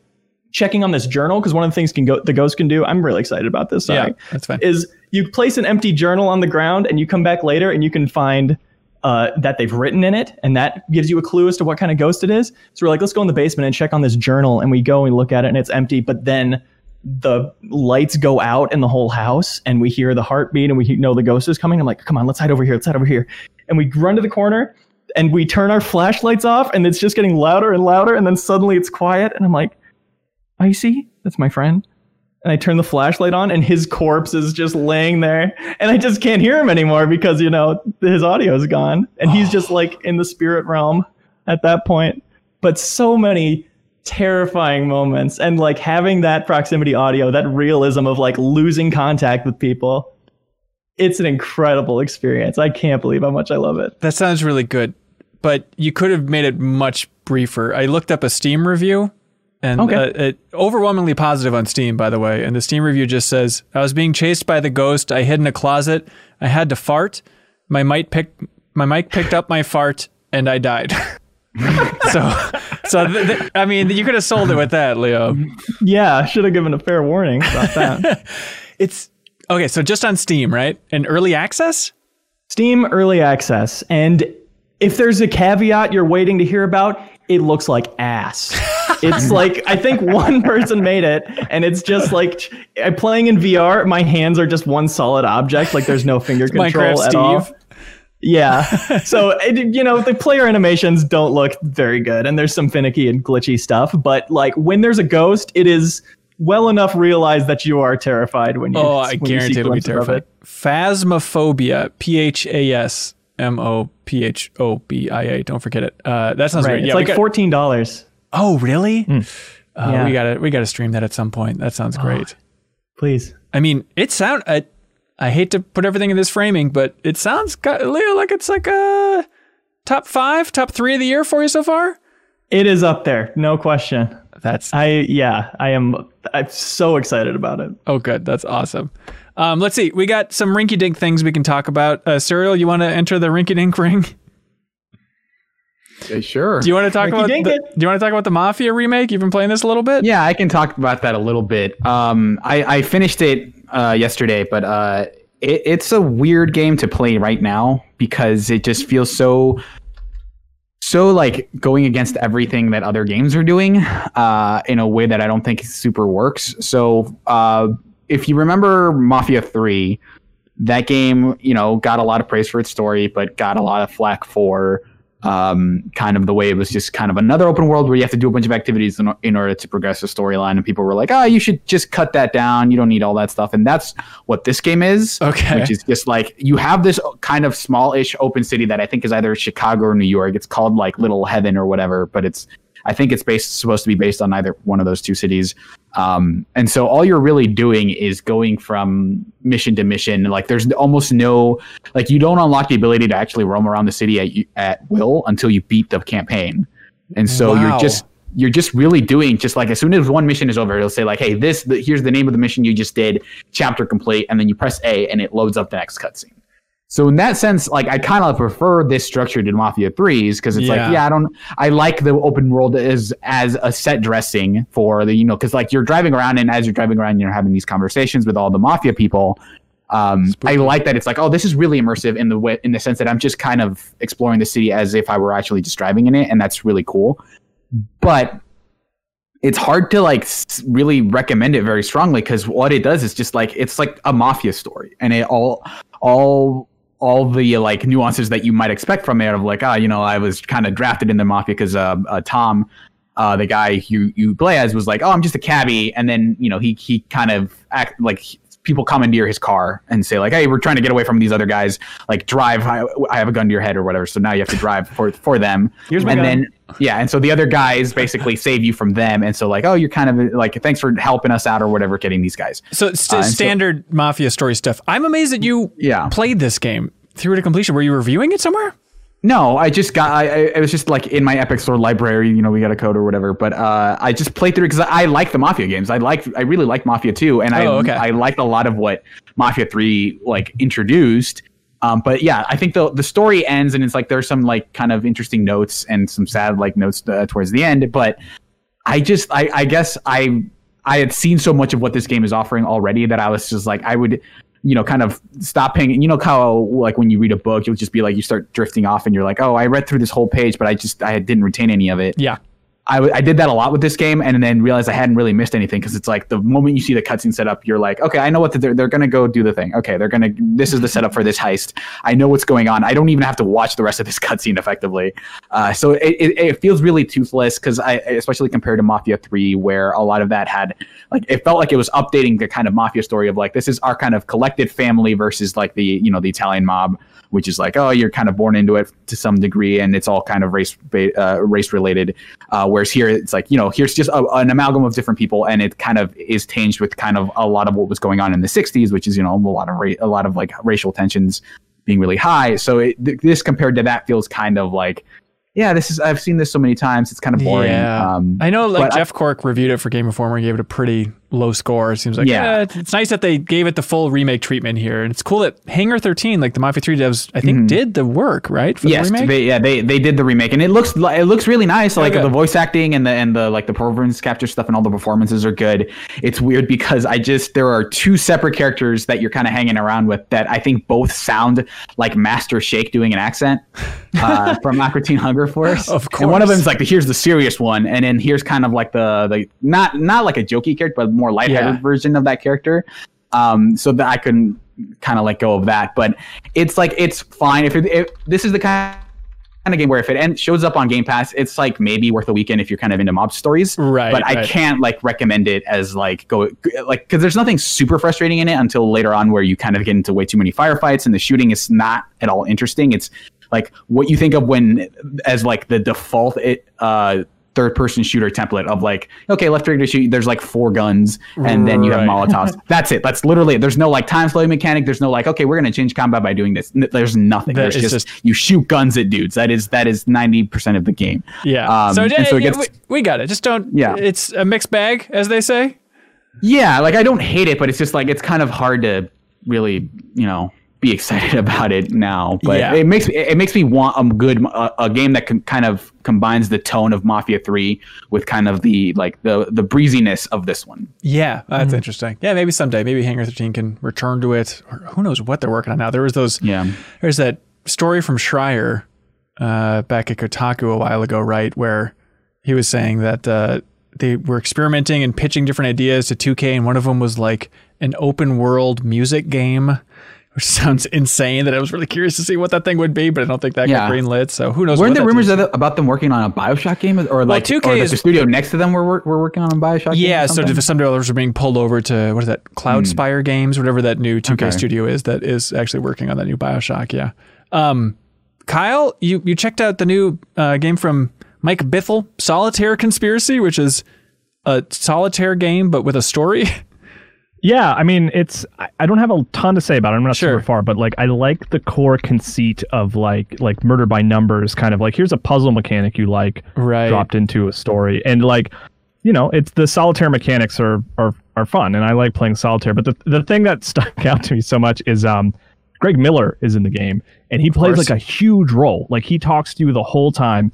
checking on this journal because one of the things can go the ghost can do. I'm really excited about this. yeah, that's fine. Is you place an empty journal on the ground and you come back later and you can find uh, that they've written in it, and that gives you a clue as to what kind of ghost it is. So we're like, let's go in the basement and check on this journal, and we go and we look at it, and it's empty. But then the lights go out in the whole house and we hear the heartbeat and we know the ghost is coming. I'm like, come on, let's hide over here. Let's hide over here. And we run to the corner. and we turn our flashlights off and it's just getting louder and louder and then suddenly it's quiet and I'm like, Icy, that's my friend. And I turn the flashlight on and his corpse is just laying there and I just can't hear him anymore because you know his audio is gone and he's just like in the spirit realm at that point. But so many terrifying moments and like having that proximity audio, that realism of like losing contact with people. It's an incredible experience. I can't believe how much I love it. That sounds really good, but you could have made it much briefer. I looked up a Steam review, and Okay. uh, it, overwhelmingly positive on Steam, by the way. And the Steam review just says, "I was being chased by the ghost. I hid in a closet. I had to fart. My mic picked my mic picked up my fart, and I died." so, so th- th- I mean, you could have sold it with that, Leo. Yeah, I should have given a fair warning about that. It's okay. So just on Steam, right? And early access. Steam early access. And if there's a caveat you're waiting to hear about, it looks like ass. It's like I think one person made it, and it's just like I'm playing in VR. My hands are just one solid object. Like there's no finger control Minecraft at all. Yeah. So it, you know the player animations don't look very good, and there's some finicky and glitchy stuff. But like when there's a ghost, it is well enough realized that you are terrified when you. Oh, I when you see guarantee it'll be glimpses of terrifying. it. Phasmophobia. P H A S M O P H O B I A. Don't forget it. Uh, that sounds Right. great. It's Yeah, we like got- fourteen dollars. Oh, really? Uh, Yeah. We gotta we gotta stream that at some point. That sounds great. Please. I mean, it sound. I, I hate to put everything in this framing, but it sounds, Leo, like it's like a top five, top three of the year for you so far. It is up there, no question. That's I yeah, I am. I'm so excited about it. oh, good. That's awesome. Um, let's see. We got some rinky dink things we can talk about. Uh, Suriel, you want to enter the rinky dink ring? Yeah, sure. Do you want to talk about? The, do you want to talk about the Mafia remake? You've been playing this a little bit. Yeah, I can talk about that a little bit. Um, I, I finished it uh, yesterday, but uh, it, it's a weird game to play right now because it just feels so, so like going against everything that other games are doing uh, in a way that I don't think super works. So uh, if you remember Mafia Three, that game, you know, got a lot of praise for its story, but got a lot of flack for um, kind of the way it was just kind of another open world where you have to do a bunch of activities in, in order to progress the storyline. And people were like, oh, you should just cut that down. You don't need all that stuff. And that's what this game is. Okay. Which is just like you have this kind of small-ish open city that I think is either Chicago or New York. It's called like Little Heaven or whatever, but it's I think it's based supposed to be based on either one of those two cities. Um, and so all you're really doing is going from mission to mission. Like there's almost no like you don't unlock the ability to actually roam around the city at at will until you beat the campaign. And so Wow. you're just you're just really doing just like as soon as one mission is over, it'll say like, "Hey, this the, here's the name of the mission you just did, chapter complete," and then you press A and it loads up the next cutscene. So in that sense, like I kind of prefer this structure to Mafia 3's because it's Yeah. like, yeah, I don't, I like the open world as as a set dressing for the, you know, because like you're driving around and as you're driving around, you're having these conversations with all the Mafia people. Um, I like that it's like, oh, this is really immersive in the way, in the sense that I'm just kind of exploring the city as if I were actually just driving in it, and that's really cool. But it's hard to like really recommend it very strongly because what it does is just like it's like a mafia story, and it all all all the like nuances that you might expect from it of like ah you know I was kind of drafted in the mafia because uh, uh, Tom uh, the guy you you play as was like oh I'm just a cabbie and then you know he he kind of act like people commandeer his car and say like hey we're trying to get away from these other guys like drive I, I have a gun to your head or whatever so now you have to drive for for them Here's my and gun. then yeah and so the other guys basically save you from them and so like oh you're kind of like thanks for helping us out or whatever getting these guys So st- Uh, and so- standard mafia story stuff. I'm amazed that you Yeah. played this game through to completion. Were you reviewing it somewhere? No, I just got. I, I it was just like in my Epic Store library. You know, we got a code or whatever. But uh, I just played through because I, I like the Mafia games. I like. I really like Mafia 2, and I Oh, okay. I liked a lot of what Mafia 3 like introduced. Um, but yeah, I think the the story ends, and it's like there's some like kind of interesting notes and some sad like notes uh, towards the end. But I just I, I guess I I had seen so much of what this game is offering already that I was just like I would you know kind of stop paying you know how like when you read a book you'll just be like you start drifting off and you're like oh I read through this whole page but I just I didn't retain any of it Yeah. I, w- I did that a lot with this game and then realized I hadn't really missed anything because it's like the moment you see the cutscene set up, you're like, okay, I know what the, they're, they're going to go do the thing. Okay, they're going to, this is the setup for this heist. I know what's going on. I don't even have to watch the rest of this cutscene effectively. Uh, so it, it, it feels really toothless because I, especially compared to Mafia 3, where a lot of that had, like, it felt like it was updating the kind of Mafia story of like, this is our kind of collected family versus like the, you know, the Italian mob which is like, oh, you're kind of born into it to some degree, and it's all kind of race uh, race related. Uh, whereas here, it's like, you know, here's just a, an amalgam of different people, and it kind of is tinged with kind of a lot of what was going on in the '60s, which is you know a lot of ra- a lot of like racial tensions being really high. So it, th- this compared to that feels kind of like yeah, this is I've seen this so many times. It's kind of boring. Yeah. Um, I know, like but I- Jeff Cork reviewed it for Game Informer, and gave it a pretty low score. It seems like Yeah. yeah, it's, it's nice that they gave it the full remake treatment here, and it's cool that Hangar 13, like the Mafia 3 devs, I think did the work right for yes, the remake. they, yeah, they they did the remake, and it looks it looks really nice. Like Okay. the voice acting and the and the like the performance capture stuff and all the performances are good. It's weird because I just there are two separate characters that you're kind of hanging around with that I think both sound like Master Shake doing an accent uh, from Aqua Teen Hunger Force. Of And one of them is like here's the serious one, and then here's kind of like the the not not like a jokey character, but more lighthearted Yeah. version of that character. Um, so that I can kind of let go of that, but it's like it's fine if, it, if this is the kind kind of game where if it end, shows up on Game Pass, it's like maybe worth a weekend if you're kind of into mob stories. Right, But I can't like recommend it as like go like because there's nothing super frustrating in it until later on where you kind of get into way too many firefights and the shooting is not at all interesting. It's like what you think of when as like the default it uh third person shooter template of like okay left trigger to shoot there's like four guns and then you have Right. molotovs that's it that's literally it. there's no like time slowing mechanic there's no like okay we're gonna change combat by doing this N- there's nothing That there's just, just- you shoot guns at dudes that is that is 90% of the game yeah. Um, so, so gets- we, we got it. Just don't. Yeah. It's a mixed bag, as they say. yeah like i don't hate it but it's just like it's kind of hard to really you know be excited about it now but Yeah. it makes it makes me want a good a, a game that can kind of combines the tone of mafia 3 with kind of the like the the breeziness of this one Yeah, that's Mm-hmm. interesting. Yeah, maybe someday, maybe Hangar 13 can return to it, or who knows what they're working on now. There was those. yeah There's that story from Schreier uh, back at Kotaku a while ago, right, where he was saying that uh, they were experimenting and pitching different ideas to 2K, and one of them was like an open world music game, which sounds insane. That I was really curious to see what that thing would be, but I don't think that Yeah. got greenlit. So who knows? weren't there rumors about them working on a bioshock game or like 2K or is- the studio next to them were, were, working on a bioshock game Yeah, so some developers are being pulled over to what is that? Cloudspire Games, whatever that new 2K Okay. studio is that is actually working on that new BioShock. Yeah. Um, Kyle, you you checked out the new uh, game from Mike Bithell, Solitaire Conspiracy, which is a solitaire game but with a story. Yeah, I mean, it's I, don't have a ton to say about it. I'm not Sure. super far, but like I like the core conceit of like like murder by numbers, kind of like here's a puzzle mechanic you like Right. dropped into a story, and like you know, it's the solitaire mechanics are are are fun, and I like playing solitaire. But the the thing that stuck out to me so much is um. Greg Miller is in the game, and he plays course. like a huge role. Like he talks to you the whole time,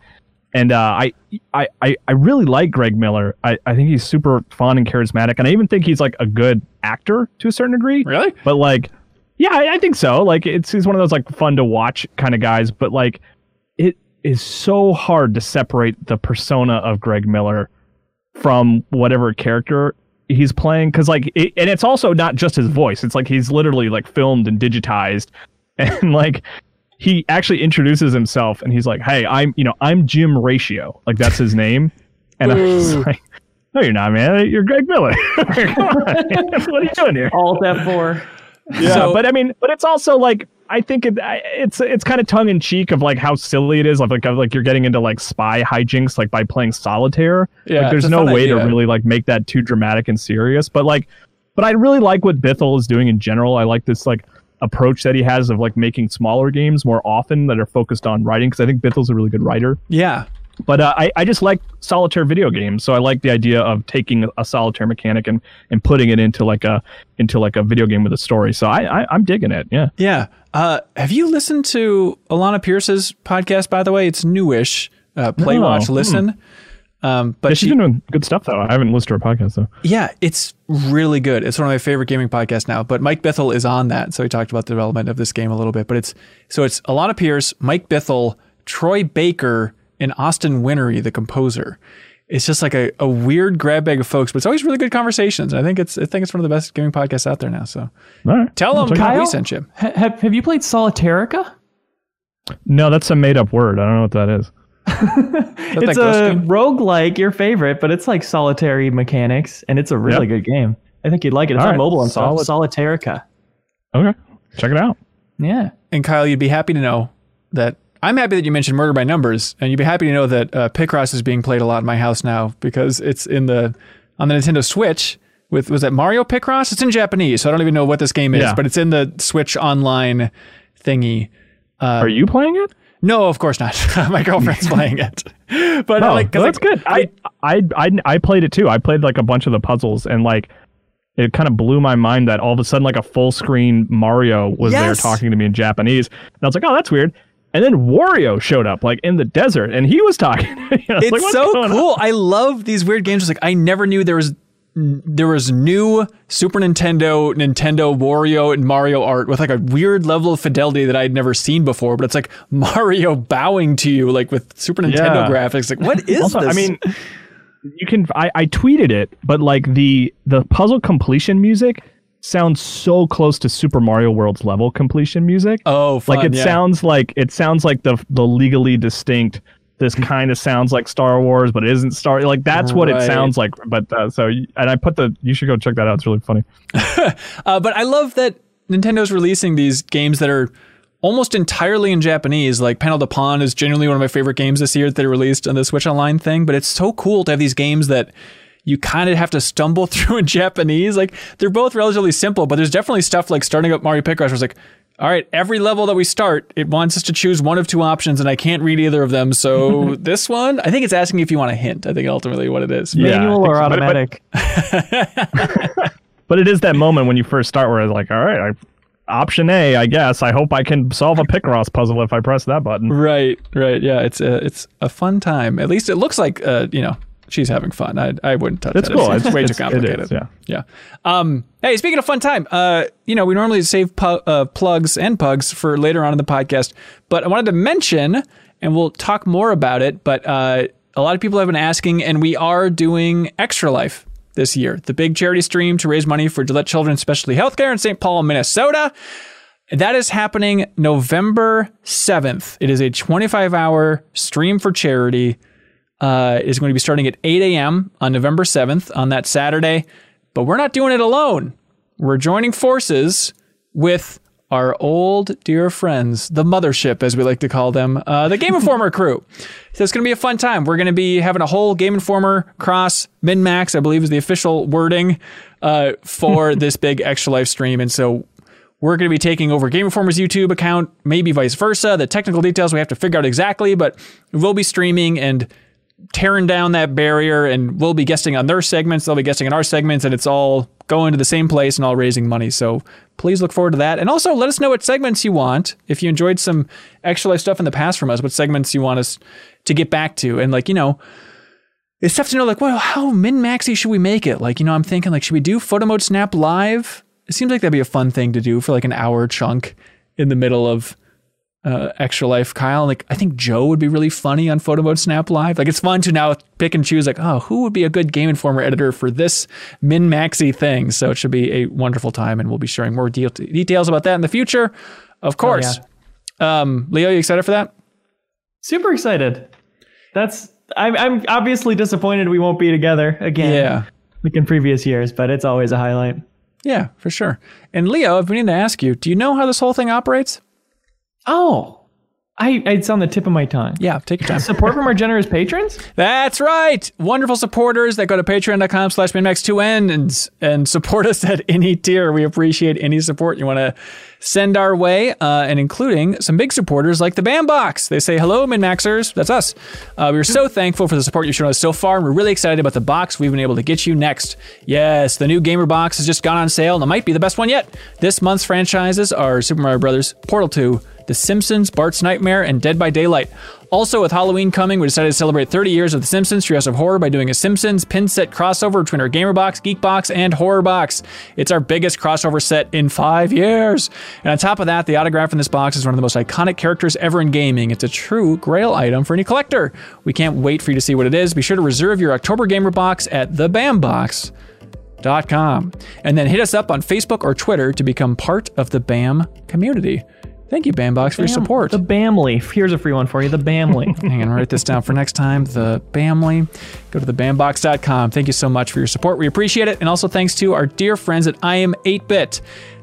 and uh, I, I, I, I really like Greg Miller. I, I think he's super fun and charismatic, and I even think he's like a good actor to a certain degree. Really? But like, yeah, I, I think so. Like, it's he's one of those like fun to watch kind of guys. But like, it is so hard to separate the persona of Greg Miller from whatever character he's playing because like it, and it's also not just his voice it's like he's literally like filmed and digitized and like he actually introduces himself and he's like hey i'm you know i'm jim ratio. Like that's his name. And i was Ooh. like no you're not man. You're greg miller. Come on, man. what are you doing here? All F4. yeah So- but i mean but it's also like i think it, it's it's kind of tongue-in-cheek of like how silly it is of like of like you're getting into like spy hijinks like by playing solitaire. Yeah, like there's no fun way to really like make that too dramatic and serious. But like but i really like what bithell is doing in general. I like this like approach that he has of like making smaller games more often that are focused on writing because i think bithell's a really good writer Yeah. but uh, I, I just like solitaire video games, so I like the idea of taking a solitaire mechanic and, and putting it into like a into like a video game with a story. So I, I I'm digging it. Yeah. Yeah. Uh, have you listened to Alanah Pearce's podcast? By the way, it's newish. Uh, Play, No. watch, Hmm. Listen. Um, but Yeah, she, she's been doing good stuff though. I haven't listened to her podcast though. Yeah, it's really good. It's one of my favorite gaming podcasts now. But Mike Bithell is on that, so he talked about the development of this game a little bit. But it's so it's Alanah Pearce, Mike Bithell, Troy Baker, and Austin Wintory, the composer. it's just like a, a weird grab bag of folks, but it's always really good conversations. I think it's I think it's one of the best gaming podcasts out there now. So All right. tell I'll them check it out. we Kyle? sent you. Have, have you played Solitairica? No, that's a made up word. I don't know what that is. Is that It's a game? roguelike, your favorite, but it's like solitary mechanics, and it's a really Yep. good game. I think you'd like it. It's All on right. mobile and Sol- Solid- Solitairica. Okay. Check it out. Yeah. And Kyle, you'd be happy to know that I'm happy that you mentioned Murder by Numbers, and you'd be happy to know that uh, Picross is being played a lot in my house now because it's in the on the Nintendo Switch. With was that Mario Picross? It's in Japanese, so I don't even know what this game is, Yeah. but it's in the Switch Online thingy. Are you playing it? No, of course not. my girlfriend's playing it, but Oh, like, well, that's like, good. I, I I I played it too. I played like a bunch of the puzzles and like it kind of blew my mind that all of a sudden like a full screen Mario was there talking to me in Japanese. And I was like, "Oh, that's weird." And then Wario showed up like in the desert and he was talking. to me. I was it's like, so going on?" cool. I love these weird games. It's like I never knew there was there was new Super Nintendo, Nintendo Wario and Mario art with like a weird level of fidelity that I had never seen before. But it's like Mario bowing to you like with Super Nintendo Yeah. graphics. Like what is Also, this? I mean, you can. I, I tweeted it, but like the the puzzle completion music sounds so close to Super Mario World's level completion music. oh, fun, like it yeah. sounds like it sounds like the the legally distinct. This kind of sounds like Star Wars, but it isn't Star. Like that's what Right. it sounds like. But uh, so and I put the. You should go check that out. It's really funny. Uh, but I love that Nintendo's releasing these games that are almost entirely in Japanese. Like Panel de Pon is genuinely one of my favorite games this year that they released on the Switch Online thing. But it's so cool to have these games that you kind of have to stumble through in Japanese. Like they're both relatively simple, but there's definitely stuff like starting up Mario Picross it's like, all right, every level that we start, it wants us to choose one of two options, and I can't read either of them. So this one, I think it's asking if you want a hint. I think ultimately what it is. Yeah, Manual or so. But- but- automatic? But it is that moment when you first start where it's like, all right, I, option A, I guess. I hope I can solve a Picross puzzle if I press that button. Right, right. Yeah, it's a it's a fun time. At least it looks like uh, you know, she's having fun. I I wouldn't touch It's that. cool. It's, It's- way too it's- complicated. is, yeah. Yeah. Um hey, speaking of fun time, uh you know, we normally save pu- uh, plugs and pugs for later on in the podcast, but I wanted to mention and we'll talk more about it, but uh a lot of people have been asking and we are doing Extra Life this year. The big charity stream to raise money for Gillette Children's Specialty Healthcare in St. Paul, Minnesota. That is happening November 7th. It is a 25 hour stream for charity. Uh, is going to be starting at 8 a.m. on November 7th on that Saturday. But we're not doing it alone. We're joining forces with our old dear friends, the mothership, as we like to call them, uh, the Game Informer crew. So it's going to be a fun time. We're going to be having a whole Game Informer cross MinnMax, I believe is the official wording uh, for this big extra live stream. And so we're going to be taking over Game Informer's YouTube account, maybe vice versa. The technical details we have to figure out exactly, but we'll be streaming and tearing down that barrier and we'll be guesting on their segments they'll be guesting on our segments and it's all going to the same place and all raising money. So please look forward to that. And also let us know what segments you want if you enjoyed some extra life stuff in the past from us what segments you want us to get back to. And like you know it's tough to know like well how min maxy should we make it? Like you know i'm thinking like should we do photo mode snap live? It seems like that'd be a fun thing to do for like an hour chunk in the middle of uh, extra life Kyle. Like I think Joe would be really funny on Photo Mode Snap Live. Like it's fun to now pick and choose. Like oh, who would be a good Game Informer editor for this min maxy thing? So it should be a wonderful time, and we'll be sharing more deal- details about that in the future, of course. Um, Leo, you excited for that? Super excited. That's I'm I'm obviously disappointed we won't be together again. Yeah. Like in previous years, but it's always a highlight. Yeah, for sure. And Leo, I've been to ask you, do you know how this whole thing operates? Oh. I it's on the tip of my tongue. Yeah, take your time. Support from our generous patrons? That's right. Wonderful supporters that go to patreon.com slash minmax2n and, and support us at any tier. We appreciate any support you want to send our way, uh, and including some big supporters like the Bambox. They say, hello, Minmaxers. That's us. Uh, we are so thankful for the support you've shown us so far, and we're really excited about the box we've been able to get you next. Yes, the new Gamer Box has just gone on sale, and it might be the best one yet. This month's franchises are Super Mario Bros., Portal 2, The Simpsons, Bart's Nightmare, and Dead by Daylight. Also, with Halloween coming, we decided to celebrate 30 years of The Simpsons Treehouse of Horror by doing a Simpsons pin set crossover between our Gamer Box, Geek Box, and Horror Box. It's our biggest crossover set in five years. And on top of that, the autograph in this box is one of the most iconic characters ever in gaming. It's a true grail item for any collector. We can't wait for you to see what it is. Be sure to reserve your October Gamer Box at thebambox.com. And then hit us up on Facebook or Twitter to become part of the BAM community. Thank you, Bambox, for your support. The Bamly. Here's a free one for you. The Bamly. Hang on, write this down for next time. The Bamly. Go to thebambox.com. Thank you so much for your support. We appreciate it. And also thanks to our dear friends at I Am 8-Bit.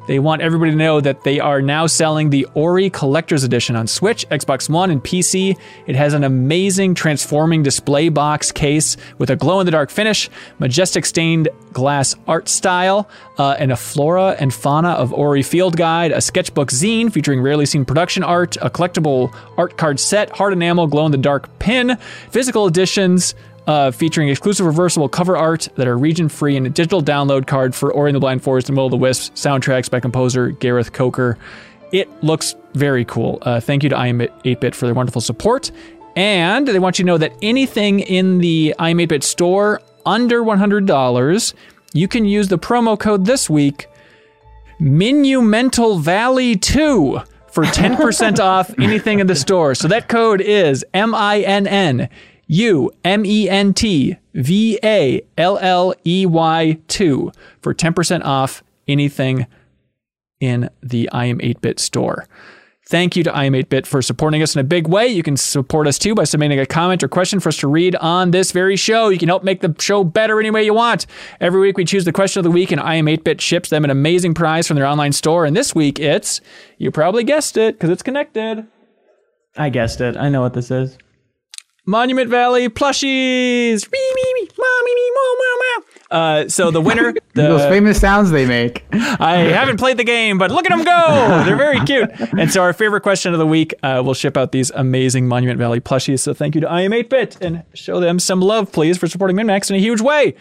They want everybody to know that they are now selling the Ori Collector's Edition on Switch, Xbox One, and PC. It has an amazing transforming display box case with a glow in the dark finish, majestic stained glass art style, uh, and a flora and fauna of Ori field guide, a sketchbook zine featuring rarely seen production art, a collectible art card set, hard enamel glow in the dark pin, physical editions uh, featuring exclusive reversible cover art that are region free and a digital download card for Ori and the Blind Forest and Will of the Wisps soundtracks by composer Gareth Coker. It looks very cool. Uh, thank you to I Am 8-Bit for their wonderful support. And they want you to know that anything in the I Am 8-Bit store under $100, you can use the promo code this week, Monumental Valley 2 for 10% off anything in the store. So that code is M I N N U M E N T V A L L E Y 2 for 10% off anything in the I Am 8 Bit store. Thank you to I Am 8 Bit for supporting us in a big way. You can support us too by submitting a comment or question for us to read on this very show. You can help make the show better any way you want. Every week we choose the question of the week, and I Am 8 Bit ships them an amazing prize from their online store. And this week it's, you probably guessed it because it's connected. I guessed it. I know what this is. Monument Valley plushies. Uh, so the winner, Those famous sounds they make. I haven't played the game, but look at them go! They're very cute. And so our favorite question of the week, uh, we'll ship out these amazing Monument Valley plushies. So thank you to I Am 8-Bit and show them some love, please, for supporting MinnMax in a huge way.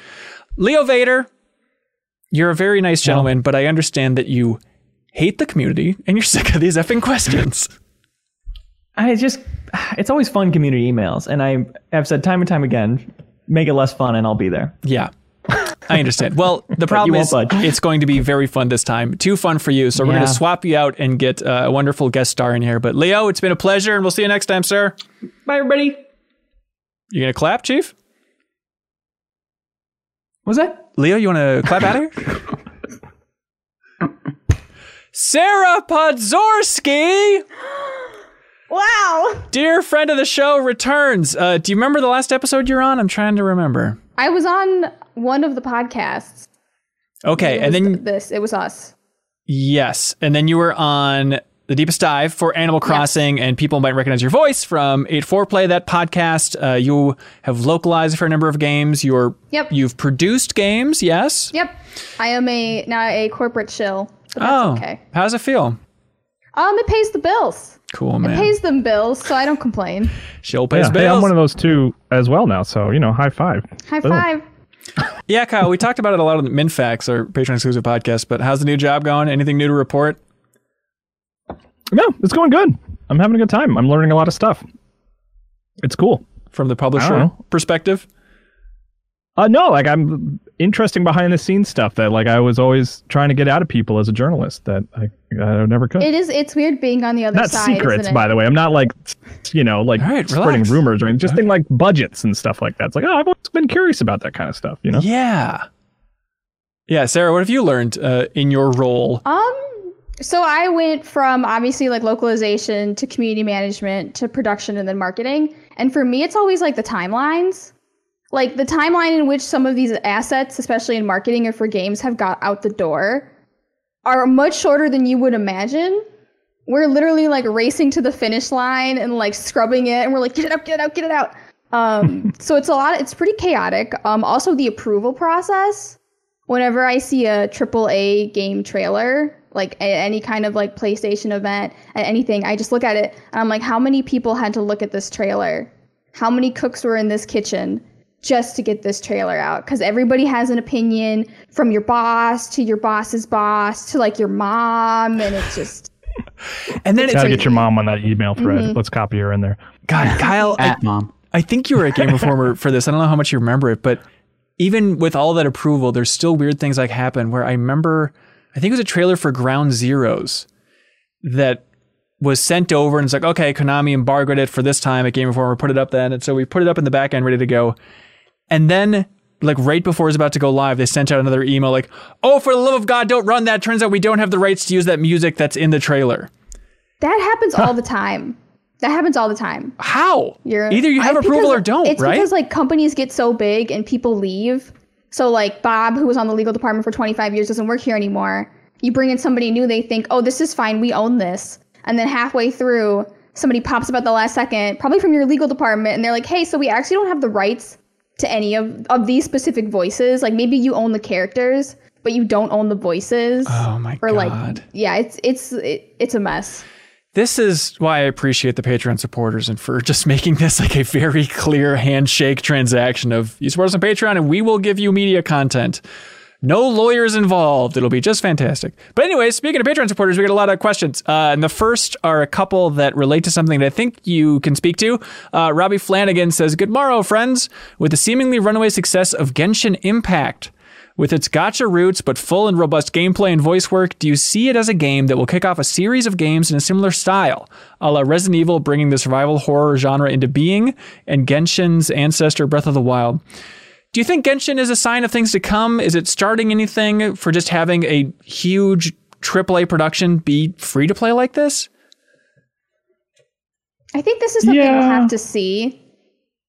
Leo Vader, you're a very nice gentleman, but I understand that you hate the community and you're sick of these effing questions. I just, it's always fun community emails. And I have said time and time again, make it less fun and I'll be there. Yeah. I understand. Well, the problem won't is budge. it's going to be very fun this time. Too fun for you. So we're going to swap you out and get uh, a wonderful guest star in here. But Leo, it's been a pleasure, and we'll see you next time, sir. Bye, everybody. You gonna clap, Chief? Was that? Leo, you want to clap out of here? Sarah Podzorski, Wow. dear friend of the show, returns. Uh, do you remember the last episode you're on? I'm trying to remember. I was on one of the podcasts. Okay, and then th- this, it was us. Yes, and then you were on the deepest dive for Animal Crossing, and people might recognize your voice from Eight Four Play. That podcast, uh, you have localized for a number of games. You're Yep. You've produced games, yes. Yep. I am a now a corporate shill. But that's oh, okay. how does it feel? Um, it pays the bills. Cool, It man. pays them bills, so I don't complain. She'll pay Yeah, bills. hey, I'm one of those two as well now. So you know, high five. High Boom. five. yeah, Kyle. We talked about it a lot on the MinnFax, our Patreon exclusive podcast. But how's the new job going? Anything new to report? No, it's going good. I'm having a good time. I'm learning a lot of stuff. It's cool. From the publisher perspective, Uh, no, like I'm interesting behind the scenes stuff that like I was always trying to get out of people as a journalist that I, I never could. It is. It's weird being on the other not side. secrets, isn't it? by the way. I'm not like, you know, like All right, spreading relax. rumors or anything. Just think like budgets and stuff like that. It's like, oh, I've always been curious about that kind of stuff, you know? yeah, yeah. Sarah, what have you learned uh, in your role? Um, so I went from obviously like localization to community management to production and then marketing. And for me, it's always like the timelines. Like the timeline in which some of these assets, especially in marketing or for games, have got out the door are much shorter than you would imagine. We're literally like racing to the finish line and like scrubbing it, and we're like, get it out, get it out, get it out. Um, so it's a lot. It's pretty chaotic. Um, also the approval process whenever I see a triple A game trailer, like a- any kind of like PlayStation event, anything, I just look at it and I'm like, how many people had to look at this trailer? How many cooks were in this kitchen just to get this trailer out? Because everybody has an opinion from your boss to your boss's boss to like your mom, and it's just. And then it's Gotta get your mom on that email thread. Mm-hmm. Let's copy her in there. God, Kyle, I, At mom. I think you were a Game Informer for this. I don't know how much you remember it, but even with all that approval, there's still weird things like happen where I remember, I think it was a trailer for Ground Zeroes that was sent over and it's like, okay, Konami embargoed it for this time at Game Informer, put it up then. And so we put it up in the back end ready to go. And then like right before it was about to go live, they sent out another email like, oh, for the love of God, don't run that. Turns out we don't have the rights to use that music that's in the trailer. That happens all the time. That happens all the time. How? You're, Either you have I- approval or don't, It's right? because like companies get so big and people leave. So like Bob, who was on the legal department for 25 years, doesn't work here anymore. You bring in somebody new, they think, oh, this is fine, we own this. And then halfway through, somebody pops up at the last second, probably from your legal department, and they're like, hey, so we actually don't have the rights to any of, of these specific voices. Like maybe you own the characters, but you don't own the voices. oh my or God. like, yeah, it's it's it, it's a mess. This is why I appreciate the Patreon supporters and for just making this like a very clear handshake transaction of you support us on Patreon and we will give you media content. No lawyers involved. It'll be just fantastic. But anyway, speaking of Patreon supporters, we got a lot of questions. Uh, and the first are a couple that relate to something that I think you can speak to. Uh, Robbie Flanagan says, Good morrow, friends. With the seemingly runaway success of Genshin Impact, with its gacha roots but full and robust gameplay and voice work, do you see it as a game that will kick off a series of games in a similar style, a la Resident Evil bringing the survival horror genre into being, and Genshin's ancestor Breath of the Wild? Do you think Genshin is a sign of things to come? Is it starting anything for just having a huge AAA production be free to play like this? I think this is something we'll have to see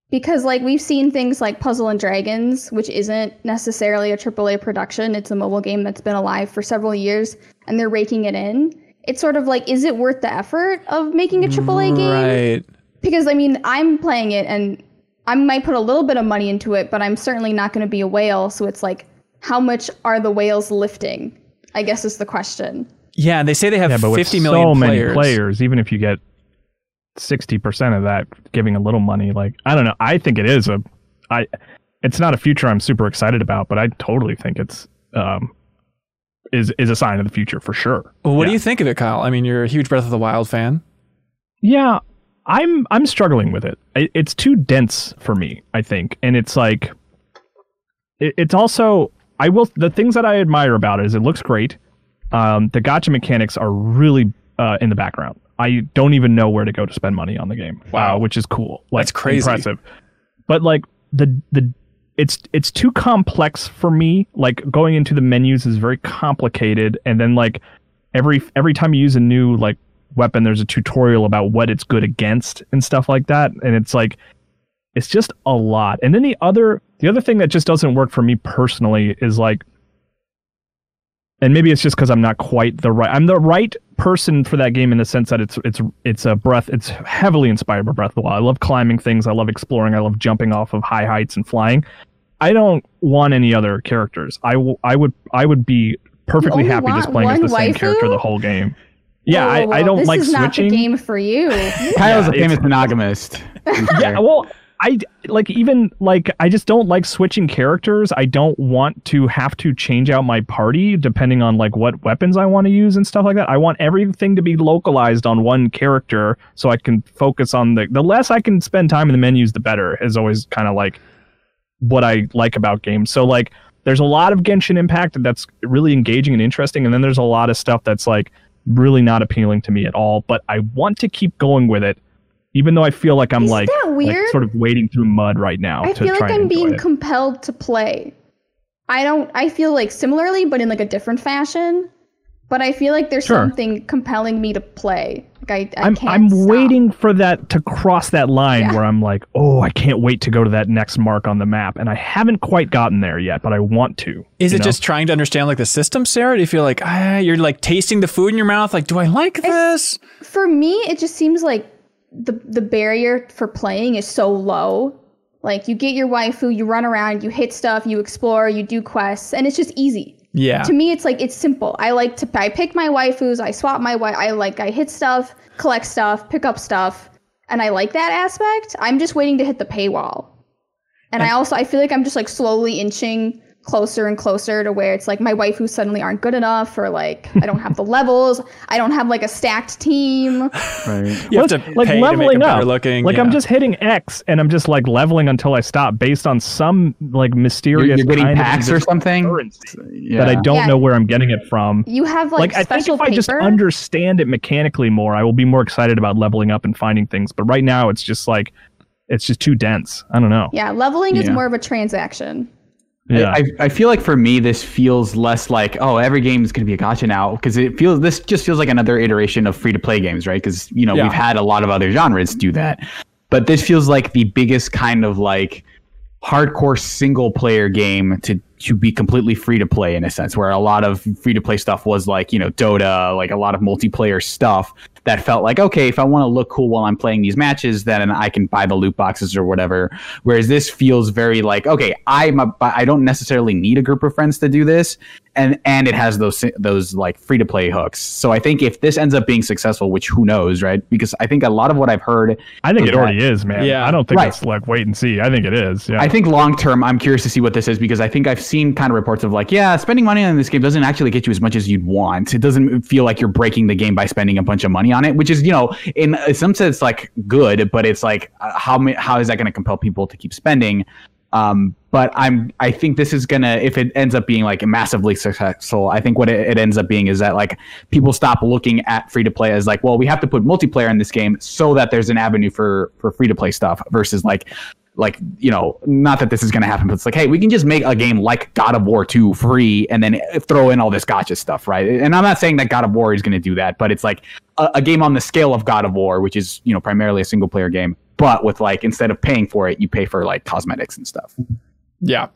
because like we've seen things like Puzzle and Dragons, which isn't necessarily a AAA production. It's a mobile game that's been alive for several years and they're raking it in. It's sort of like is it worth the effort of making a AAA game? Right. Because I mean, I'm playing it and I might put a little bit of money into it, but I'm certainly not going to be a whale, so it's like how much are the whales lifting? I guess is the question. Yeah, and they say they have Yeah, but with 50 million so players. many players, even if you get sixty percent of that, giving a little money, like I don't know, I think it is a, I, it's not a future I'm super excited about, but I totally think it's um, is is a sign of the future for sure. Well, what do you think of it, Kyle? I mean, you're a huge Breath of the Wild fan. Yeah, I'm I'm struggling with it. it it's too dense for me, I think, and it's like it's also I will the things that I admire about it is it looks great. Um, the gacha mechanics are really uh, in the background. I don't even know where to go to spend money on the game. Wow. uh, which is cool. Like, That's crazy. impressive. But like the the it's it's too complex for me. Like going into the menus is very complicated, and then like every every time you use a new like weapon, there's a tutorial about what it's good against and stuff like that, and it's like it's just a lot. And then the other the other thing that just doesn't work for me personally is like and maybe it's just because I'm not quite the right. I'm the right person for that game in the sense that it's it's it's a breath. It's heavily inspired by Breath of the Wild. I love climbing things. I love exploring. I love jumping off of high heights and flying. I don't want any other characters. I will. I would. I would be perfectly happy just playing as the same waifu? character the whole game. Yeah, Whoa, whoa, I, I don't this like switching. This is switching. not the game for you. Kyle's a famous monogamist. yeah, well, I like even like I just don't like switching characters. I don't want to have to change out my party depending on like what weapons I want to use and stuff like that. I want everything to be localized on one character so I can focus on the the less I can spend time in the menus the better is always kind of like what I like about games. So like there's a lot of Genshin Impact that's really engaging and interesting and then there's a lot of stuff that's like really not appealing to me at all, but I want to keep going with it even though I feel like I'm Isn't like, sort of wading through mud right now I to feel like I'm being it. compelled to play. I don't. I feel like similarly, but in like a different fashion. But I feel like there's Sure. something compelling me to play. Like I, I I'm can't. I'm waiting for that to cross that line Yeah. where I'm like, oh, I can't wait to go to that next mark on the map, and I haven't quite gotten there yet, but I want to. Is it know? just trying to understand like the system, Sarah? Do you feel like ah, you're like tasting the food in your mouth? Like, do I like this? For me, it just seems like the the barrier for playing is so low. Like you get your waifu, you run around, you hit stuff, you explore, you do quests, and it's just easy. Yeah. to me it's like it's simple. I like to i pick my waifus i swap my i like i hit stuff collect stuff pick up stuff and i like that aspect. I'm just waiting to hit the paywall. And i also i feel like i'm just like slowly inching closer and closer to where it's like my waifus suddenly aren't good enough or like I don't have the levels. I don't have like a stacked team. Right. You have to like pay leveling to make up. looking. Like I'm just hitting X and I'm just like leveling until I stop based on some like You're, mysterious you're getting kind of packs or something currency yeah. that I don't Yeah. know where I'm getting it from. You have like, Like, I think special if I just understand it mechanically more, I will be more excited about leveling up and finding things. But right now, it's just like it's just too dense. I don't know. yeah, leveling is more of a transaction. Yeah. I, I feel like for me this feels less like oh every game is going to be a gacha now because it feels this just feels like another iteration of free to play games right because you know Yeah. we've had a lot of other genres do that but this feels like the biggest kind of like hardcore single player game to to be completely free to play in a sense where a lot of free to play stuff was like you know Dota like a lot of multiplayer stuff that felt like okay if I want to look cool while I'm playing these matches then I can buy the loot boxes or whatever. Whereas this feels very like okay I'm a, I don't necessarily need a group of friends to do this and and it has those those like free to play hooks so I think if this ends up being successful which who knows right because I think a lot of what I've heard I think it Yeah. already is, man. Yeah. I don't think Right. it's like wait and see. I think it is. Yeah. I think long term, I'm curious to see what this is because I think I've seen kind of reports of like, yeah, spending money on this game doesn't actually get you as much as you'd want. It doesn't feel like you're breaking the game by spending a bunch of money on it, which is, you know, in some sense like good, but it's like uh, how how is that going to compel people to keep spending? Um, but I'm I think this is gonna if it ends up being like massively successful, I think what it, it ends up being is that like people stop looking at free to play as like, well, we have to put multiplayer in this game so that there's an avenue for for free to play stuff versus like like you know not that this is going to happen but it's like hey we can just make a game like god of war 2 free and then throw in all this gacha stuff right? And i'm not saying that god of war is going to do that but it's like a, a game on the scale of god of war which is you know primarily a single player game but with like instead of paying for it you pay for like cosmetics and stuff Yeah.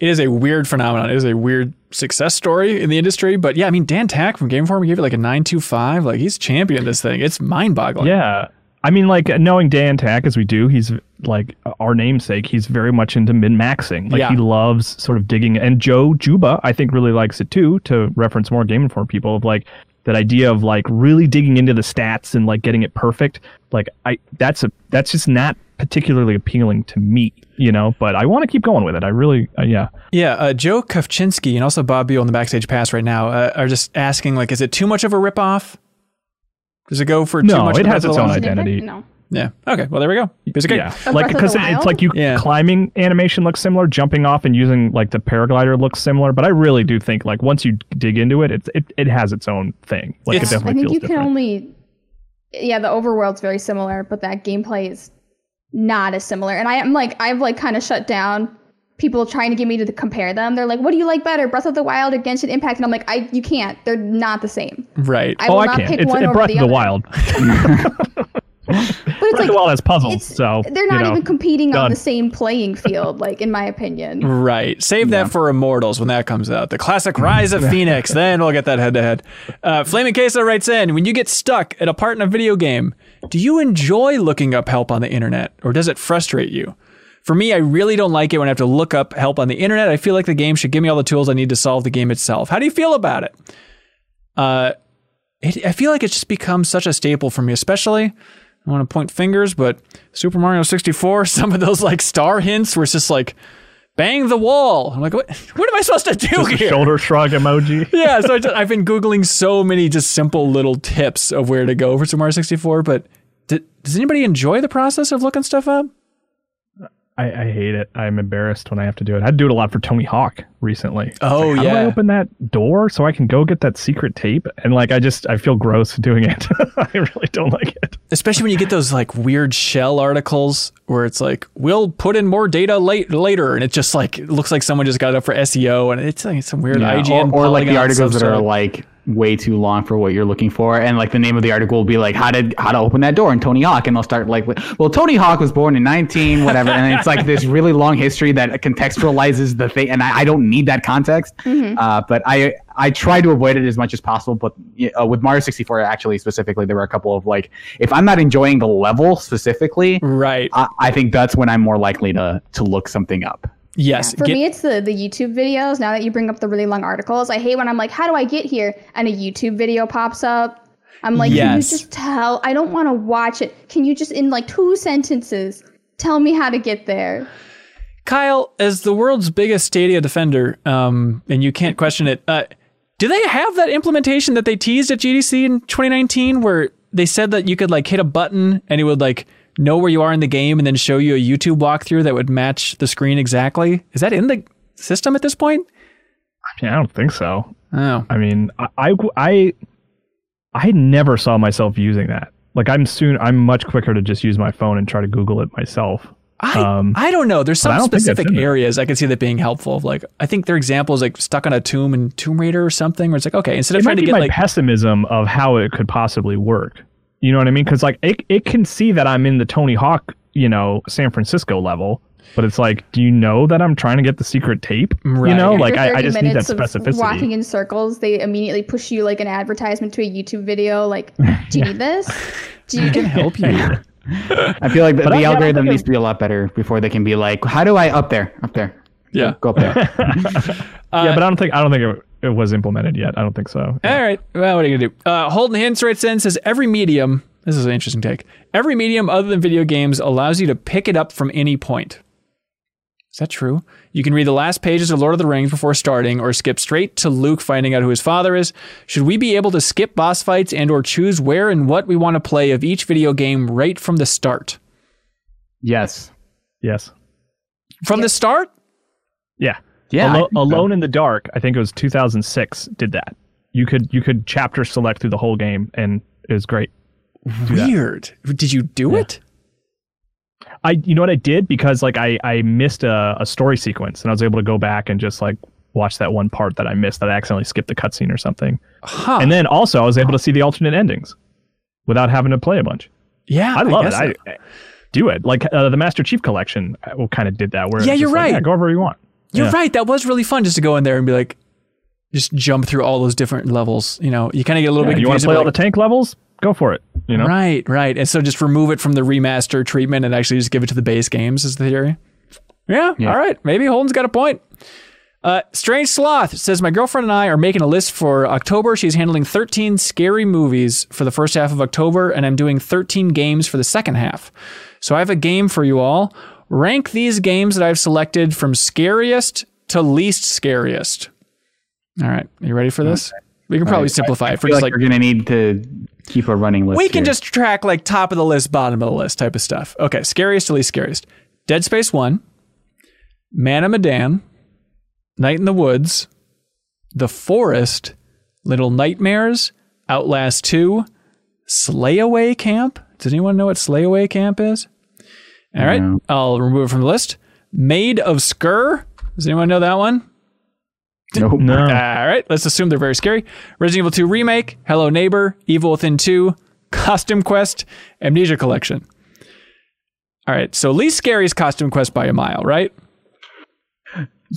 It is a weird phenomenon. It is a weird success story in the industry. But yeah, I mean, Dan Tack from Game Informer gave it like a 925. Like he's championed this thing. It's mind boggling. Yeah. I mean, like knowing Dan Tack as we do, he's like our namesake. He's very much into min maxing. Like Yeah. he loves sort of digging. And Joe Juba, I think, really likes it too. To reference more Game Informer people of like that idea of like really digging into the stats and like getting it perfect. Like I, that's a that's just not particularly appealing to me, you know. But I want to keep going with it. I really, uh, yeah. Yeah, uh, Joe Kovchinsky and also Bob Beal on the backstage pass right now uh, are just asking, like, is it too much of a ripoff? Does it go for too No, much? it of has its own identity. No. Yeah. Okay. Well, there we go. Piece of cake. Yeah, Of like because the it's like you Yeah. climbing animation looks similar, jumping off and using like the paraglider looks similar. But I really do think like once you dig into it, it's it, it has its own thing. Like It's- it I definitely think feels you different. can only yeah, the overworld's very similar, but that gameplay is not as similar. And I am like I've like kind of shut down people trying to get me to compare them. They're like, "What do you like better, Breath of the Wild or Genshin Impact?" And I'm like, "I you can't. They're not the same." Right. I oh, will I not can't. pick It's one it over Breath the of the other. Wild. But it's Breath like the Wild has puzzles, so they're you not know. even competing on the same playing field, like in my opinion. Right. Save that for Immortals when that comes out. The classic Rise of Phoenix. Then we'll get that head to head. Uh, Flaming Queso writes in When you get stuck at a part in a video game, do you enjoy looking up help on the internet or does it frustrate you? For me, I really don't like it when I have to look up help on the internet. I feel like the game should give me all the tools I need to solve the game itself. How do you feel about it? Uh, it, I feel like it's just become such a staple for me, especially. I want to point fingers, but Super Mario 64, some of those like star hints were just like bang the wall. I'm like, what, what am I supposed to do Just here? shoulder shrug emoji. yeah, so I just, I've been googling so many just simple little tips of where to go for Super Mario 64. But d- does anybody enjoy the process of looking stuff up? I, I hate it. I'm embarrassed when I have to do it. I do it a lot for Tony Hawk recently. Oh, like, how do I yeah. open that door so I can go get that secret tape? And like, I just I feel gross doing it. I really don't like it. Especially when you get those like weird shell articles where it's like, we'll put in more data late later, and it just like looks like someone just got it up for SEO, and it's like some weird Yeah, IGN or, or like the articles that are like way too long for what you're looking for. And like the name of the article will be like how did how to open that door? And tony hawk and they'll start like well tony hawk was born in 19 whatever. And it's like this really long history that contextualizes the thing and i, I don't need that context. Uh, but i i try to avoid it as much as possible but uh, with mario 64 actually specifically there were a couple of like if i'm not enjoying the level specifically right. I, I think that's when i'm more likely to to look something up yes. For get- me, it's the the YouTube videos. Now that you bring up the really long articles, I hate when I'm like, "How do I get here?" and a YouTube video pops up. I'm like, "Can you just tell? I don't want to watch it. Can you just in like two sentences tell me how to get there?" Kyle, as the world's biggest Stadia defender, um, and you can't question it, uh, do they have that implementation that they teased at GDC in 2019 where they said that you could like hit a button and it would like know where you are in the game and then show you a YouTube walkthrough that would match the screen exactly? Is that in the system at this point? I mean, I don't think so. Oh, I mean, I, I, I, never saw myself using that. Like, I'm soon, I'm much quicker to just use my phone and try to Google it myself. I, Um, I don't know. There's some don't think that's specific areas I can see that being helpful. Of like I think their examples like stuck on a tomb in Tomb Raider or something, where it's like okay, instead of it trying to get my like pessimism of how it could possibly work. You know what I mean? Because like it, it can see that I'm in the Tony Hawk, you know, San Francisco level, but it's like, do you know that I'm trying to get the secret tape? Right. You know, like I, I 30 just need that minutes of specificity. Walking in circles, they immediately push you like an advertisement to a YouTube video. Like, do you need this? Do you can help you. I feel like the, the I algorithm think needs to be a lot better before they can be like, how do I up there, up there, Yeah. go up there. yeah, but I don't think I don't think it, it was implemented yet. I don't think so. All right. Well, what are you gonna do? Uh, Holden Hints writes in says every medium. This is an interesting take. Every medium other than video games allows you to pick it up from any point. Is that true? You can read the last pages of Lord of the Rings before starting, or skip straight to Luke finding out who his father is. Should we be able to skip boss fights and/or choose where and what we want to play of each video game right from the start? yes. Yes. From the start? Yeah. Yeah. I Alo- think so. Alone in the Dark, I think it was 2006 did that. You could you could chapter select through the whole game and it was great. Weird. Did you do it? I you know what I did because like I I missed a, a story sequence and I was able to go back and just like watch that one part that I missed that I accidentally skipped the cutscene or something. Huh. And then also I was able to see the alternate endings without having to play a bunch. yeah, I love guess it. so. I, do it like uh, the Master Chief collection kind of did that. Where Yeah, you're just like, right. yeah, go wherever you want. You're Yeah. right. That was really fun just to go in there and be like, just jump through all those different levels. You know, you kind of get a little Yeah, bit you want to play all like, the tank levels? Go for it. You know. Right, right. And so just remove it from the remaster treatment and actually just give it to the base games is the theory. Yeah, Yeah. all right. Maybe Holden's got a point. Uh, Strange Sloth says, My girlfriend and I are making a list for October. She's handling 13 scary movies for the first half of October, and I'm doing 13 games for the second half. So I have a game for you all. Rank these games that I've selected from scariest to least scariest. All right. You ready for this? We can probably Right. simplify I it for just like, like we're gonna need to keep a running list. we can here. just track like top of the list, bottom of the list type of stuff. Okay, scariest to least scariest. Dead Space 1, Man of Night in the Woods, The Forest, Little Nightmares, Outlast 2, Slayaway Camp. Does anyone know what Slayaway Camp is? All right, No. I'll remove it from the list. Maid of Sker. Does anyone know that one? Nope. No. All right, let's assume they're very scary. Resident Evil 2 Remake, Hello Neighbor, Evil Within 2, Costume Quest, Amnesia Collection. All right, so least scary is Costume Quest by a mile, right?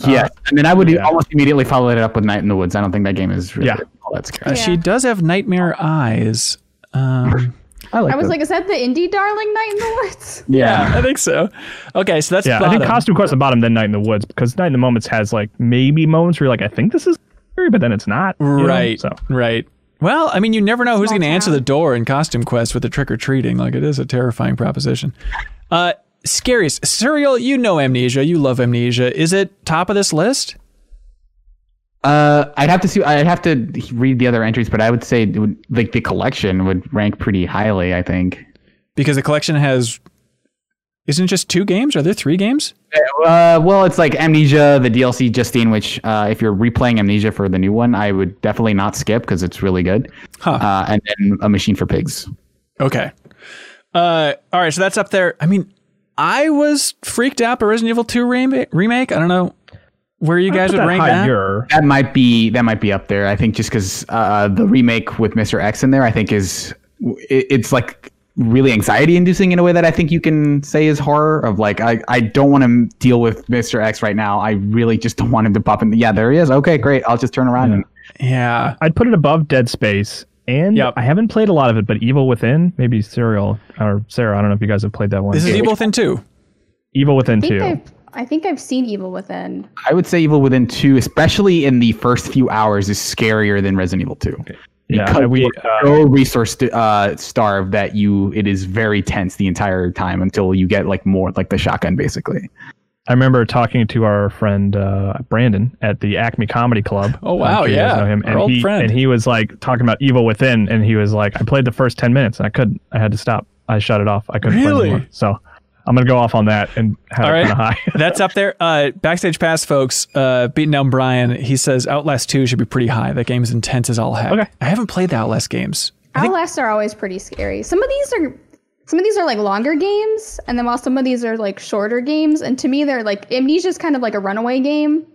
Yeah, I mean, I would yeah. almost immediately follow it up with Night in the Woods. I don't think that game is really Yeah. all that scary. Uh, She does have nightmare eyes. Um, I like. I was those. like, is that the indie darling Night in the Woods? yeah. I think so. Okay, so that's Yeah, I think. Costume Quest the bottom, then Night in the Woods, because Night in the Moments has like maybe moments where you're like, I think this is scary, but then it's not. you know? Right, So right. Well, I mean, you never know who's going to answer the door in Costume Quest with the trick or treating. Like, it is a terrifying proposition. Uh, scariest. Suriel, you know Amnesia. You love Amnesia. Is it top of this list? Uh, I'd have to see. I'd have to read the other entries, but I would say would, like the collection would rank pretty highly. I think. Because the collection has. Isn't it just two games? Are there three games? Uh, well, it's like Amnesia, the DLC Justine, which uh, if you're replaying Amnesia for the new one, I would definitely not skip because it's really good. Huh. Uh, and then a Machine for Pigs. Okay. Uh, all right, so that's up there. I mean, I was freaked out by Resident Evil 2 remake. remake. I don't know where you guys Put would that rank that. higher. That might be that might be up there. I think just because uh, the remake with Mr. X in there, I think is it, it's like really anxiety inducing in a way that I think you can say is horror. Of like, I, I don't want to deal with Mr. X right now. I really just don't want him to pop in. Yeah, there he is. Okay, great. I'll just turn around and Yeah. I'd put it above Dead Space. And Yep. I haven't played a lot of it, but Evil Within, maybe Suriel or Sarah. I don't know if you guys have played that one. This is Evil Within 2. Evil Within I think 2. I've, I think I've seen Evil Within. I would say Evil Within 2, especially in the first few hours, is scarier than Resident Evil 2. Yeah, Because we, you're uh, so resource uh, starved that you it is very tense the entire time until you get like more like the shotgun basically. I remember talking to our friend uh, Brandon at the Acme Comedy Club. Oh, wow, I'm sure you guys yeah, know him. our And old he friend. and he was like talking about Evil Within, and he was like, I played the first ten minutes, and I couldn't. I had to stop. I shut it off. I couldn't Really? play anymore. So I'm gonna go off on that and have All it right. kind of high. That's up there. Uh, backstage pass, folks. Uh, beating down Brian. He says Outlast 2 should be pretty high. That game is intense as all heck. Okay. I haven't played the Outlast games. Outlast are always pretty scary. Some of these are some of these are like longer games, and then while some of these are like shorter games, and to me they're like Amnesia is kind of like a runaway game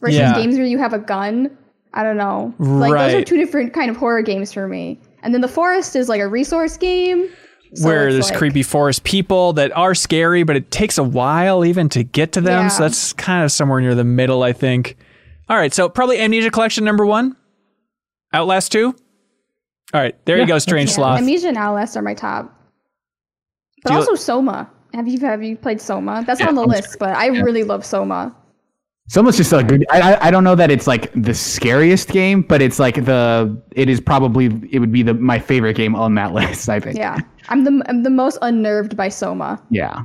versus Yeah. games where you have a gun. I don't know. Like those are two different kind of horror games for me. And then the Forest is like a resource game. So where there's like- creepy forest people that are scary, but it takes a while even to get to them. So that's kind of somewhere near the middle, I think. All right, so probably Amnesia Collection number one, Outlast two. All right, there you go, Strange Yeah, Sloth. Amnesia and Outlast are my top. But also Soma. Have you have you played Soma? That's on the list, but I really love Soma. Someone's just like I, I I don't know that it's like the scariest game, but it's like the it is probably it would be the my favorite game on that list. I think. Yeah. I'm the I'm the most unnerved by Soma. Yeah.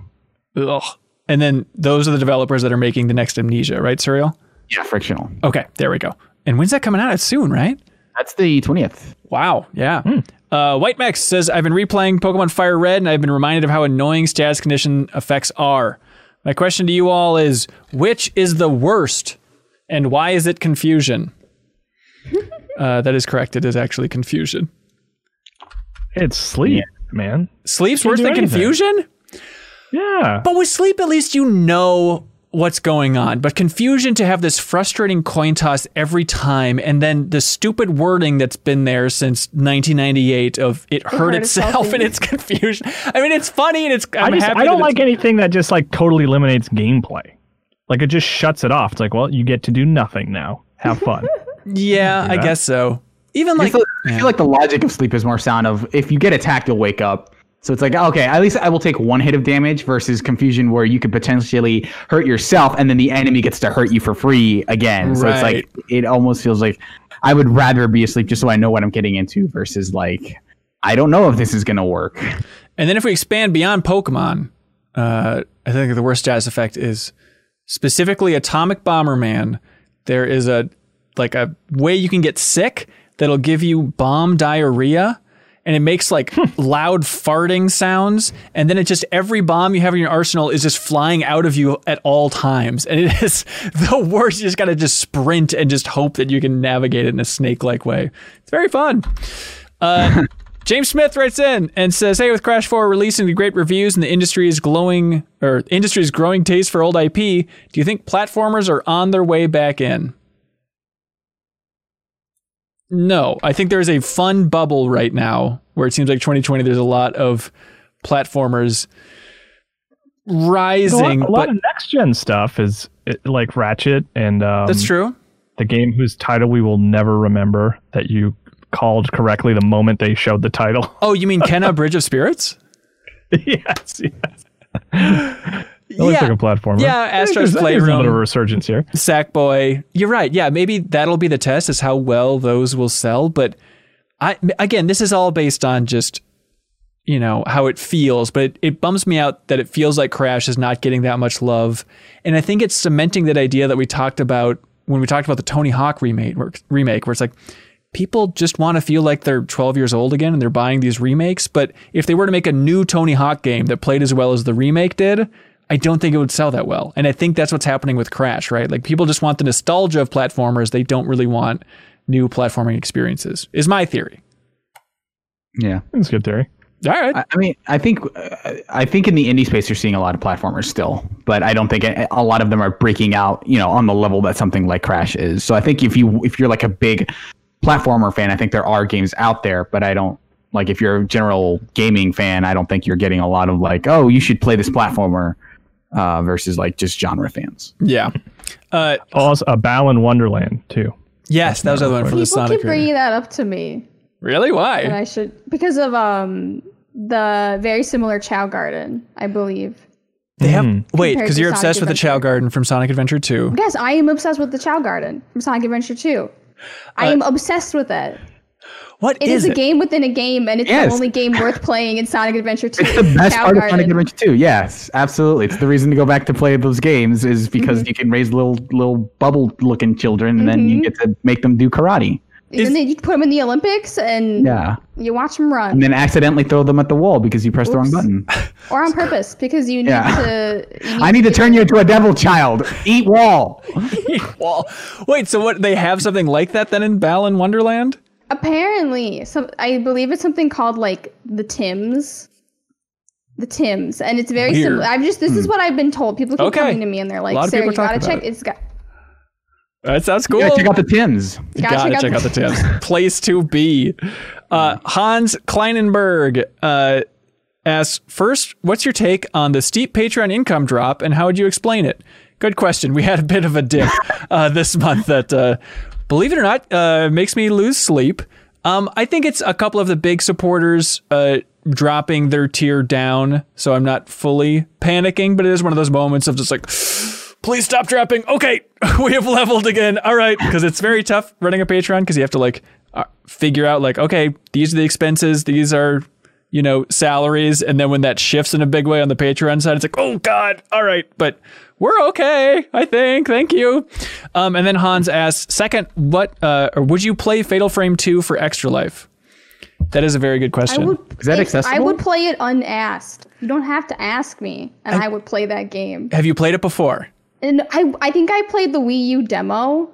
Ugh. And then those are the developers that are making the next Amnesia, right, Suriel? Yeah. Frictional. Okay, there we go. And when's that coming out? It's soon, right? That's the twentieth. Wow, yeah. Uh, White Max says, I've been replaying Pokemon Fire Red and I've been reminded of how annoying status condition effects are. My question to you all is which is the worst and why is it confusion? uh, that is correct. It is actually confusion. it's sleep, man. Sleep's worse than anything. confusion? Yeah. But with sleep, at least you know what's going on. But confusion to have this frustrating coin toss every time, and then the stupid wording that's been there since 1998 of it hurt, hurt itself itself and it's confusion. I mean, it's funny and it's. I'm I, just, happy. I don't like anything that just like totally eliminates gameplay. Like it just shuts it off. It's like, well, you get to do nothing now. Have fun. Yeah, I guess so. Even I like, feel, I feel like the logic of sleep is more sound of if you get attacked, you'll wake up. So it's like okay, at least I will take one hit of damage versus confusion where you could potentially hurt yourself and then the enemy gets to hurt you for free again. So it's like it almost feels like I would rather be asleep just so I know what I'm getting into versus like I don't know if this is gonna work. And then if we expand beyond Pokemon, uh, I think the worst jazz effect is specifically Atomic Bomberman. There is a like a way you can get sick that'll give you bomb diarrhea. And it makes like loud farting sounds, and then it just every bomb you have in your arsenal is just flying out of you at all times, and it is the worst. You just gotta just sprint and just hope that you can navigate it in a snake-like way. It's very fun. Uh, James Smith writes in and says, "Hey, with Crash 4 releasing the great reviews and the industry is glowing or industry's growing taste for old IP, do you think platformers are on their way back in?" No, I think there's a fun bubble right now where it seems like 2020 there's a lot of platformers a lot, rising, a lot of next gen stuff is like Ratchet and um, that's true. the game whose title we will never remember that you called correctly the moment they showed the title. Oh, you mean Kena Bridge of Spirits? yes, yes. That looks like a platformer. Yeah, Astro's there's- there's a little bit of a resurgence here. Sackboy. You're right. Yeah, maybe that'll be the test is how well those will sell. But I again, this is all based on just you know how it feels. But it, it bums me out that it feels like Crash is not getting that much love, and I think it's cementing that idea that we talked about when we talked about the Tony Hawk remake, remake, where it's like people just want to feel like they're 12 years old again and they're buying these remakes. But if they were to make a new Tony Hawk game that played as well as the remake did, I don't think it would sell that well. And I think that's what's happening with Crash, right? Like people just want the nostalgia of platformers. They don't really want new platforming experiences, is my theory. Yeah. That's a good theory. All right. I I mean, I think uh, I think in the indie space you're seeing a lot of platformers still, but I don't think a a lot of them are breaking out, you know, on the level that something like Crash is. So I think if you if you're like a big platformer fan, I think there are games out there, but I don't like if you're a general gaming fan, I don't think you're getting a lot of like, oh, you should play this platformer uh, versus like just genre fans. yeah. Uh, Also, a Balan Wonderland too. yes, that was the other one for the People keep bringing that up to me, Really? and Why? I should because of um the very similar Chao Garden, I believe. They have Mhm. wait because you're Sonic obsessed with the Chao Garden from Sonic Adventure 2. Yes, I am obsessed with the Chao Garden from Sonic Adventure 2. I am obsessed with it. What It is is a it? game within a game, and it's Yes. the only game worth playing in Sonic Adventure 2. It's the best Cow part of Garden. Sonic Adventure 2. Yes, absolutely. It's the reason to go back to play those games is because Mm-hmm. you can raise little little bubble looking children and then you get to make them do karate. And then you put them in the Olympics, and Yeah. you watch them run, And then accidentally throw them at the wall because you pressed the wrong button. or on purpose because you need Yeah. to. You I need to turn you into a devil child. Eat wall. Eat Wall. Wait, so what? They have something like that then in Balan Wonderland? Apparently, some I believe it's something called like the Tims. The Tims, and it's very Weird. similar. I'm just this is what I've been told. People keep Okay. coming to me and they're lot like, of "Sarah, people you gotta about check. it. It's got That sounds cool. Yeah, check out the Tims. you Gotta check out the tips. Place to be. Uh, Hans Kleinenberg uh, asks First, what's your take on the steep Patreon income drop and how would you explain it? Good question. We had a bit of a dip uh, this month that, uh, believe it or not, uh, makes me lose sleep. Um, I think it's a couple of the big supporters uh, dropping their tier down, so I'm not fully panicking, but it is one of those moments of just like, please stop dropping. Okay, we have leveled again. All right, because it's very tough running a Patreon because you have to like uh, figure out like, okay, these are the expenses, these are you know salaries, and then when that shifts in a big way on the Patreon side, it's like, oh god, all right, but we're okay, I think. Thank you. Um, and then Hans asks, second, what uh, or would you play Fatal Frame two for Extra Life? That is a very good question. would. Is that if- I would play it unasked. You don't have to ask me, and I, would play that game. have you played it before? And I, I think I played the Wii U demo,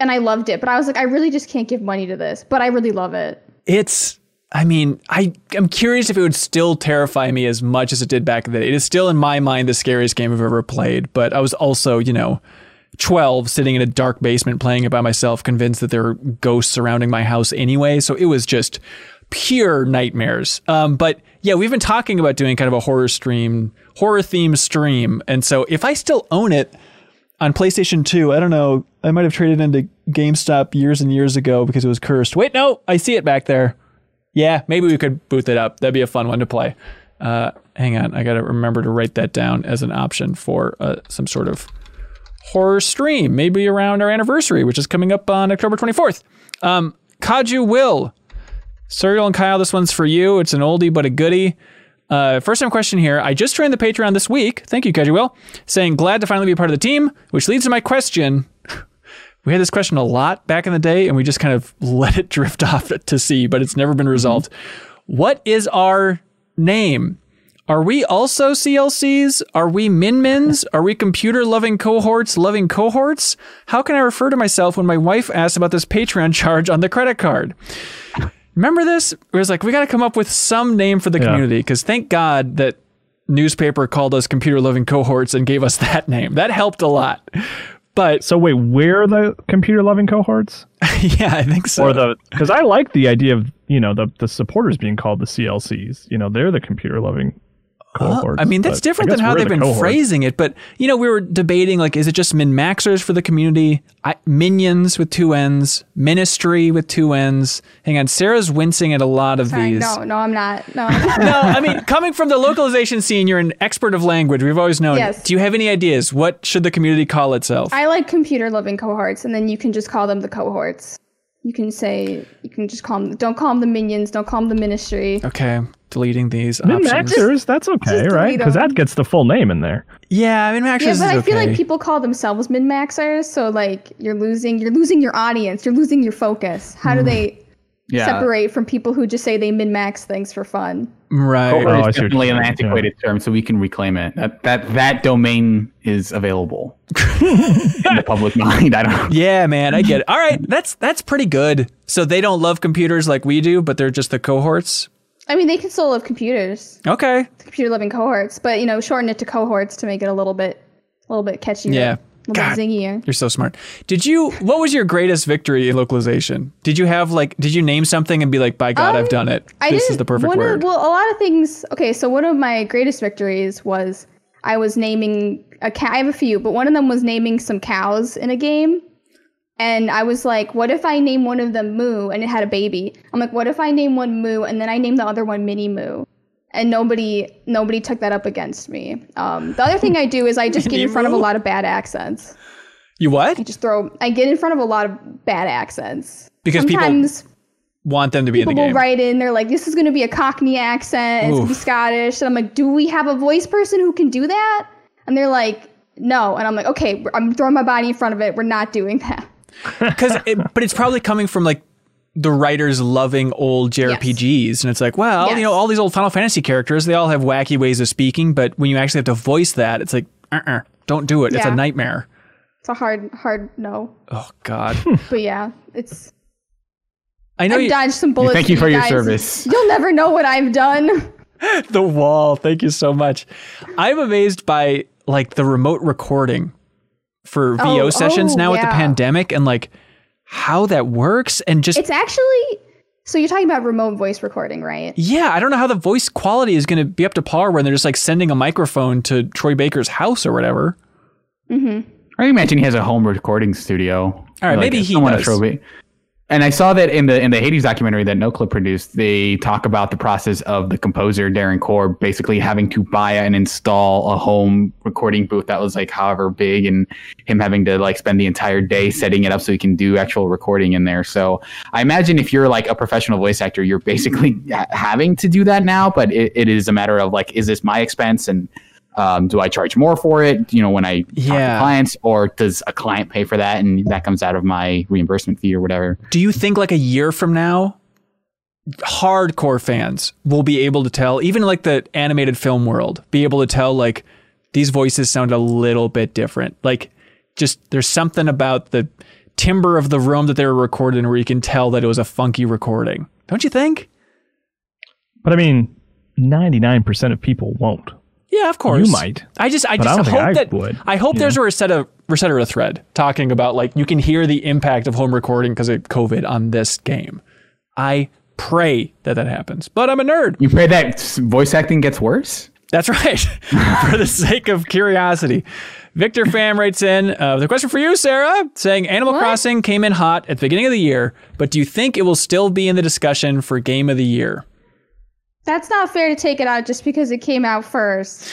and I loved it. But I was like, I really just can't give money to this. But I really love it. it's I mean, I am curious if it would still terrify me as much as it did back then. It is still in my mind the scariest game I've ever played, but I was also, you know, 12 sitting in a dark basement playing it by myself convinced that there were ghosts surrounding my house anyway, so it was just pure nightmares. Um, but yeah, we've been talking about doing kind of a horror stream, horror themed stream, and so if I still own it, on PlayStation 2, I don't know. I might have traded into GameStop years and years ago because it was cursed. Wait, no, I see it back there. Yeah, maybe we could boot it up. That'd be a fun one to play. Uh, hang on, I got to remember to write that down as an option for uh, some sort of horror stream, maybe around our anniversary, which is coming up on October 24th. Um, Kaju Will, Suriel and Kyle, this one's for you. It's an oldie but a goodie. Uh, first time question here. I just joined the Patreon this week. Thank you, Kaju Will. Saying glad to finally be a part of the team, which leads to my question. We had this question a lot back in the day, and we just kind of let it drift off to sea, but it's never been resolved. Mm-hmm. What is our name? Are we also CLCs? Are we min mins? Are we computer loving cohorts loving cohorts? How can I refer to myself when my wife asks about this Patreon charge on the credit card? Remember this? It was like, we got to come up with some name for the Yeah. community because thank God that newspaper called us computer loving cohorts and gave us that name. That helped a lot. But So wait, we're the computer loving cohorts, yeah, I think so. or the because I like the idea of you know the the supporters being called the CLCs. You know, they're the computer loving cohorts. I mean, that's different than how they've the been cohorts. phrasing it. But you know, we were debating like, is it just min maxers for the community? I, minions with two N's, ministry with two N's. Hang on, Sarah's wincing at a lot of Sorry, these. no, no, I'm not. No, I'm not. no, I mean, coming from the localization scene, you're an expert of language. We've always known. Yes. Do you have any ideas? What should the community call itself? I like computer loving cohorts, and then you can just call them the cohorts. You can say you can just call them. Don't call them the minions. Don't call them the ministry. okay, deleting these Min options. maxers, that's okay, right? Because that gets the full name in there. Yeah, min maxers Yeah, is but I okay. feel like people call themselves min maxers, so like you're losing you're losing your audience, you're losing your focus. How Hmm. do they Yeah. separate from people who just say they min max things for fun? right. Oh, I Cohort see is what you're definitely an saying, yeah. antiquated term, so we can reclaim it. That that that domain is available in the public mind. I don't. Yeah, man, I get it. All right, that's that's pretty good. So they don't love computers like we do, but they're just the cohorts. I mean, they can still love computers, Okay. computer loving cohorts, but you know, shorten it to cohorts to make it a little bit, a little bit catchier, Yeah. God. zingier. You're so smart. Did you? What was your greatest victory in localization? Did you have like? Did you name something and be like, "By God, I've Um, done it. I this is the perfect one word." Of, well, a lot of things. Okay, so one of my greatest victories was I was naming a cow. I have a few, but one of them was naming some cows in a game. And I was like, what if I name one of them Moo and it had a baby? I'm like, what if I name one Moo and then I name the other one Mini Moo? And nobody nobody took that up against me. Um, the other thing I do is I just get in front of a lot of bad accents. you what? I just throw I get in front of a lot of bad accents. Because people- want them to be people in the game. write in. They're like, "This is going to be a Cockney accent. It's going to be Scottish." And I'm like, "Do we have a voice person who can do that?" And they're like, "No." And I'm like, "Okay, I'm throwing my body in front of it. We're not doing that." Because, it, but it's probably coming from like the writers loving old JRPGs, and it's like, well, Yes. you know, all these old Final Fantasy characters, they all have wacky ways of speaking, but when you actually have to voice that, it's like, uh-uh, don't do it. It's a nightmare. It's a hard, hard no. Oh God, But yeah, it's. I know I've you, dodged some bullets. Thank you for your guys. service. You'll never know what I've done. the wall. Thank you so much. I'm amazed by like the remote recording for VO oh, oh, sessions oh, now with the pandemic and like how that works and just It's actually. So you're talking about remote voice recording, right? yeah, I don't know how the voice quality is going to be up to par when they're just like sending a microphone to Troy Baker's house or whatever. Mm-hmm. I imagine he has a home recording studio. All right, maybe he someone does. to throw it- And I saw that in the in the Hades documentary that NoClip produced, they talk about the process of the composer Darren Korb basically having to buy and install a home recording booth that was like however big, and him having to like spend the entire day setting it up so he can do actual recording in there. So I imagine if you're like a professional voice actor, you're basically having to do that now. But it, it is a matter of like, is this my expense and um, do I charge more for it? You know, when I talk Yeah. to clients, or does a client pay for that, and that comes out of my reimbursement fee or whatever? Do you think like a year from now, hardcore fans will be able to tell, even like the animated film world, be able to tell like these voices sound a little bit different? Like just there's something about the timbre of the room that they were recorded in where you can tell that it was a funky recording. Don't you think? But I mean, 99% of people won't. Yeah, of course. You might. I just, I But just I don't hope I that would, I hope you there's a ResetEra ResetEra thread talking about like you can hear the impact of home recording because of COVID on this game. I pray that that happens, but I'm a nerd. You pray that voice acting gets worse? That's right. for the sake of curiosity. Victor Pham writes in uh, the question for you, Sarah, saying Animal Crossing came in hot at the beginning of the year, but do you think it will still be in the discussion for Game of the Year? That's not fair to take it out just because it came out first.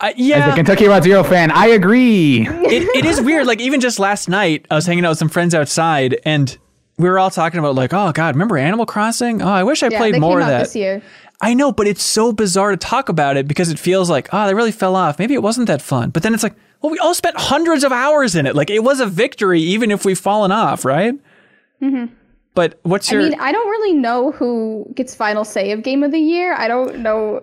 Uh, As yeah, a Kentucky Route Zero fan, I agree. it, it is weird. Like even just last night, I was hanging out with some friends outside, and we were all talking about like, oh God, remember Animal Crossing? Oh, I wish I Yeah, played they more came of out that. this year. I know, but it's so bizarre to talk about it because it feels like, oh, they really fell off. Maybe it wasn't that fun. But then it's like, well, we all spent hundreds of hours in it. Like it was a victory, even if we've fallen off, right? But what's Mm-hmm. I mean, I don't really know who gets final say of game of the year. I don't know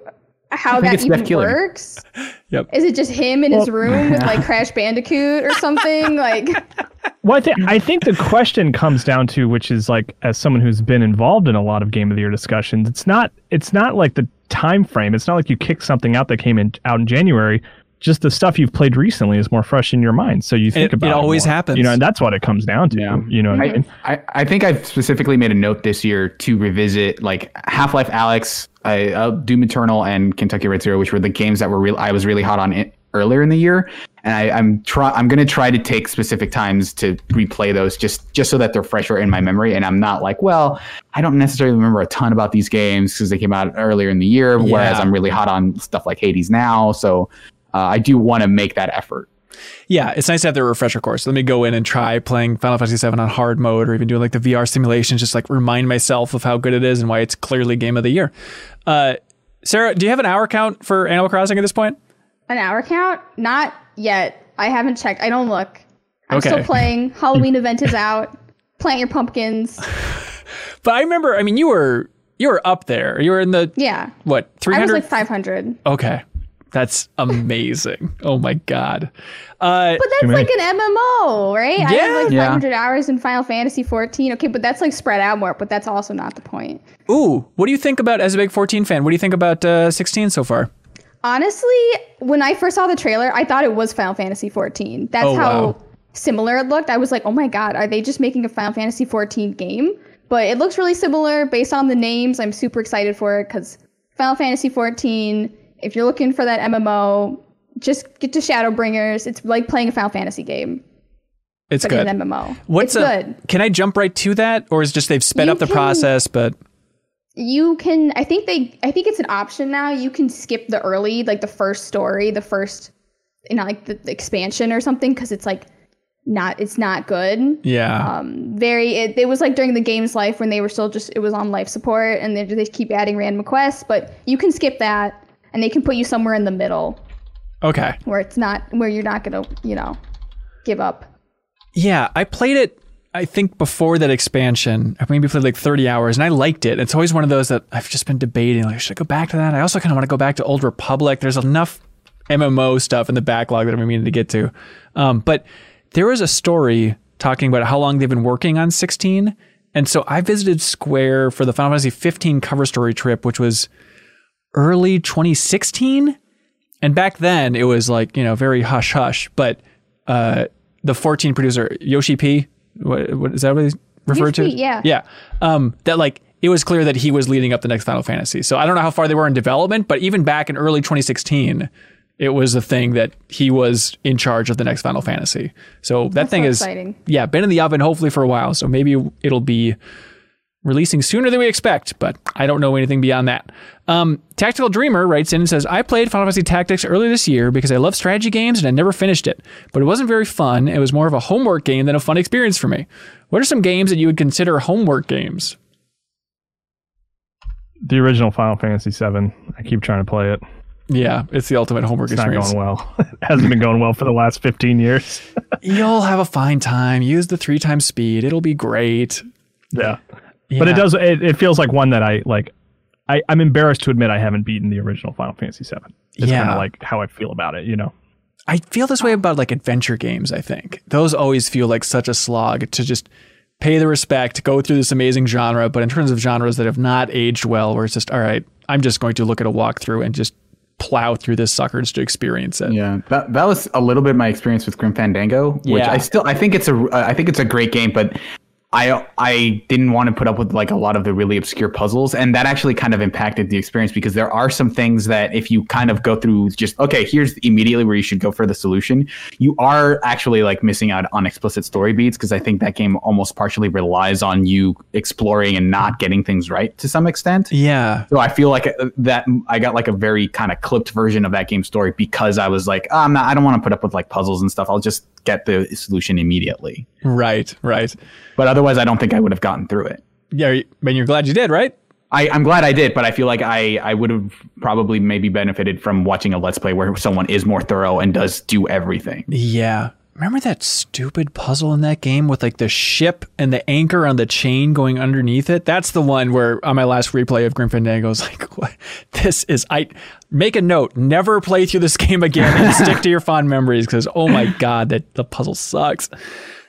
how that it's Jeff even works. Yep. Is it just him in his room with like Crash Bandicoot or something? Like, Well, I think I think the question comes down to which is like as someone who's been involved in a lot of game of the year discussions, it's not it's not like the time frame. It's not like you kick something out that came in out in January. Just the stuff you've played recently is more fresh in your mind, so you think It- about it it. always more. happens. you know, and that's what it comes down to. Yeah. You know what I mean? I, I think I've specifically made a note this year to revisit like Half Life Alyx, I, uh, Doom Eternal, and Kentucky Route Zero, which were the games that were real. I was really hot on it earlier in the year, and I, I'm try. I'm gonna try to take specific times to replay those just just so that they're fresher in my memory, and I'm not like, well, I don't necessarily remember a ton about these games because they came out earlier in the year, whereas I'm really hot on stuff like Hades now. So uh, I do want to make that effort. Yeah, it's nice to have the refresher course. Let me go in and try playing Final Fantasy VII on hard mode, or even doing like the VR simulations, just like remind myself of how good it is and why it's clearly game of the year. Uh, Sarah, do you have an hour count for Animal Crossing at this point? an hour count? Not yet. I haven't checked. I don't look. I'm Okay. still playing. Halloween event is out. Plant your pumpkins. But I remember, I mean, you were you were up there. You were in the Yeah. what three hundred? I was like 500. okay, that's amazing. oh my god. Uh, But that's like an MMO, right? I Yeah. have like Yeah. 500 hours in Final Fantasy 14. Okay, but that's like spread out more, but that's also not the point. ooh, what do you think about as a big fourteen fan? What do you think about uh, sixteen so far? Honestly, when I first saw the trailer, I thought it was Final Fantasy 14. That's Oh, how wow. similar it looked. I was like, oh my god, are they just making a Final Fantasy 14 game? But it looks really similar based on the names. I'm super excited for it because Final Fantasy 14, if you're looking for that MMO, just get to Shadowbringers. It's like playing a Final Fantasy game, It's good. an MMO. What's it's a- good. Can I jump right to that, or is it just they've sped You up the can- process? But you can i think they i think it's an option now you can skip the early like the first story the first you know like the, the expansion or something because it's like not it's not good. Yeah. Um, very it, it was like during the game's life when they were still just it was on life support and they they keep adding random quests, but you can skip that and they can put you somewhere in the middle okay. where it's not where you're not gonna you know give up. Yeah, I played it. I think before that expansion, I maybe played like 30 hours, and I liked it. It's always one of those that I've just been debating. Like, should I go back to that? I also kind of want to go back to Old Republic. There's enough MMO stuff in the backlog that I'm meaning to get to. Um, but there was a story talking about how long they've been working on 16, and so I visited Square for the Final Fantasy 15 cover story trip, which was early 2016. And back then, it was like you know very hush hush, but uh, the 14 producer Yoshi P. What, what is that what he's referred to? Yoshi P, yeah. yeah. Um, that like it was clear that he was leading up the next Final Fantasy. So I don't know how far they were in development, but even back in early 2016, it was a thing that he was in charge of the next Final Fantasy. So that That's thing so is exciting. yeah, been in the oven hopefully for a while. So maybe it'll be releasing sooner than we expect, but I don't know anything beyond that. Um, Tactical Dreamer writes in and says, I played Final Fantasy Tactics earlier this year because I love strategy games and I never finished it. But it wasn't very fun. It was more of a homework game than a fun experience for me. What are some games that you would consider homework games? The original Final Fantasy VII. I keep trying to play it. Yeah, it's the ultimate homework It's not going well. it hasn't been going well for the last 15 years. You'll have a fine time. Use the three times speed. It'll be great. yeah. But it does. It, it feels like one that I like. I, I'm embarrassed to admit I haven't beaten the original Final Fantasy VII. It's Yeah. kind of like how I feel about it. You know. I feel this way about like adventure games, I think. Those always feel like such a slog to just pay the respect, go through this amazing genre. But in terms of genres that have not aged well, where it's just, all right, I'm just going to look at a walkthrough and just plow through this sucker just to experience it. Yeah, that that was a little bit my experience with Grim Fandango, which Yeah. I still I think it's a uh, think it's a great game, but I I didn't want to put up with like a lot of the really obscure puzzles, and that actually kind of impacted the experience because there are some things that if you kind of go through just okay, here's immediately where you should go for the solution, you are actually like missing out on explicit story beats because I think that game almost partially relies on you exploring and not getting things right to some extent. Yeah. So I feel like uh, that I got like a very kind of clipped version of that game story because I was like, oh, I'm not, I don't want to put up with like puzzles and stuff. I'll just get the solution immediately. Right. Right. But otherwise, I don't think I would have gotten through it. Yeah. And you're glad you did, right? I, I'm glad I did, but I feel like I, I would have probably maybe benefited from watching a let's play where someone is more thorough and does do everything. Yeah. Remember that stupid puzzle in that game with like the ship and the anchor on the chain going underneath it? That's the one where on my last replay of Grim Fandango, I was like, what? This is, I make a note, never play through this game again and stick to your fond memories because, oh my God, that the puzzle sucks.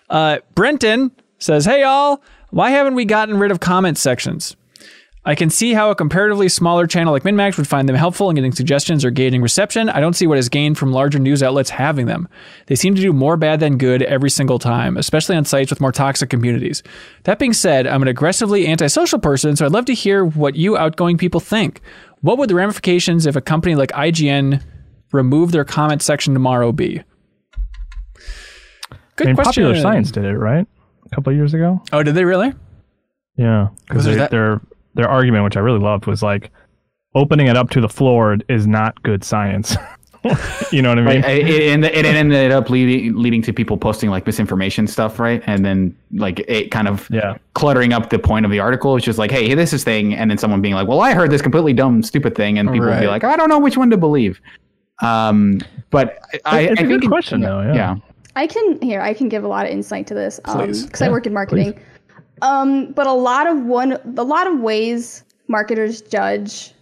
Uh, Brenton says, Hey, y'all, why haven't we gotten rid of comment sections? I can see how a comparatively smaller channel like MinnMax would find them helpful in getting suggestions or gauging reception. I don't see what is gained from larger news outlets having them. They seem to do more bad than good every single time, especially on sites with more toxic communities. That being said, I'm an aggressively antisocial person, so I'd love to hear what you outgoing people think. What would the ramifications if a company like IGN removed their comment section tomorrow be? Good I mean, question. Popular Science did it right a couple of years ago. Oh, did they really? Yeah, because Was that- their their argument, which I really loved, was like opening it up to the floor is not good science. you know what I mean? Right. It, it, it ended up leading, leading to people posting like misinformation stuff, right? And then like it kind of Yeah. cluttering up the point of the article. It's just like, hey, this is thing, and then someone being like, well, I heard this completely dumb, stupid thing, and people would be like, I don't know which one to believe. Um, but I, It's I a think good it- question, though, yeah. yeah. I can here. I can give a lot of insight to this Please. because I work in marketing. Um, but a lot of one, a lot of ways marketers judge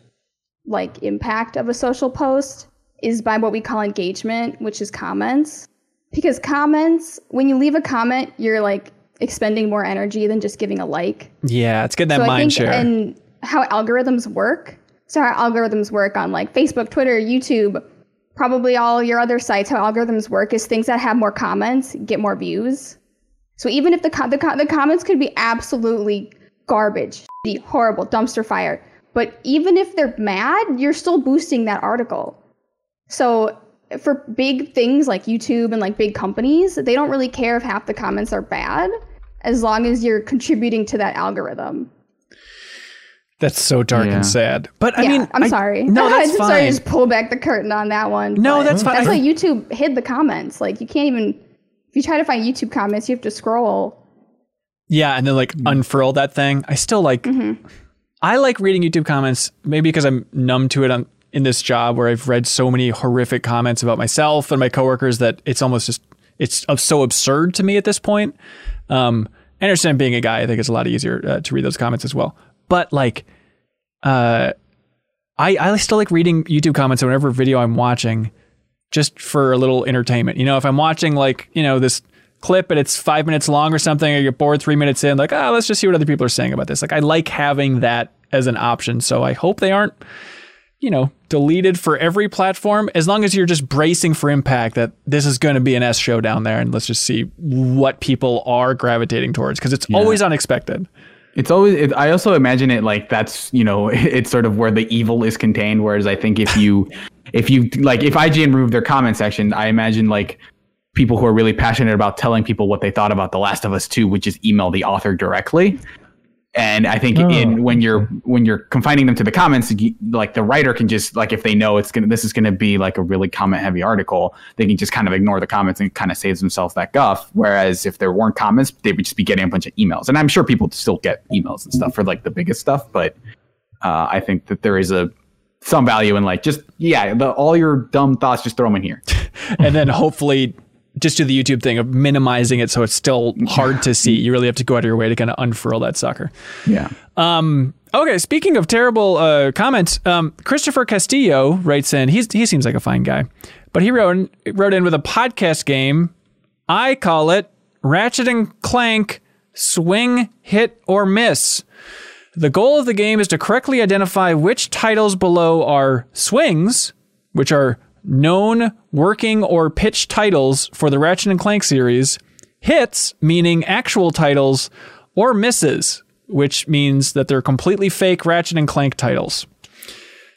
like impact of a social post is by what we call engagement, which is comments. Because comments, when you leave a comment, you're like expending more energy than just giving a like. Yeah, it's getting that so mind share. and how algorithms work. So how algorithms work on like Facebook, Twitter, YouTube, probably all your other sites. How algorithms work is things that have more comments get more views. So even if the co- the, co- the comments could be absolutely garbage, shitty, horrible, dumpster fire, but even if they're mad, you're still boosting that article. So for big things like YouTube and like big companies, they don't really care if half the comments are bad as long as you're contributing to that algorithm. That's so dark Yeah. and sad. But I yeah, mean, I'm I- sorry. No, that's I'm fine. sorry to just pull back the curtain on that one. No, that's fine. That's why YouTube hid the comments. Like you can't even if you try to find YouTube comments, you have to scroll. Yeah, and then like unfurl that thing. I still like. I like reading YouTube comments, maybe because I'm numb to it on, in this job where I've read so many horrific comments about myself and my coworkers that it's almost just it's so absurd to me at this point. Um, I understand being a guy, I think it's a lot easier uh, to read those comments as well. But like, uh, I I still like reading YouTube comments on whatever video I'm watching, just for a little entertainment. You know, if I'm watching like you know this clip and it's five minutes long or something, or you're bored three minutes in, like, ah, let's just see what other people are saying about this. Like, I like having that as an option. So I hope they aren't, you know, deleted for every platform. As long as you're just bracing for impact that this is going to be an S show down there, and let's just see what people are gravitating towards because it's always unexpected. It's always. It, I also imagine it like that's you know it's sort of where the evil is contained. Whereas I think if you if you like if IGN removed their comment section, I imagine like people who are really passionate about telling people what they thought about The Last of Us Two would just email the author directly. And I think in when you're when you're confining them to the comments, you- like the writer can just like if they know it's gonna this is gonna be like a really comment heavy article, they can just kind of ignore the comments and kind of saves themselves that guff. Whereas if there weren't comments, they would just be getting a bunch of emails. And I'm sure people still get emails and stuff for like the biggest stuff, but uh, I think that there is a some value in like just yeah, the, all your dumb thoughts just throw them in here. and then hopefully just do the YouTube thing of minimizing it so it's still hard to see. You really have to go out of your way to kind of unfurl that sucker. Yeah. Um, okay, speaking of terrible uh, comments, um, Christopher Castillo writes in. He's he seems like a fine guy, but he wrote in, wrote in with a podcast game. I call it Ratchet and Clank Swing, Hit or Miss. The goal of the game is to correctly identify which titles below are swings, which are known working or pitch titles for the Ratchet and Clank series, hits, meaning actual titles, or misses, which means that they're completely fake Ratchet and Clank titles.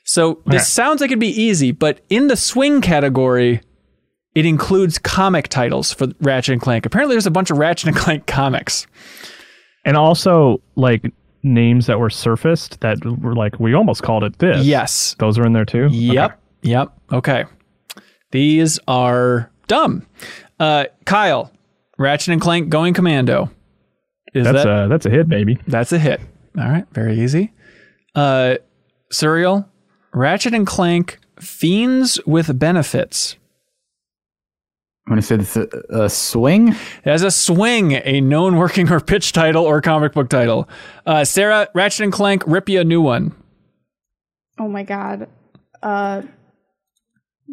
So this Okay. sounds like it'd be easy, but in the swing category, it includes comic titles for Ratchet and Clank. Apparently, there's a bunch of Ratchet and Clank comics. And also like names that were surfaced that were like we almost called it this. Yes. Those are in there too. Yep. Yep. Okay. These are dumb. Uh, Kyle, Ratchet and Clank Going Commando. Is That's that a that's a hit, baby. that's a hit? All right, very easy. Uh, Suriel, Ratchet and Clank Fiends with Benefits. I'm gonna say this a, a swing. As a swing, a known working or pitch title or comic book title. Uh, Sarah, Ratchet and Clank, rip you a new one. Oh my god. Uh,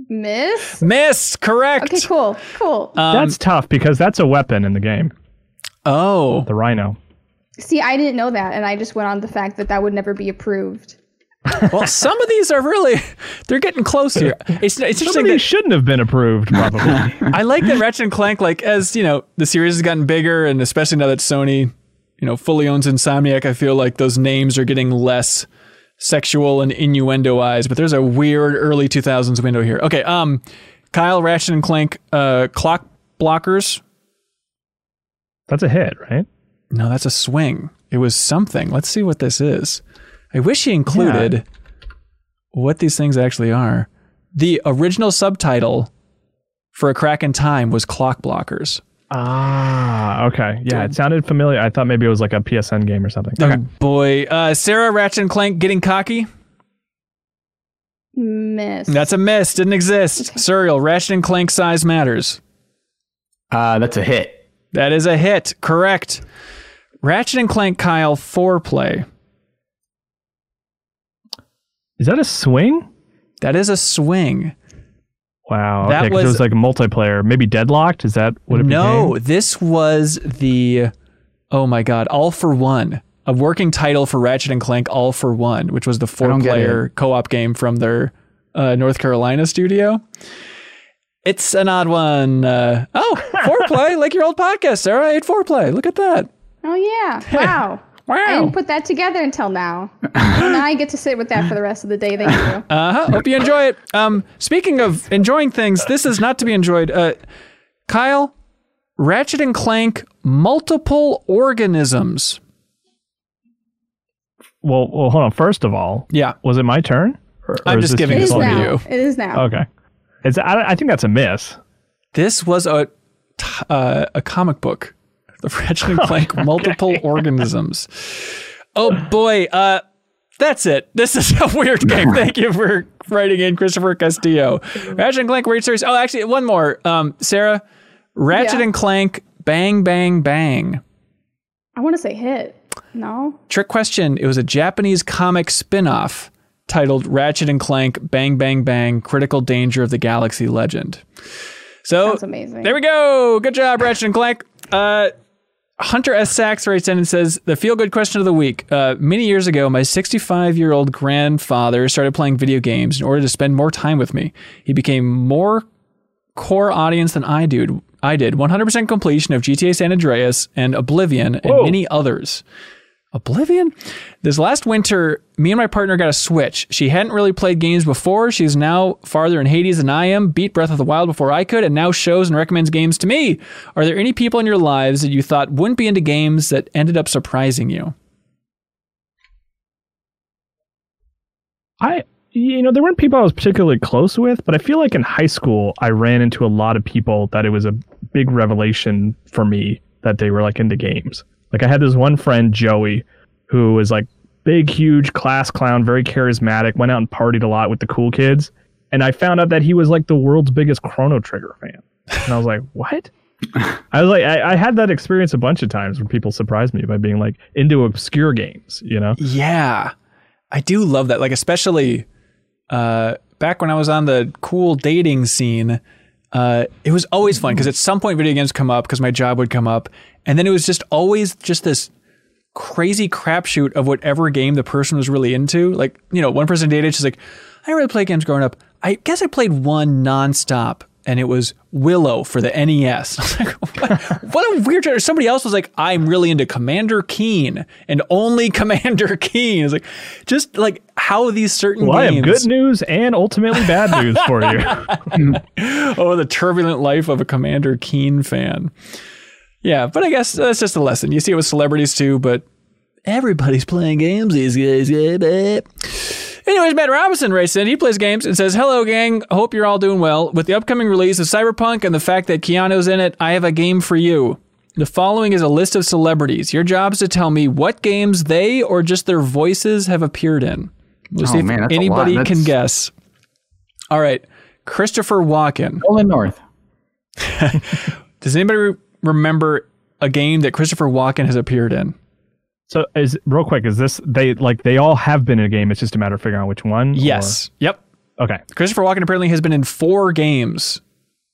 miss. Miss, correct. Okay, cool, cool. Um, that's tough because that's a weapon in the game. oh, The rhino. See, I didn't know that, and I just went on the fact that that would never be approved. Well, some of these are really they're getting close here. It's, it's Some interesting of these shouldn't have been approved, probably. I like that Ratchet and Clank, like as you know, the series has gotten bigger, and especially now that Sony, you know, fully owns Insomniac, I feel like those names are getting less sexual and innuendoized. But there's a weird early 2000s window here. Okay, um, Kyle, Ratchet and Clank, uh, clock blockers. that's a hit, right? No, that's a swing. It was something. Let's see what this is. I wish he included what these things actually are. The original subtitle for A Crack in Time was Clock Blockers. Ah, okay. Yeah, it sounded familiar. I thought maybe it was like a PSN game or something. Oh boy. Uh, Sarah, Ratchet and Clank getting cocky? Miss. That's a miss. Didn't exist. Suriel, Ratchet and Clank size matters. Uh, that's a hit. That is a hit. Correct. Ratchet and Clank Kyle foreplay. Is that a swing? That is a swing. Wow. That okay, 'cause it was- was like multiplayer. Maybe deadlocked. Is that what it no, became? this was the oh my god, All for One, a working title for Ratchet and Clank All for One, which was the four-player co-op game from their uh, North Carolina studio. It's an odd one. Uh, oh, foreplay, like your old podcast, Sarah. I ate foreplay. Look at that. Oh yeah! Wow. I didn't put that together until now. now I get to sit with that for the rest of the day. Thank you. Uh huh. Hope you enjoy it. Um, speaking of enjoying things, this is not to be enjoyed. Uh, Kyle, Ratchet and Clank, multiple organisms. Well, well, hold on. First of all, Yeah. was it my turn? Or, or I'm just giving It this is one to now. you. It is now. Okay. It's. I, I think that's a miss. This was a t- uh, a comic book, the Ratchet and Clank Multiple Organisms. Oh boy, uh, that's it. This is a weird game. Thank you for writing in, Christopher Castillo. Ratchet and Clank Weird Series. Oh, actually, one more. Um, Sarah, Ratchet Yeah. and Clank Bang Bang Bang. I want to say hit. No. Trick question. It was a Japanese comic spin-off titled Ratchet and Clank Bang Bang Bang Critical Danger of the Galaxy Legend. So Sounds amazing. there we go. Good job, Ratchet and Clank. Uh, Hunter S. Sachs writes in and says, The feel good question of the week. Uh, many years ago, my 65 year old grandfather started playing video games in order to spend more time with me. He became more core audience than I did. I did 100% completion of GTA San Andreas and Oblivion and Whoa. many others. Oblivion? This last winter, me and my partner got a Switch. She hadn't really played games before. She's now farther in Hades than I am, beat Breath of the Wild before I could, and now shows and recommends games to me. Are there any people in your lives that you thought wouldn't be into games that ended up surprising you? I, you know, there weren't people I was particularly close with, but I feel like in high school I ran into a lot of people that it was a big revelation for me that they were like into games. Like I had this one friend Joey, who was like big, huge class clown, very charismatic, went out and partied a lot with the cool kids, and I found out that he was like the world's biggest Chrono Trigger fan, and I was like, what? I was like, I, I had that experience a bunch of times where people surprised me by being like into obscure games, you know? Yeah, I do love that. Like, especially uh, back when I was on the cool dating scene, uh, it was always fun because at some point video games come up because my job would come up, and then it was just always just this crazy crapshoot of whatever game the person was really into. Like, you know, one person dated, she's like, I didn't really play games growing up. I guess I played one nonstop. And it was Willow for the NES. I was like, what, what a weird. Somebody else was like, I'm really into Commander Keen and only Commander Keen. It's like, just like how these certain Well, I have good news and ultimately bad news for you. oh, the turbulent life of a Commander Keen fan. Yeah, but I guess that's just a lesson. You see it with celebrities too, but everybody's playing games these days. yeah. Anyways, Matt Robinson writes in. He plays games and says, Hello, gang. Hope you're all doing well. With the upcoming release of Cyberpunk and the fact that Keanu's in it, I have a game for you. The following is a list of celebrities. Your job is to tell me what games they or just their voices have appeared in. We'll oh, see Oh, if man, that's a lot. anybody can guess. All right. Christopher Walken. Nolan North. Does anybody remember a game that Christopher Walken has appeared in? so, is real quick, is this they like they all have been in a game? It's just a matter of figuring out which one. or- Yes. Yep. Okay. Christopher Walken apparently has been in four games,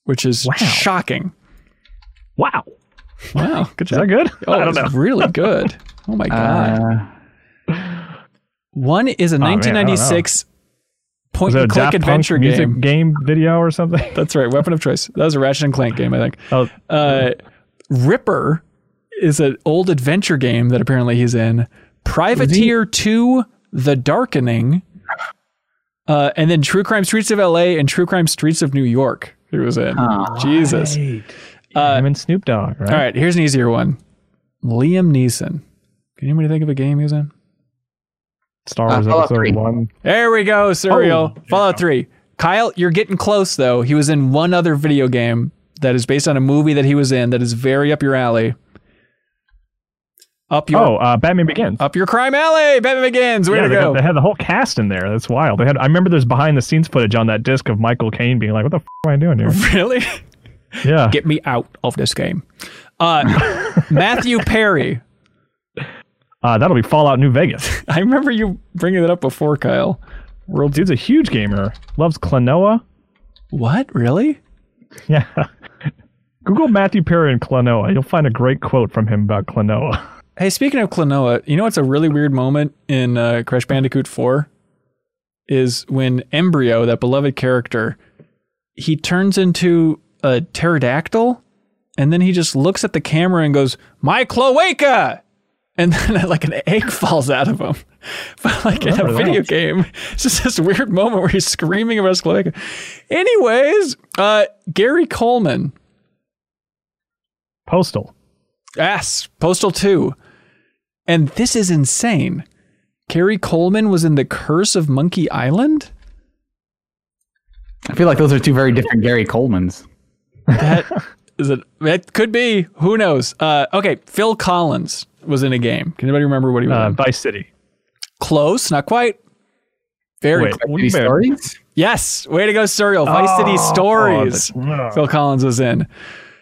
which is Wow. shocking. Wow. Wow. Good Is job. that good? Oh, I don't that's know. really good. Oh my god. Uh, One is a Oh, man, I don't know. 1996 point Was it a and click adventure game. game video or something? That's right. Weapon of choice. That was a Ratchet and Clank game, I think. Oh, Uh, Ripper is an old adventure game that apparently he's in. Privateer 2 The Darkening. Uh, and then True Crime Streets of LA and True Crime Streets of New York. He was in. Jesus. right. Yeah, him and Snoop Dogg, right? All right, here's an easier one. Liam Neeson. Can anybody think of a game he was in? Star Wars Uh, Episode 3. One. There we go, Suriel. Oh, Fallout 3. Kyle, you're getting close though. He was in one other video game that is based on a movie that he was in that is very up your alley. Up your Oh, uh, Batman Begins. up your crime alley. Batman Begins. Way yeah, to they, go. Had, they had the whole cast in there. That's wild. They had. I remember there's behind the scenes footage on that disc of Michael Caine being like, "What the f- am I doing here?" really? Yeah. Get me out of this game. Uh, Matthew Perry. Uh, that'll be Fallout New Vegas. I remember you bringing that up before, Kyle. World. Dude's a huge gamer. Loves Klonoa. What? Really? Yeah. Google Matthew Perry and Klonoa. You'll find a great quote from him about Klonoa. Hey, speaking of Klonoa, you know what's a really weird moment in uh, Crash Bandicoot 4? Is when N. Brio, that beloved character, he turns into a pterodactyl and then he just looks at the camera and goes, My cloaca! And then like an egg falls out of him. But like in a video that. game, it's just this weird moment where he's screaming about his cloaca. Anyways, uh, Gary Coleman, Postal. Yes, Postal 2. And this is insane. Gary Coleman was in The Curse of Monkey Island? I feel like those are two very different Gary Colemans. That Is it? It could be. Who knows? Uh, okay, Phil Collins was in a game. Can anybody remember what he was Uh, in? Vice City. Close, not quite. Very Wait, close. what Any do you mean? stories? Yes, way to go, Suriel. Vice City Oh, Stories. oh, the- Phil Collins was in.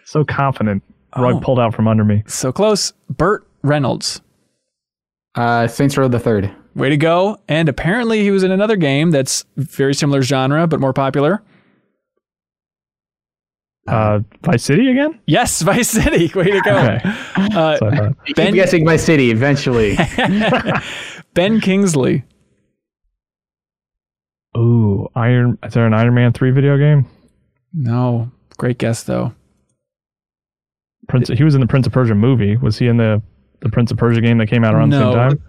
So confident. Rug Oh. pulled out from under me. So close. Burt Reynolds. Uh, Saints Row the Third. Way to go. And apparently he was in another game that's very similar genre but more popular. Uh, Vice City again? Yes, Vice City. Way to go. Okay. Uh, So I thought- You Ben- keep guessing my city eventually. ben Kingsley. Ooh, Iron. Is there an Iron Man three video game? No. Great guess though. Prince. He was in the Prince of Persia movie. Was he in the the Prince of Persia game that came out around the same time?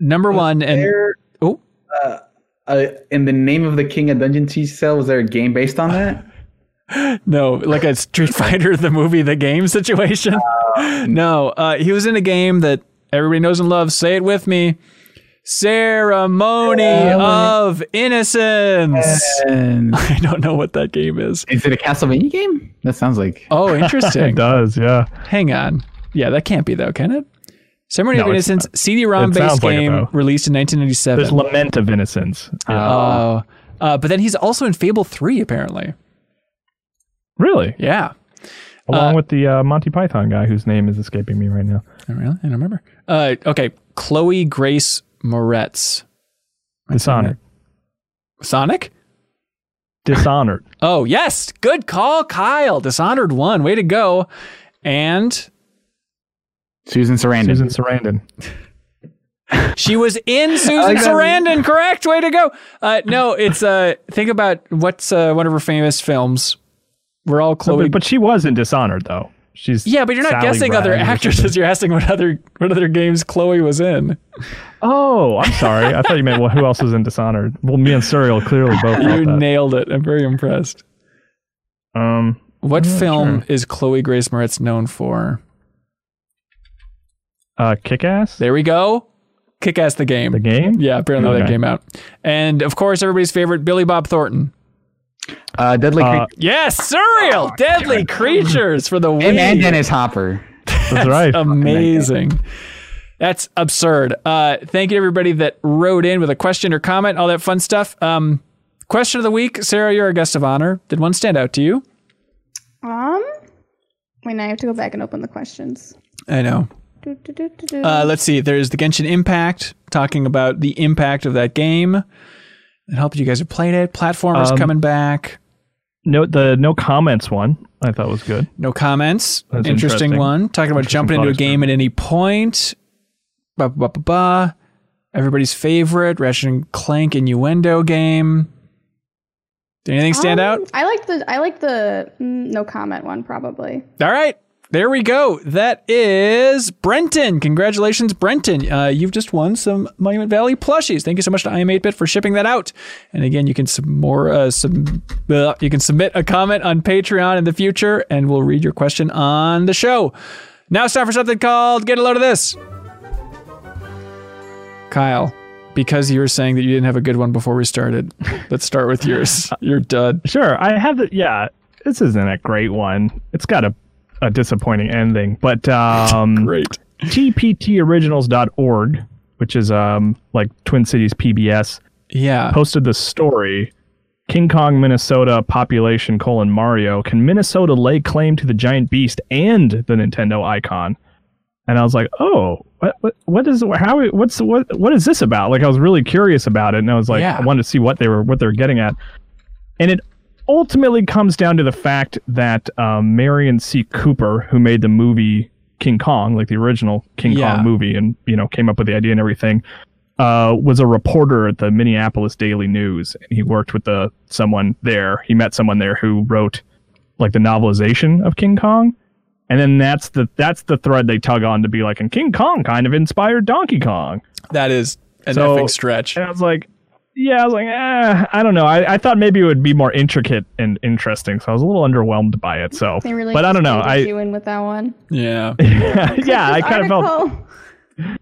Number one and There, oh uh, uh, in the name of the king of Dungeon Siege Tale, was there a game based on that? No, like a Street Fighter the movie the game situation. no, uh, he was in a game that everybody knows and loves. Say it with me. Ceremony of Innocence. I don't know what that game is. is it a Castlevania game? That sounds like. Oh, interesting. It does. Yeah. Hang on. Yeah, that can't be though, can it? Ceremony No, of Innocence, CD-ROM based sounds like it, game released in 1997. There's Lament of Innocence. Yeah. Oh, uh, but then he's also in Fable 3 apparently. Really? Yeah. Along Uh, with the uh, Monty Python guy whose name is escaping me right now. Oh, really? I don't remember. Uh, okay, Chloe Grace Moretz. Dishonored. Sonic? Dishonored. Oh, yes. Good call, Kyle. Dishonored 1. Way to go. And Susan Sarandon. Susan Sarandon. she was in Susan like. Sarandon, correct? Way to go. Uh, no, it's uh think about what's uh, one of her famous films. We're all Chloe But, but she was in Dishonored though. She's Yeah, but you're not Sally guessing other actresses. You're asking what other what other games Chloe was in. Oh, I'm sorry. I thought you meant well, who else was in Dishonored? Well, me and Suriel clearly both. You that. nailed it. I'm very impressed. Um, What I'm film sure. is Chloe Grace Moretz known for? uh, Kick Ass. There we go. Kick ass the game. The game. Yeah, apparently that Okay. came out. And of course, everybody's favorite, Billy Bob Thornton. Uh, Deadly Uh, Creek. Yes, Suriel, deadly creatures for the win. Him and Dennis Hopper. That's right. Amazing. That's absurd. Uh, thank you to everybody that wrote in with a question or comment, all that fun stuff. Um, question of the week, Sarah, you're a guest of honor. Did one stand out to you? Um, wait, now I have to go back and open the questions. I know. Do, do, do, do, do. Uh, let's see. There's the Genshin Impact, talking about the impact of that game. I hope you guys have played it. Platformers Um, coming back. No, the no comments one I thought was good. No comments. Interesting, interesting. one. Talking about jumping into a thought game at any point. Ba ba ba ba. ba. Everybody's favorite Ratchet and Clank innuendo game. Did anything stand Um, out? I like the I like the mm, no comment one probably. All right. There we go. That is Brenton. Congratulations, Brenton. Uh, you've just won some Monument Valley plushies. Thank you so much to iam8bit for shipping that out. And again, you can sub more uh, sub, uh, you can submit a comment on Patreon in the future, and we'll read your question on the show. Now it's time for something called Get a Load of This. Kyle, because you were saying that you didn't have a good one before we started, let's start with yours. You're dud. Sure, I have the yeah. This isn't a great one. It's got a, a disappointing ending, but um, Great. tptoriginals.org, which is um like Twin Cities PBS, Yeah. posted the story. King Kong, Minnesota population colon Mario. Can Minnesota lay claim to the giant beast and the Nintendo icon? And I was like, oh, what, what, what is, how, what's, what, what is this about? Like, I was really curious about it, and I was like, Yeah. I wanted to see what they were, what they're getting at, and it ultimately comes down to the fact that um, Merian C. Cooper, who made the movie King Kong, like the original King Yeah. Kong movie, and you know, came up with the idea and everything, uh, was a reporter at the Minneapolis Daily News. And he worked with the someone there. He met someone there who wrote like the novelization of King Kong. And then that's the that's the thread they tug on to be like, and King Kong kind of inspired Donkey Kong. That is an So- epic stretch. And I was like, yeah, I was like, eh, I don't know. I, I thought maybe it would be more intricate and interesting. So I was a little underwhelmed by it. So, They really but I don't know. I you in with that one. Yeah. yeah, I This kind of felt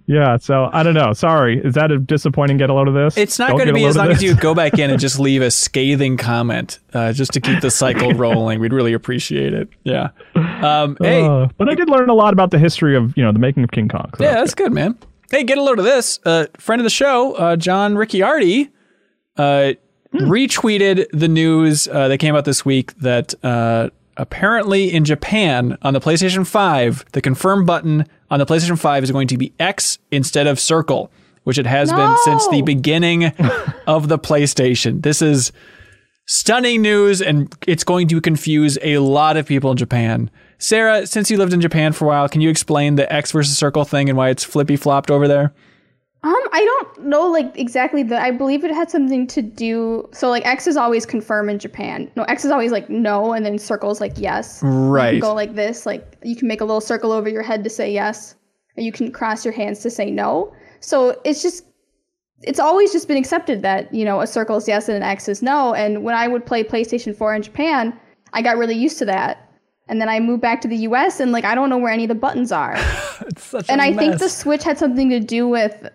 Yeah, so I don't know. Sorry, is that a disappointing get a load of this? It's not going to be as long as you go back in and just leave a scathing comment, uh, just to keep the cycle rolling. We'd really appreciate it. Yeah. Um, hey, Uh, but I did learn a lot about the history of you know the making of King Kong. so yeah, that's that's good, man. Hey, get a load of this. Uh, friend of the show, uh, John Ricciardi, uh, retweeted the news uh, that came out this week that uh, apparently in Japan on the PlayStation 5, the confirm button on the PlayStation 5 is going to be X instead of circle, which it has been since the beginning of the PlayStation. This is stunning news and it's going to confuse a lot of people in Japan. Sarah, since you lived in Japan for a while, can you explain the X versus circle thing and why it's flippy flopped over there? Um, I don't know like exactly the. I believe it had something to do. So like X is always confirm in Japan. No, X is always like no, and then circles like yes. You Right. can go like this. Like you can make a little circle over your head to say yes, or you can cross your hands to say no. So it's just. It's always just been accepted that you know a circle is yes and an X is no. And when I would play PlayStation 4 in Japan, I got really used to that. And then I moved back to the US and like I don't know where any of the buttons are. It's such a and I think the Switch had something to do with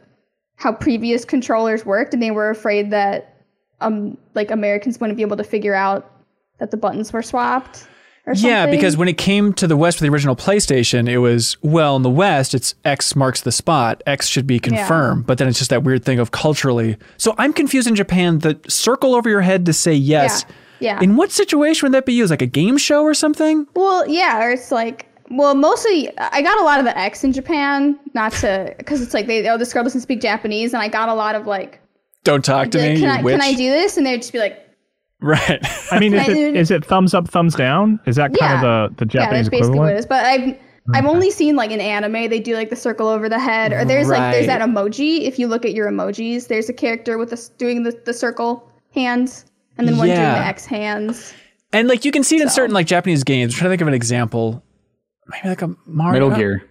how previous controllers worked, and they were afraid that um like Americans wouldn't be able to figure out that the buttons were swapped. Or something. Yeah, because when it came to the West with the original PlayStation, it was, well, in the West, it's X marks the spot. X should be confirmed. But then it's just that weird thing of culturally. So I'm confused in Japan. The circle over your head to say yes. Yeah. Yeah. In what situation would that be used? Like a game show or something? well, yeah, or it's like well, mostly I got a lot of the X in Japan, not to because it's like they oh this girl doesn't speak Japanese, and I got a lot of like, Don't talk to like, me, can you I witch. can I do this? And they'd just be like, right. I mean, is Can I it it thumbs up, thumbs down? Is that kind Yeah. of the the Japanese yeah, Japanese that's basically what it is. But I've I've only seen like in anime they do like the circle over the head, or there's like there's that emoji. If you look at your emojis, there's a character with the doing the, the circle hands, and then one doing the X hands. And like you can see it in certain like Japanese games. I'm trying to think of an example. Maybe like a Mario. Metal Gear.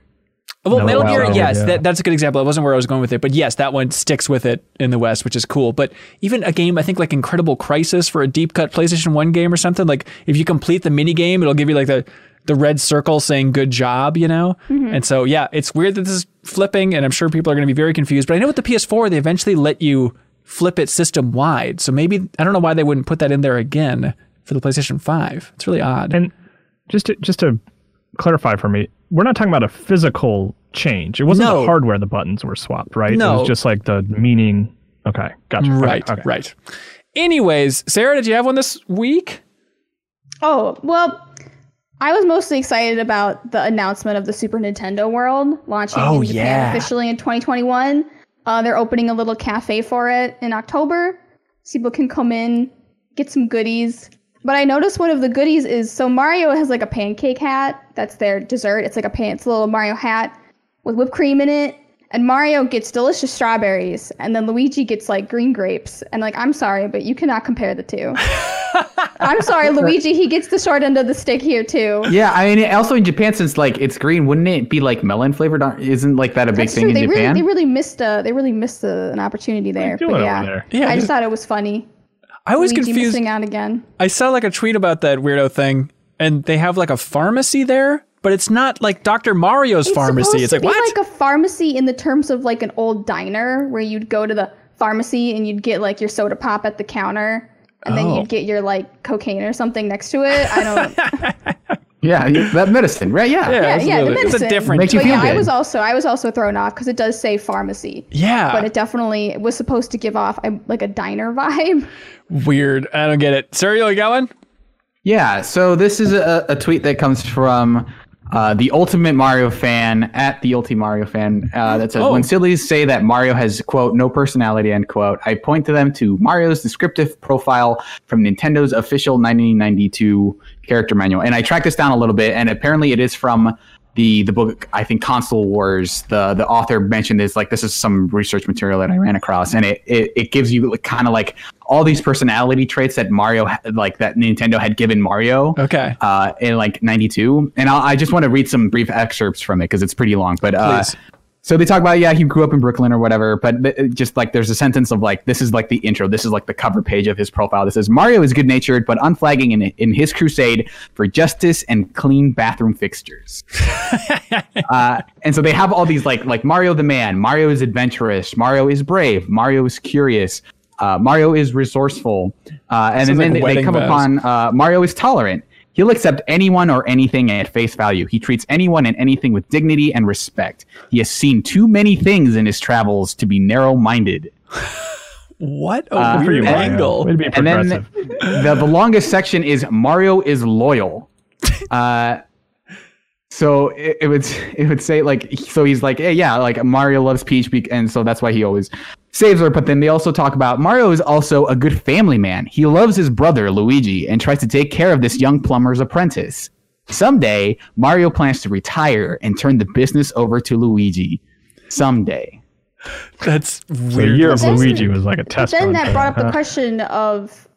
Oh, well, No, Metal wow, Gear, yes, yeah. that, that's a good example. It wasn't where I was going with it, but yes, that one sticks with it in the West, which is cool. But even a game, I think like Incredible Crisis for a deep cut PlayStation One game or something, like if you complete the mini game, it'll give you like the the red circle saying "good job," you know. Mm-hmm. And so yeah, it's weird that this is flipping, and I'm sure people are going to be very confused. But I know with the PS4, they eventually let you flip it system wide, so maybe I don't know why they wouldn't put that in there again for the PlayStation Five. It's really odd. And just to, just to clarify for me, we're not talking about a physical change. It wasn't No. the hardware the buttons were swapped, right? It No. was just like the meaning. Okay, gotcha. Okay, Right, okay. right. Anyways, Sarah, did you have one this week? Oh well, I was mostly excited about the announcement of the Super Nintendo World launching Oh, in Japan yeah. officially in 2021. Uh, they're opening a little cafe for it in October, so people can come in, get some goodies. But I noticed one of the goodies is so Mario has like a pancake hat. That's their dessert. It's like a pan, it's a little Mario hat with whipped cream in it. And Mario gets delicious strawberries, and then Luigi gets like green grapes. And like, I'm sorry, but you cannot compare the two. I'm sorry, Luigi. He gets the short end of the stick here too. Yeah, I mean, also in Japan, since like it's green, wouldn't it be like melon flavored? Isn't like that a big That's thing true. in They Japan? really, they really missed a, they really missed a, an opportunity there. But yeah, there? Yeah, I just- just thought it was funny. I was Luigi confused. missing out again. I saw like a tweet about that weirdo thing, and they have like a pharmacy there, but it's not like Dr. Mario's pharmacy. It's like what? like a pharmacy in the terms of like an old diner where you'd go to the pharmacy and you'd get like your soda pop at the counter. And then Oh. you'd get your like cocaine or something next to it. I don't. yeah, that medicine, right? Yeah. yeah, yeah, the absolutely. it's a medicine. different. Makes you but feel yeah, I was also I was also thrown off because it does say pharmacy. yeah, but it definitely was supposed to give off a, like a diner vibe. weird. I don't get it. Suriel, you got one? Yeah, so this is a, a tweet that comes from uh, the Ultimate Mario fan at the Ulti Mario fan uh, that says, Oh. "When sillies say that Mario has quote no personality end quote, I point to them to Mario's descriptive profile from Nintendo's official 1992 character manual." And I tracked this down a little bit, and apparently it is from the the book I think Console Wars. The the author mentioned this like this is some research material that I ran across, and it it, it gives you like, kind of like all these personality traits that Mario like that Nintendo had given Mario Okay. uh, in like 92 and I'll, i just want to read some brief excerpts from it because it's pretty long but uh, Please. So they talk about yeah, he grew up in Brooklyn or whatever, but th- just like there's a sentence of like this is like the intro, this is like the cover page of his profile. This says Mario is good natured but unflagging in in his crusade for justice and clean bathroom fixtures. uh, and so they have all these like like Mario the man, Mario is adventurous, Mario is brave, Mario is curious. Uh, Mario is resourceful, uh, and Sounds then like they, they come vows. upon uh, Mario is tolerant. He'll accept anyone or anything at face value. He treats anyone and anything with dignity and respect. He has seen too many things in his travels to be narrow-minded. What a Uh, weird Pretty angle. Way to be And then the, the longest section is Mario is loyal. Uh, so it, it would it would say like so he's like hey, yeah like Mario loves Peach and so that's why he always saves her. But then they also talk about Mario is also a good family man. He loves his brother Luigi and tries to take care of this young plumber's apprentice. Someday Mario plans to retire and turn the business over to Luigi. Someday. That's The weird. year of Luigi was like a test. then that brought up him, the question of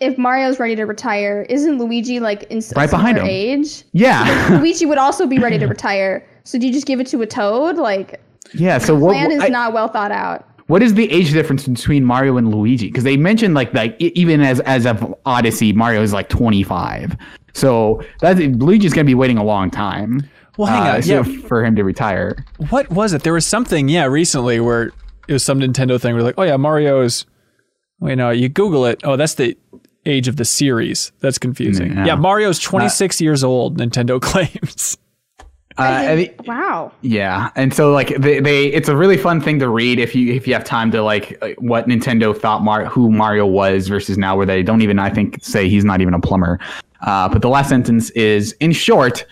if Mario's ready to retire, isn't Luigi like in Right behind similar him. age? Yeah. Luigi would also be ready to retire. So do you just give it to a Toad? Like yeah. So what plan is I- not well thought out. What is the age difference between Mario and Luigi? Because they mentioned like like even as as of Odyssey, Mario is like 25. So that's Luigi's gonna be waiting a long time. Well, hang uh, on. so Yeah. for him to retire. What was it? There was something, yeah, recently where it was some Nintendo thing where like, oh yeah, Mario is. Wait, no, you Google it. Oh, that's the age of the series. That's confusing. Yeah. Yeah, Mario's 26 years old. Nintendo claims. Uh, I mean, Wow. yeah, and so like they, they it's a really fun thing to read if you if you have time to like uh, what Nintendo thought Mar- who Mario was versus now where they don't even I think say he's not even a plumber. Uh, but the last sentence is in short.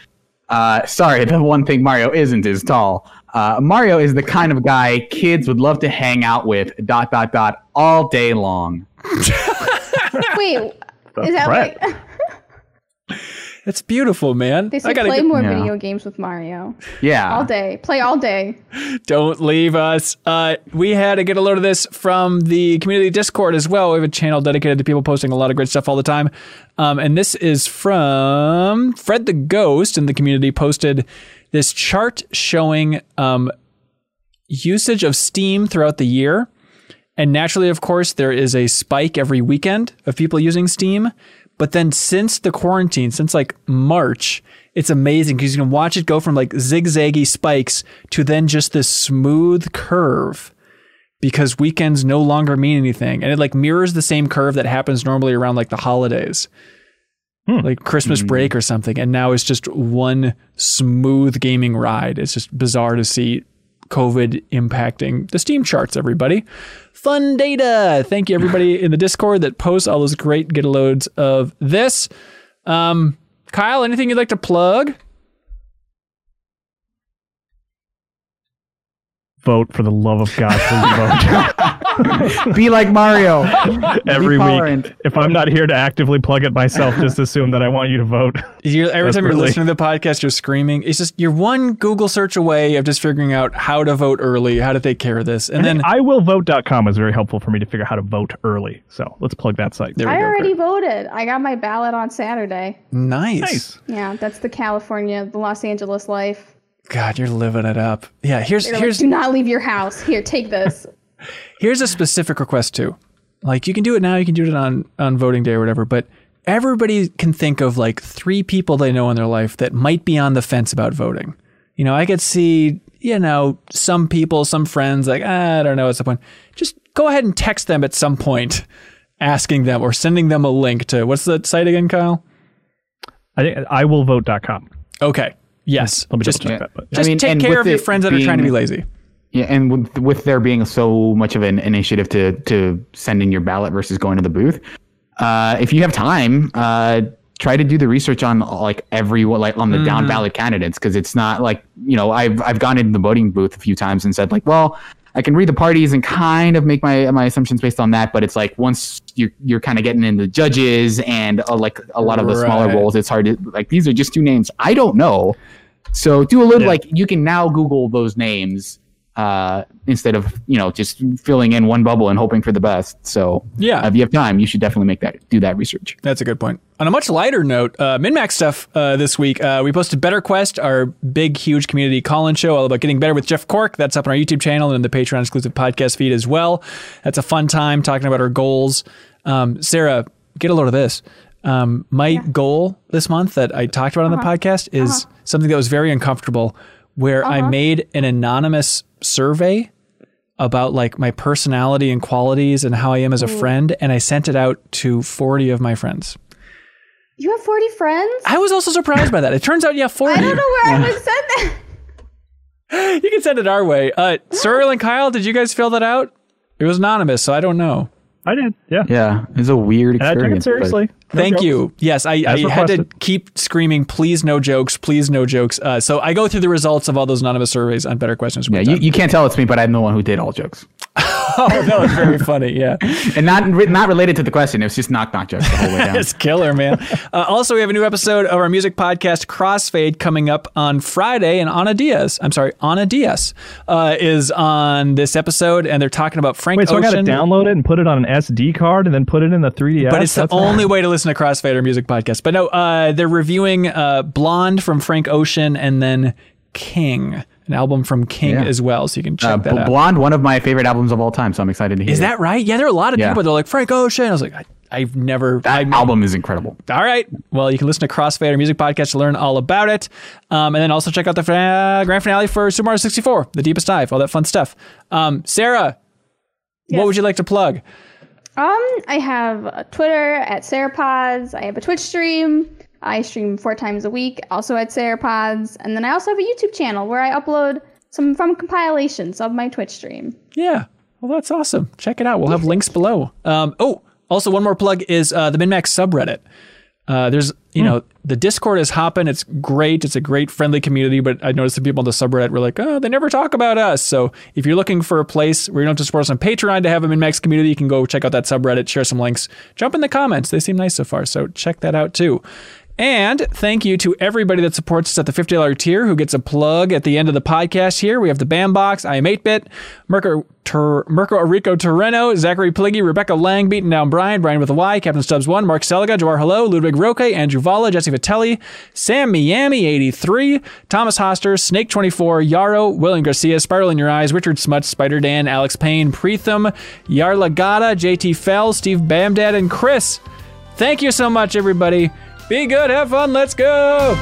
Uh, sorry, the one thing Mario isn't is tall. Uh, Mario is the kind of guy kids would love to hang out with. Dot dot dot all day long. Wait, is that threat. like It's beautiful, man. they I say gotta play get- more Yeah. video games with Mario Yeah. all day, play all day. Don't leave us. Uh, we had to get a load of this from the community Discord as well. We have a channel dedicated to people posting a lot of great stuff all the time. Um, and this is from Fred the Ghost in the community posted this chart showing um, usage of Steam throughout the year. And naturally, of course, there is a spike every weekend of people using Steam. But then since the quarantine, since like March, it's amazing because you can watch it go from like zigzaggy spikes to then just this smooth curve because weekends no longer mean anything. And it like mirrors the same curve that happens normally around like the holidays. Hmm. Like Christmas hmm. break or something. And now it's just one smooth gaming ride. It's just bizarre to see COVID impacting the Steam charts, everybody. Fun data. Thank you, everybody in the Discord that posts all those great get loads of this. Um, Kyle, anything you'd like to plug? Vote for the love of God, please vote. Be like Mario. Every week. If I'm not here to actively plug it myself, just assume that I want you to vote. You're, every time you're listening to the podcast, you're screaming. It's just you're one Google search away of just figuring out how to vote early, how to take care of this, and then iwillvote.com is very helpful for me to figure out how to vote early. So let's plug that site. there we I go. already Kurt. voted. I got my ballot on Saturday. Nice. Nice. Yeah, that's the California, the Los Angeles life. God, you're living it up. Yeah. Here's They're like, here's do not leave your house. Here, take this. Here's a specific request too. Like you can do it now, you can do it on on voting day or whatever, but everybody can think of like three people they know in their life that might be on the fence about voting. You know, I could see, you know, some people, some friends like, ah, I don't know, what's the point. Just go ahead and text them at some point asking them or sending them a link to what's the site again, Kyle? I think iwillvote.com. Okay. Yes. Let me just double check that. But I just mean, take care of your friends that are trying to be lazy. Yeah, and with with there being so much of an initiative to to send in your ballot versus going to the booth, uh, if you have time, uh, try to do the research on like every like on the down ballot candidates because it's not like you know I've I've gone into the voting booth a few times and said like well I can read the parties and kind of make my my assumptions based on that, but it's like once you're you're kind of getting into judges and uh, like a lot of the smaller roles, it's hard to like these are just two names I don't know. So do a little Yeah. like you can now Google those names uh, instead of you know just filling in one bubble and hoping for the best. So Yeah. if you have time, you should definitely make that do that research. That's a good point. On a much lighter note, uh, MinnMax stuff uh, this week. Uh, we posted Better Quest, our big, huge community call-in show all about getting better with Jeff Cork. That's up on our YouTube channel and the Patreon exclusive podcast feed as well. That's a fun time talking about our goals. Um, Sarah, get a load of this. Um, my goal this month that I talked about on the podcast is something that was very uncomfortable, where I made an anonymous survey about like my personality and qualities and how I am as a friend, and I sent it out to 40 of my friends. You have 40 friends? I was also surprised by that. It turns out, yeah, 40. I don't know where I would send that. You can send it our way. Uh, Suriel and Kyle, did you guys fill that out? It was anonymous, so I don't know. I did. Yeah. Yeah, it's a weird And I experience. took it but- seriously. Thank jokes. you. Yes, I, I had to keep screaming, please no jokes, please no jokes. Uh, so I go through the results of all those anonymous surveys on Better Questions. Yeah, you, you can't tell it's me, but I'm the one who did all jokes, oh, that was very funny. Yeah. and not not related to the question. It was just knock knock jokes the whole way down. It's killer, man. Uh, also, we have a new episode of our music podcast, Crossfade, coming up on Friday. And Ana Diaz, I'm sorry, Ana Diaz uh, is on this episode, and they're talking about Frank Wait, so I got to Ocean. download it and put it on an SD card and then put it in the 3DS. but it's the only way to listen to Crossfade or music podcast. But no, uh, they're reviewing uh, Blonde from Frank Ocean and then King, an album from King Yeah. as well. So you can check Uh, that out. Blonde, one of my favorite albums of all time, so I'm excited to hear. Is it. that right? Yeah, there are a lot of Yeah. people that are like Frank Ocean. I was like, I, I've never. that I, album is incredible? All right. Well, you can listen to Crossfade or music podcast to learn all about it. Um, and then also check out the fa- grand finale for Super Mario 64, The Deepest Dive, all that fun stuff. Um, Sarah, what would you like to plug? Um, I have a Twitter at SarahPodz. I have a Twitch stream. I stream four times a week, also at SarahPodz. And then I also have a YouTube channel where I upload some from compilations of my Twitch stream. Yeah. Well, that's awesome. Check it out. We'll have links below. Um, oh, also one more plug is uh, the MinnMax subreddit. Uh, there's, you know, the Discord is hopping. It's great. It's a great friendly community. But I noticed the people on the subreddit were like, oh, they never talk about us. So if you're looking for a place where you don't have to support us on Patreon to have a MinnMax community, you can go check out that subreddit, share some links, jump in the comments. They seem nice so far. So check that out too. And thank you to everybody that supports us at the $50 tier who gets a plug at the end of the podcast here. We have the Bambox, I am 8-Bit, Mirko, Tur- Mirko Arico Torreno, Zachary Pliggy, Rebecca Lang, Beaten Down Brian, Brian with a Y, Captain Stubbs 1, Mark Seliga, Jawar Hello, Ludwig Roque, Andrew Valla, Jesse Vitelli, Sam Miami 83, Thomas Hoster, Snake 24, Yarrow, William Garcia, Spiral in Your Eyes, Richard Smuts, Spider Dan, Alex Payne, Preetham, Yarla Gata, JT Fell, Steve Bamdad, and Chris. Thank you so much, everybody. Be good, have fun, let's go.